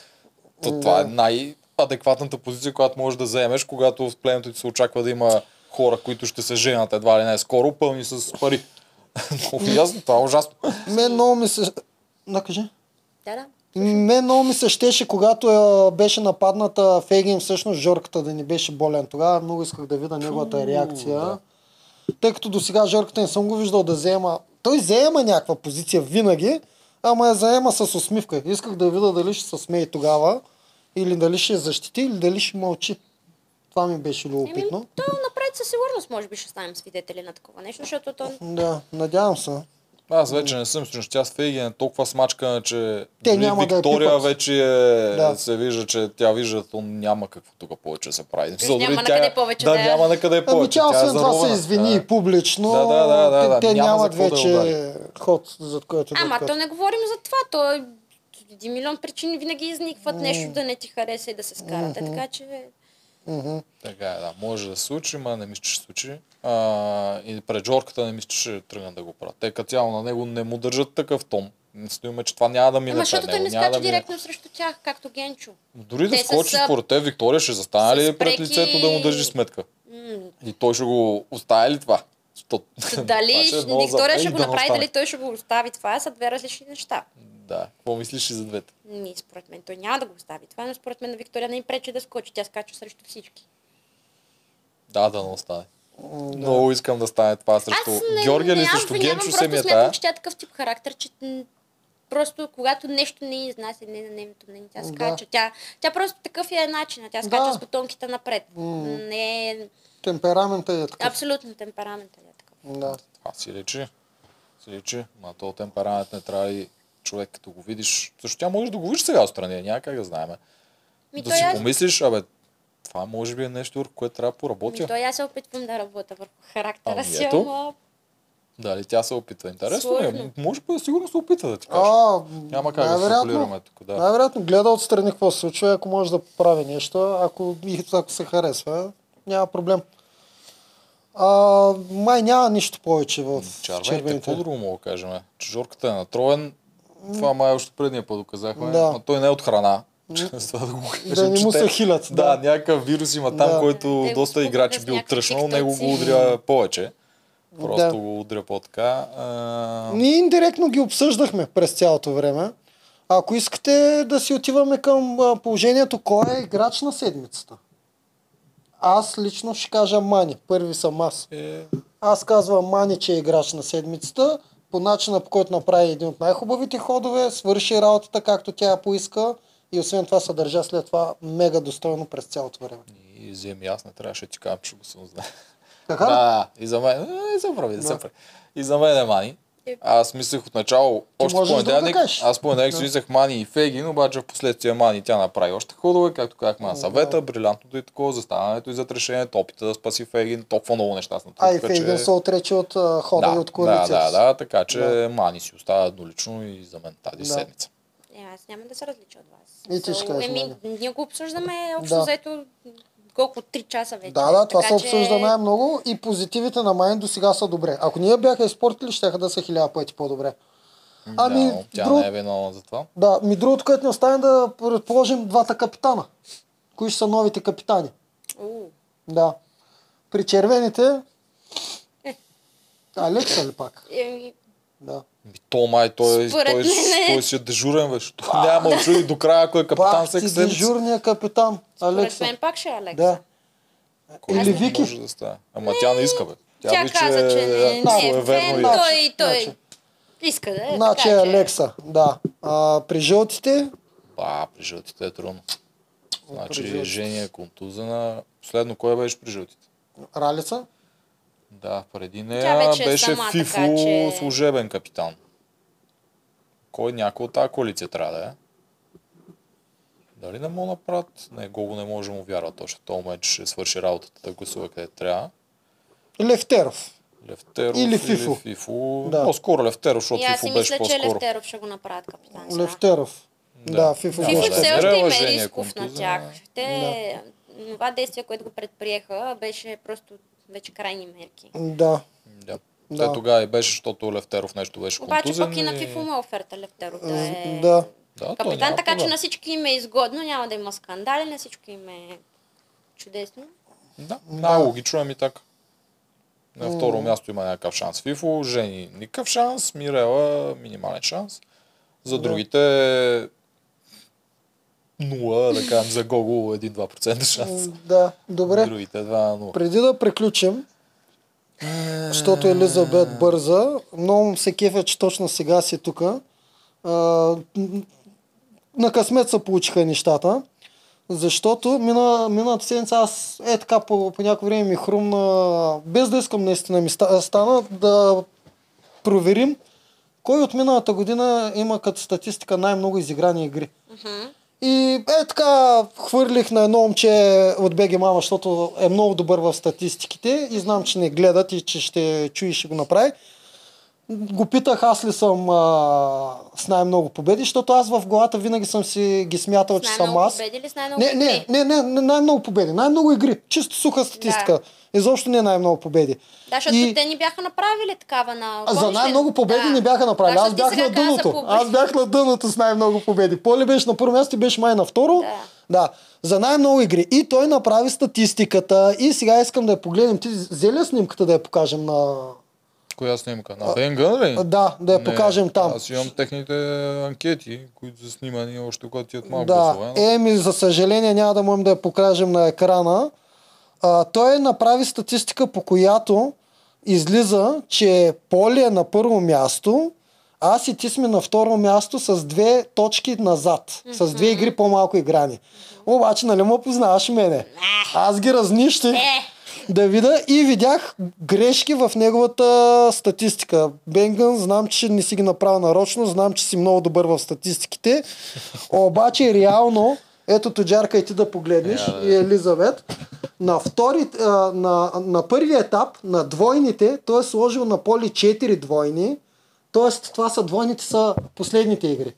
То, това е най-адекватната позиция, която можеш да заемеш, когато в племето ти се очаква да има хора, които ще се женят едва ли не скоро, пълни с пари. Много ясно, това е ужасно. Мен много ми се... Да, кажи. Да, да. Мен много ми се щеше, когато беше нападната Фегин, всъщност Жорката да не беше болен тогава. Много исках да видя неговата реакция. да. Тъй като до сега Жорката не съм го виждал да взема. Той заема някаква позиция винаги, ама я заема с усмивка. Исках да видя дали ще се смее тогава, или дали ще защити, или дали ще мълчи. Това ми беше любопитно. Еми, то напред със сигурност може би ще станем свидетели на такова нещо, защото то... Да, надявам се. Аз вече не съм сигурен, че тя с Фейгин е толкова смачкана, че Те няма да Виктория пипат. вече е, Да. се вижда, че тя вижда, то няма какво тук повече да се прави. В смисъл, няма дори накъде тя, повече да, да няма на къде Ами повече. тя е освен това се извини Да. публично. Да, да, да, да, да. Те, те Няма нямат да вече удари. ход, за който да Ама то не говорим за това. То е един милион причини винаги изникват нещо да не ти хареса и да се скарате. Така че... Така е, да. Може да се случи, ма не мисля, че ще се случи. А, и пред Жорката не мисля, че ще тръгнат да го правят. Те като цяло на него не му държат такъв тон. Не стоиме, че това няма да мине Ама пред защото той него. не няма скача да мине. директно срещу тях, както Генчо. Дори да Те с, скочи, а, според те, Виктория ще застане с ли пред преки- лицето да му държи сметка? И той ще го остави ли това? То- това Дали ще е Виктория ще го да не направи, дали той ще го остави това, са две различни неща. Да. Какво мислиш и за двете? Ми, според мен той няма да го остави това, но според мен на Виктория не им пречи да скочи. Тя скача срещу всички. Да, да не остане. Много искам да стане това срещу Аз не, Георгия не, ли аз срещу нямам, Генчо просто се ми е смятам, тая? че тя е такъв тип характер, че просто когато нещо не изнася, не на нейното мнение, тя скача. Тя, тя просто такъв е начин, тя скача Да. с бутонките напред. Не е Темперамента е такъв. абсолютно темпераментът е такъв. Да. Това си личи. Си личи. Ма то темперамент не трябва и човек като го видиш. Също тя може да го видиш сега отстрани, няма как да знаем. Ми, да си аз, помислиш, абе, това може би е нещо, върху което трябва да ми, поработя. той аз се опитвам да работя върху характера Ами си, ето. ама Дали тя се опитва. Интересно ми е. Може би сигурно се опита да ти кажа. А, Няма как да спекулираме тук. Да. Най-вероятно гледа отстрани какво се случва, ако може да поправи нещо, ако, и ако се харесва, няма проблем. А, май няма нищо повече в Червените, червените. какво друго мога да кажем? Че Жорката е натроен. Това май още предния път доказахме. Да. Но той не е от храна. Това да го кажем, Да не му се хилят. Да, Да. някакъв вирус има там, Да. който Те доста играчи бил тръщнал, него го удря повече. Просто Да. го удря по-така. А... Ние индиректно ги обсъждахме през цялото време. Ако искате да си отиваме към положението, кой е играч на седмицата? Аз лично ще кажа Мани. Първи съм аз. Е, Аз казвам Мани, че е играч на седмицата. По начина, по който направи един от най-хубавите ходове, свърши работата както тя поиска и освен това се държа след това мега достойно през цялото време. и вземи, аз не трябваше да ти кажа, че го съм знае. Така? Да, и за мен. Е, се прави, да. се прави. И за мен е Мани. Аз мислех от начало, Ти още да понеделник, кажеш. аз понеделник си Да. мислех Мани и Фегин, обаче в последствие Мани тя направи още ходове, както казахме на съвета, брилянтното и такова, заставането и зад решението, опита да спаси Фегин, толкова много неща са А и натрупаха, Фейгин се отрече от а, хода и да, от да, коалицията. да, да, така че Мани си остава еднолично и за мен тази Да. седмица. е, аз няма да се различа от вас. И ти ще So, кажеш, ние го обсъждаме общо Да. взето колко 3 часа вече. Да, да, това Така се че- обсъжда най-много и позитивите на Майн до сега са добре. Ако ние бяха изпортили, ще да са хиляда пъти по-добре. Ами, да, тя друг- не е виновна за това. Да, ми другото, което не остане да предположим двата капитана. Кои ще са новите капитани? У, Да. При червените... Алекса ли пак? еми, Да. То май, той, Според той, е- той си е дежурен, беше. Той няма и до края, ако е капитан Пак всеки седмица. дежурния капитан. Според Алекса. мен пак ще е Алекса. Да. Кой Или Вики. Може да стане. Ама тя не иска, бе. Тя, вича каза, че не, не е фен, той, той Значи. иска да е. Значи така, че- Алекса, да. А, при жълтите, Ба, при жълтите е трудно. Значи. Жени е контузена. Последно кой беше при жълтите? Ралица. Да, преди нея вече е беше сама, Фифо така че- служебен капитан. Кой някой от тази коалиция трябва да е? Дали не мога да направят? Не, Гого не може да му вярва точно. Този момент ще свърши работата да гласува къде трябва. Левтеров. Левтеров Или Фифо. Фифо. Да. По-скоро Левтеров, защото И аз си Фифо беше мисля, че по-скоро. Левтеров ще го направят капитан. сега. Левтеров. Да, Фифо. Няма Фифо беше. да все още им е рисков на тях. Те, това действие, което го предприеха, беше просто вече крайни мерки. Да. Да. Да. Те тогава и беше, защото Левтеров нещо беше Обаче контузен. пък и на и- Фифо има оферта Левтеров да е Да. Капитан, така че на всички им е изгодно, няма да има скандали, на всички им е чудесно. Да, най-логично е ми така. На второ място има някакъв шанс Фифо, Жени никакъв шанс, Мирела минимален шанс. За другите нула, да кажем за Гого 1-2% шанс. Да, добре. Другите 2-0. Преди да приключим, защото Елизабет бърза, много му се кефа, че точно сега си тук. На късмет се получиха нещата. Защото мина, миналата седмица аз е така по, по някое време ми хрумна, без да искам наистина ми ста- стана, да проверим кой от миналата година има като статистика най-много изиграни игри. И е така, хвърлих на едно момче от БГ Мама, защото е много добър в статистиките и знам, че не гледат и че ще чуи и ще го направи. Го питах аз ли съм а, с най-много победи, защото аз в главата винаги съм си ги смятал, че съм аз. победи или с най-много Не, не, не, не, не, най-много победи. Най-много игри. Чисто суха статистика. Да. Изобщо не най-много победи. Да, защото И- те ни бяха направили такава на... за помниш ли? най-много победи Да. не бяха направили. Да, Аз защото бях на дъното. Аз бях на дъното с най-много победи. Поли беше на първо място и беше май на второ. Да. да. За най-много игри. И той направи статистиката. И сега искам да я погледнем. Ти взе ли я снимката да я покажем на... Коя снимка? На Бенгън ли? Да, да я Не, покажем там. Аз имам техните анкети, които са снимани още когато имат малко Да, гласове. еми, за съжаление няма да можем да я покажем на екрана. А, той направи статистика, по която излиза, че Поли е на първо място, аз и ти сме на второ място с две точки назад. С две игри по-малко играни. Обаче, нали му познаваш мене? Аз ги разнищих Е, да видя и видях грешки в неговата статистика. Бенгън, знам, че не си ги направил нарочно, знам, че си много добър в статистиките, обаче реално, ето Тоджарка и ти да погледнеш, Я, да. и Елизабет, на, втори, а, на, на първия етап, на двойните, той е сложил на поле 4 двойни, т.е. това са двойните са последните игри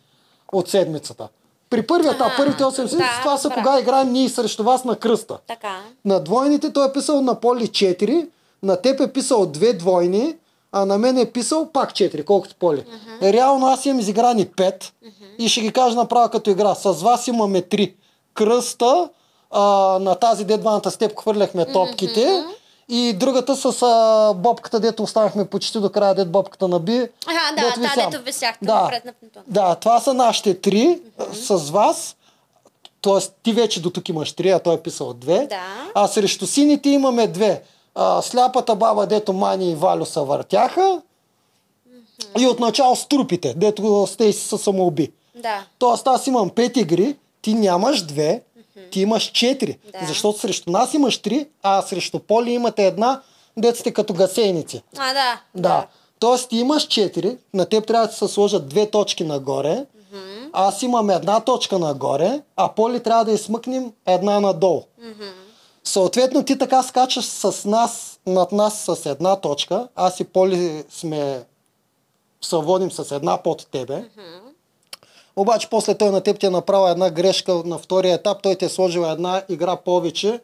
от седмицата. При първия етап, А, първите 8 седмици, да, това са разбрах. кога играем ние срещу вас на кръста. така. На двойните той е писал на Поли 4, на теб е писал две двойни, а на мен е писал пак 4, колкото Поли. Реално аз имам изиграни 5 и ще ги кажа направо като игра. С вас имаме 3. Кръста, а, на тази де дваната с теб хвърляхме топките и другата с а, бобката, дето останахме почти до края, дето бобката наби. Аха, да, дето да, дето висяхте Да. напред на пнутон. Да, това са нашите три с вас. Тоест, ти вече до тук имаш три, а той е писал две. Да. А срещу сините имаме две. А, сляпата баба, дето Мани и Валю се въртяха. И отначало с трупите, дето Стейси се самоуби. Да. Тоест аз имам пет игри, ти нямаш две, ти имаш четири. Да. Защото срещу нас имаш три, а срещу Поли имате една, сте като гасейници. А, да. Да. Тоест ти имаш 4, на теб трябва да се сложат две точки нагоре, аз имам една точка нагоре, а Поли трябва да измъкнем една надолу. Съответно ти така скачаш с нас, над нас с една точка, аз и Поли сме се водим с една под тебе. Обаче после той на теб ти е направил една грешка на втория етап, той ти е сложил една игра повече,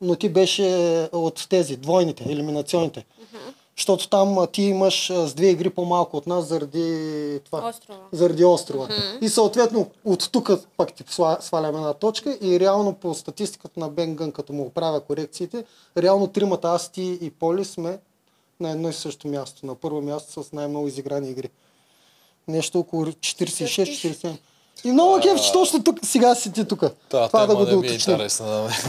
но ти беше от тези, двойните, елиминационните. Защото там ти имаш с две игри по-малко от нас заради това. Острова. Заради острова. И съответно от тук пак ти сла- свалям една точка и реално по статистиката на Бенгън, като му оправя корекциите, реално тримата аз, ти и Поли сме на едно и също място. На първо място с най-много изиграни игри. Нещо около 46-47. И много кеф, че точно тук, сега си ти тук. Та, Това да го не ми е доуточним. мен.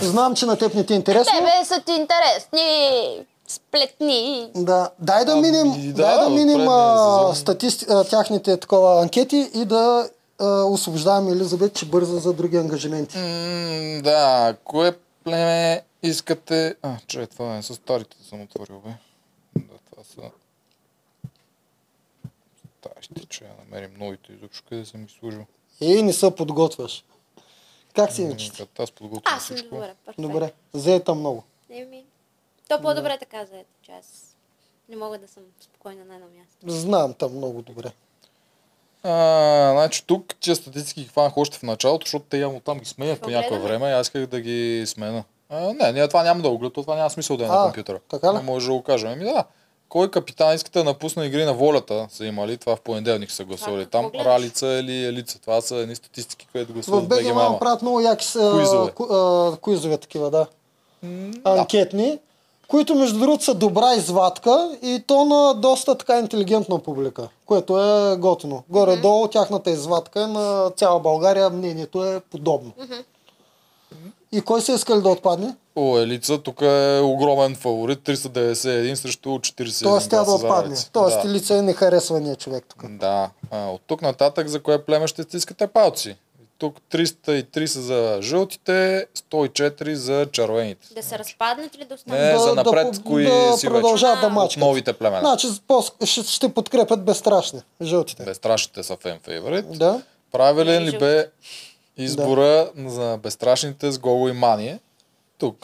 Знам, че на теб не ти е интересно. Тебе са ти интересни сплетни. Да, дай да Ами, минем, да, дай да минем предния а, статисти, а, тяхните такова анкети и да а, освобождаваме Елизабет, че бърза за други ангажименти. М, да, кое племе искате... А, че това е с старите съм отворил, бе. Да, това са... Старите, че я намерим новите изобщо, къде съм ги служил. И не се подготвяш. Как си иначе? Като аз подготвям Аз съм всичко. добре, перфектно. Добре, заета много. Еми, то по-добре така заето, че аз не мога да съм спокойна на едно място. Знам там много добре. А, значи тук, че статистики ги хванах още в началото, защото те явно там ги сменят по някое време и аз исках да ги смена. А, не, не, това няма да го това няма смисъл да е А, на компютъра. така ли? Не може да го кажем. Ами да, кой капитан искате да напусне игри на волята са имали, това в понеделник са гласували. какво Там? Ралица или Елица, това са едни статистики, които гласуват в БГ БГ Мама правят много яки с, а, Куизове. ку- а, куизове такива, да. Анкетни. които между другото са добра извадка и то на доста така интелигентна публика, което е готино. Горе-долу тяхната извадка е на цяла България, мнението е подобно. И кой се искали да отпадне? О, Елица тук е огромен фаворит, 391 срещу 41 Тоест тя да отпадне. Тоест да. лице не харесва ние човек тук. Да. А, от тук нататък за кое племе ще стискате палци? Тук 303 са за жълтите, 104 за червените. Да се разпаднат или да останат? Не, за напред, да, кои да си продължават да мачкат. новите племена. Значи ще, ще подкрепят безстрашни, жълтите. Безстрашните са фен фейворит. Да. Правилен ли бе избора за безстрашните с Гого и Мание? Тук,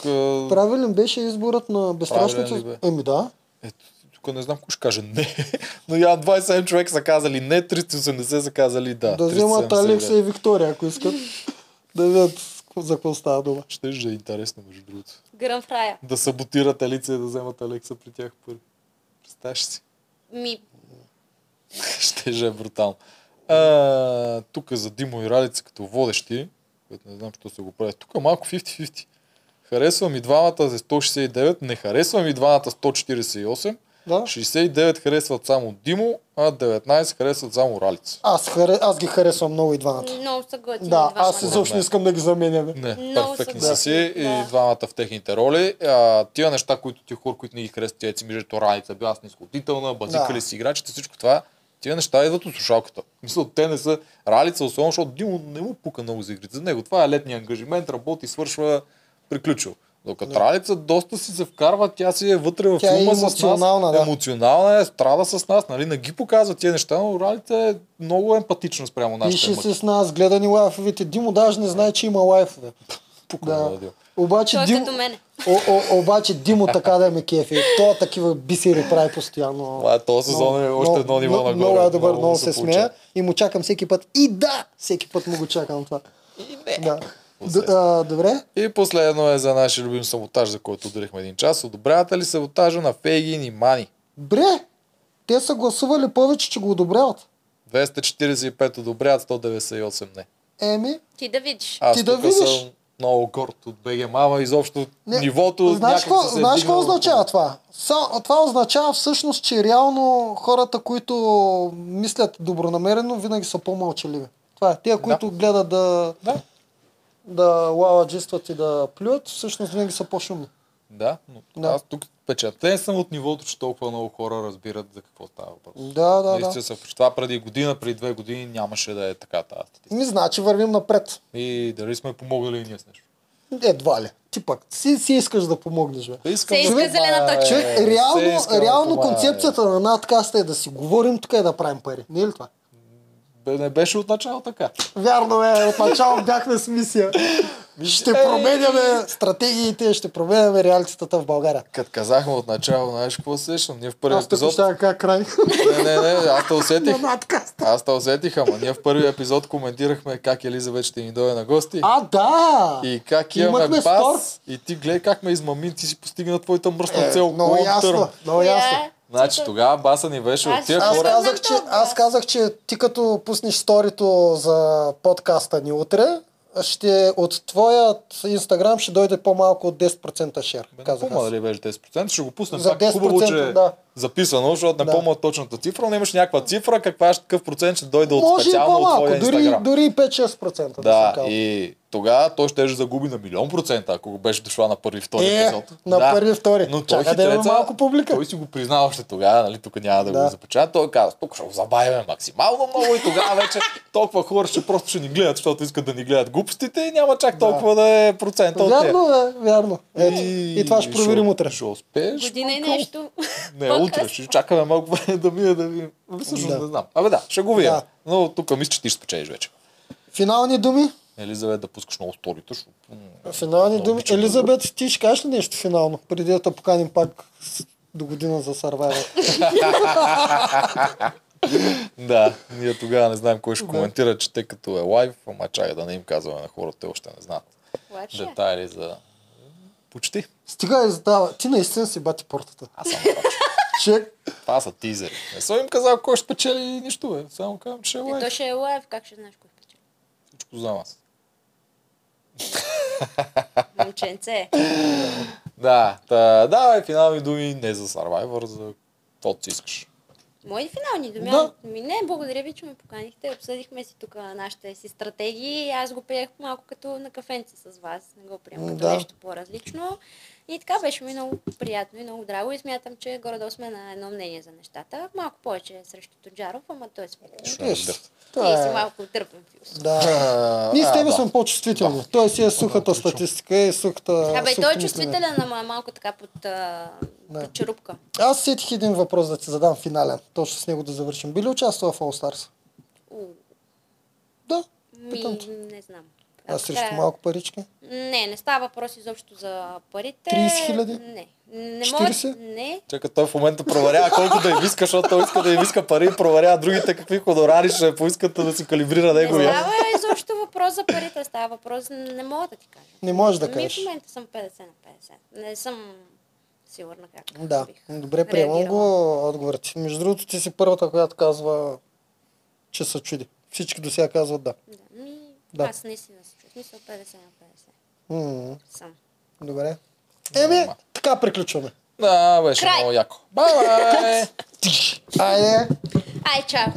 Правилен беше изборът на безстрашните. Бе? Еми да. ето, тук не знам кой ще каже не. Но я 27 човек са казали не, 380 са казали да. Да вземат 379. Алекса и Виктория, ако искат. да видят за какво става дума. Ще да е интересно, между другото. Гръм. Да саботират Елица и да вземат Алекса при тях първи. Представяш си? Ми, Ще е брутално. А, тук за Димо и Ралица като водещи, което не знам, що се го прави. Тук малко 50-50. Харесвам и двамата за 169, не харесвам и двамата 148. Да. 69 харесват само Димо, а 19 харесват само Ралица. Аз, харе, аз ги харесвам много и двамата. много са готини Да, двамата. аз изобщо не искам да ги заменяме. Не, Много перфектни са са си и Да. двамата в техните роли. А, тия неща, които ти хора, които не ги харесват, тия си мижето Ралица, била снисходителна, базикали Да. си играчите, всичко това, тия неща идват от слушалката. Мисля, те не са Ралица, особено, защото Димо не му пука много за игрите. За него това е летния ангажимент, работи, свършва, приключил. Докато Ралица доста си се вкарва, тя си е вътре в е филма с емоционална, нас. да. Емоционална е, страда с нас, нали? Не ги показва тия неща, но Ралица е много емпатична спрямо нашите Пише мъки. се с нас, гледа ни лайфовете. Димо даже не знае, че има лайфове. Пука, Да. да. Обаче Той е Димо, като мене. о, о, обаче Димо така да ме кефи. То такива бисери прави постоянно. Това е, този сезон е още едно ниво нагоре. Много е добър, Много много се смея и му чакам всеки път. И да, всеки път му го чакам това. И не. Да. Д, а, добре. И последно е за нашия любим саботаж, за който отделихме един час. Одобрявате ли саботажа на Фейгин и Мани? Бре, те са гласували повече, че го одобряват. 245 одобряват, 198 не. Еми, Ти да видиш. Аз Ти да видиш. съм много горд от БГ Мама. Изобщо Не, нивото Знаеш какво, е знаеш какво означава това? Това означава всъщност, че реално хората, които мислят добронамерено, винаги са по-мълчаливи. Това е. Те, които гледат да, Да, да лаладжистват и да плюят, всъщност винаги са по-шумни. Да, но Да. аз тук впечатлен съм от нивото, че толкова много хора разбират за какво става въпрос. Да, да, да. Наистина се това преди година, преди две години нямаше да е така тази статистика. Ми значи вървим напред. И дали сме помогнали и ние с нещо. Едва ли. Ти пък си, си искаш да помогнеш, бе. Искам Се иска да зелена помагам, точка. е, Човек, реално, да реално е. концепцията на надкаста е да си говорим тук и да правим пари. Не е ли това? Не беше от начало така. Вярно е, отначало бяхме с мисия. Ще Е, променяме стратегиите, ще променяме реалитетата в България. Като казахме от начало, знаеш какво се сещам? Ние в първи Аз епизод... пощая как край Не, не, не, аз те усетих. Аз те усетих, ама ние в първи епизод коментирахме как Елизабет ще ни дойде на гости. А, да! И как имаме бас. И ти гледай как ме измами, ти си постигна твоята мръсна Е, цел. много ясно, много ясно. Значи тогава баса ни беше от Аз- тия Аз Хора- казах, че, аз казах, че ти като пуснеш сторито за подкаста ни утре, ще от твоят инстаграм ще дойде по-малко от 10% шер. Казах помня аз. дали беше 10%, ще го пуснем За пак. Хубаво, 10%, че да. Записано, защото не Да. помня точната цифра, но имаш някаква цифра, каква, какъв процент ще дойде от Може и специално от по-малко, твоя дори, инстаграм. дори и 5-6%. Да, Да, и тогава той ще загуби на милион процента, ако го беше дошла на първи втори Е, епизод. на да. първи, втори. Но той да има хитреца, малко публика. Той си го призна още тогава, нали, тук няма да, Да. го запечата. Той каза, тук ще го забавяме максимално много и тогава вече толкова хора ще просто ще ни гледат, защото искат да ни гледат глупостите и няма чак толкова да, е процента от тях. Вярно, е, вярно. Ето, и, това ще проверим утре. Ще успееш. Година и Малко. нещо. Не. Утре. Ще чакаме малко време да мине да видим. Всъщност Да. не знам. Абе да, ще го видим. Да. Но тук мисля, че ти ще спечелиш вече. Финални думи. Елизавет да пускаш много сторите, м, Финални Много думи. обичам да Елизабет, ти ще кажеш ли нещо финално, преди да те поканим пак до година за Survivor? Да, ние тогава не знаем кой ще коментира, че те като е лайв, ама чакай да не им казваме на хората, те още не знаят детайли за... Почти. Стига и задава. Ти наистина си бати портата. Аз съм. Човек, Това са тизери. Не съм им казал кой ще печели нищо, бе. Само казвам, че ще е Е, лайв. то ще е лайв, как ще знаеш кой печели? Всичко знам аз. Момченце. Да, да, давай финални думи не за Survivor, за каквото си искаш. Мои финални думи. Да. Ми не, благодаря ви, че ме поканихте. Обсъдихме си тук нашите си стратегии. Аз го приех малко като на кафенце с вас. Не го приемам като Да. нещо по-различно. И така беше ми много приятно и много драго. И смятам, че горе-долу сме на едно мнение за нещата. Малко повече срещу Тоджаров, ама той е. Виж, Ние си е... малко търпим филос. Да. Ние с тебе да. сме по-чувствителни. Той си е сухата статистика и сухата... Абе, той е чувствителен, ама малко така под, а, Да. под черупка. Аз сетих един въпрос да ти задам финален. Точно с него да завършим. Би ли участвал в All Stars? У, Да. Ми, не знам. А срещу Така, малко парички? Не, не става въпрос изобщо за парите. 30 хиляди? Не. Не 40? мога. Не. Чакай, той в момента проверява колко да им иска, защото той иска да им иска пари и проверява другите какви хонорари ще поискат да си калибрира Не неговия. става изобщо въпрос за парите, става въпрос, не мога да ти кажа. Не можеш да Ми кажеш. в момента съм 50 на 50. Не съм сигурна как Да, бих добре, приемам го отговорът ти. Между другото, ти си първата, която казва, че се чуди. Всички до сега казват да. Да. Да. Аз наистина се чувствам. Смисъл 50 на 50. М, Съм. Добре. Еми, така приключваме. Да, беше Край. много яко. Бай, бай! Айде! Ай, чао!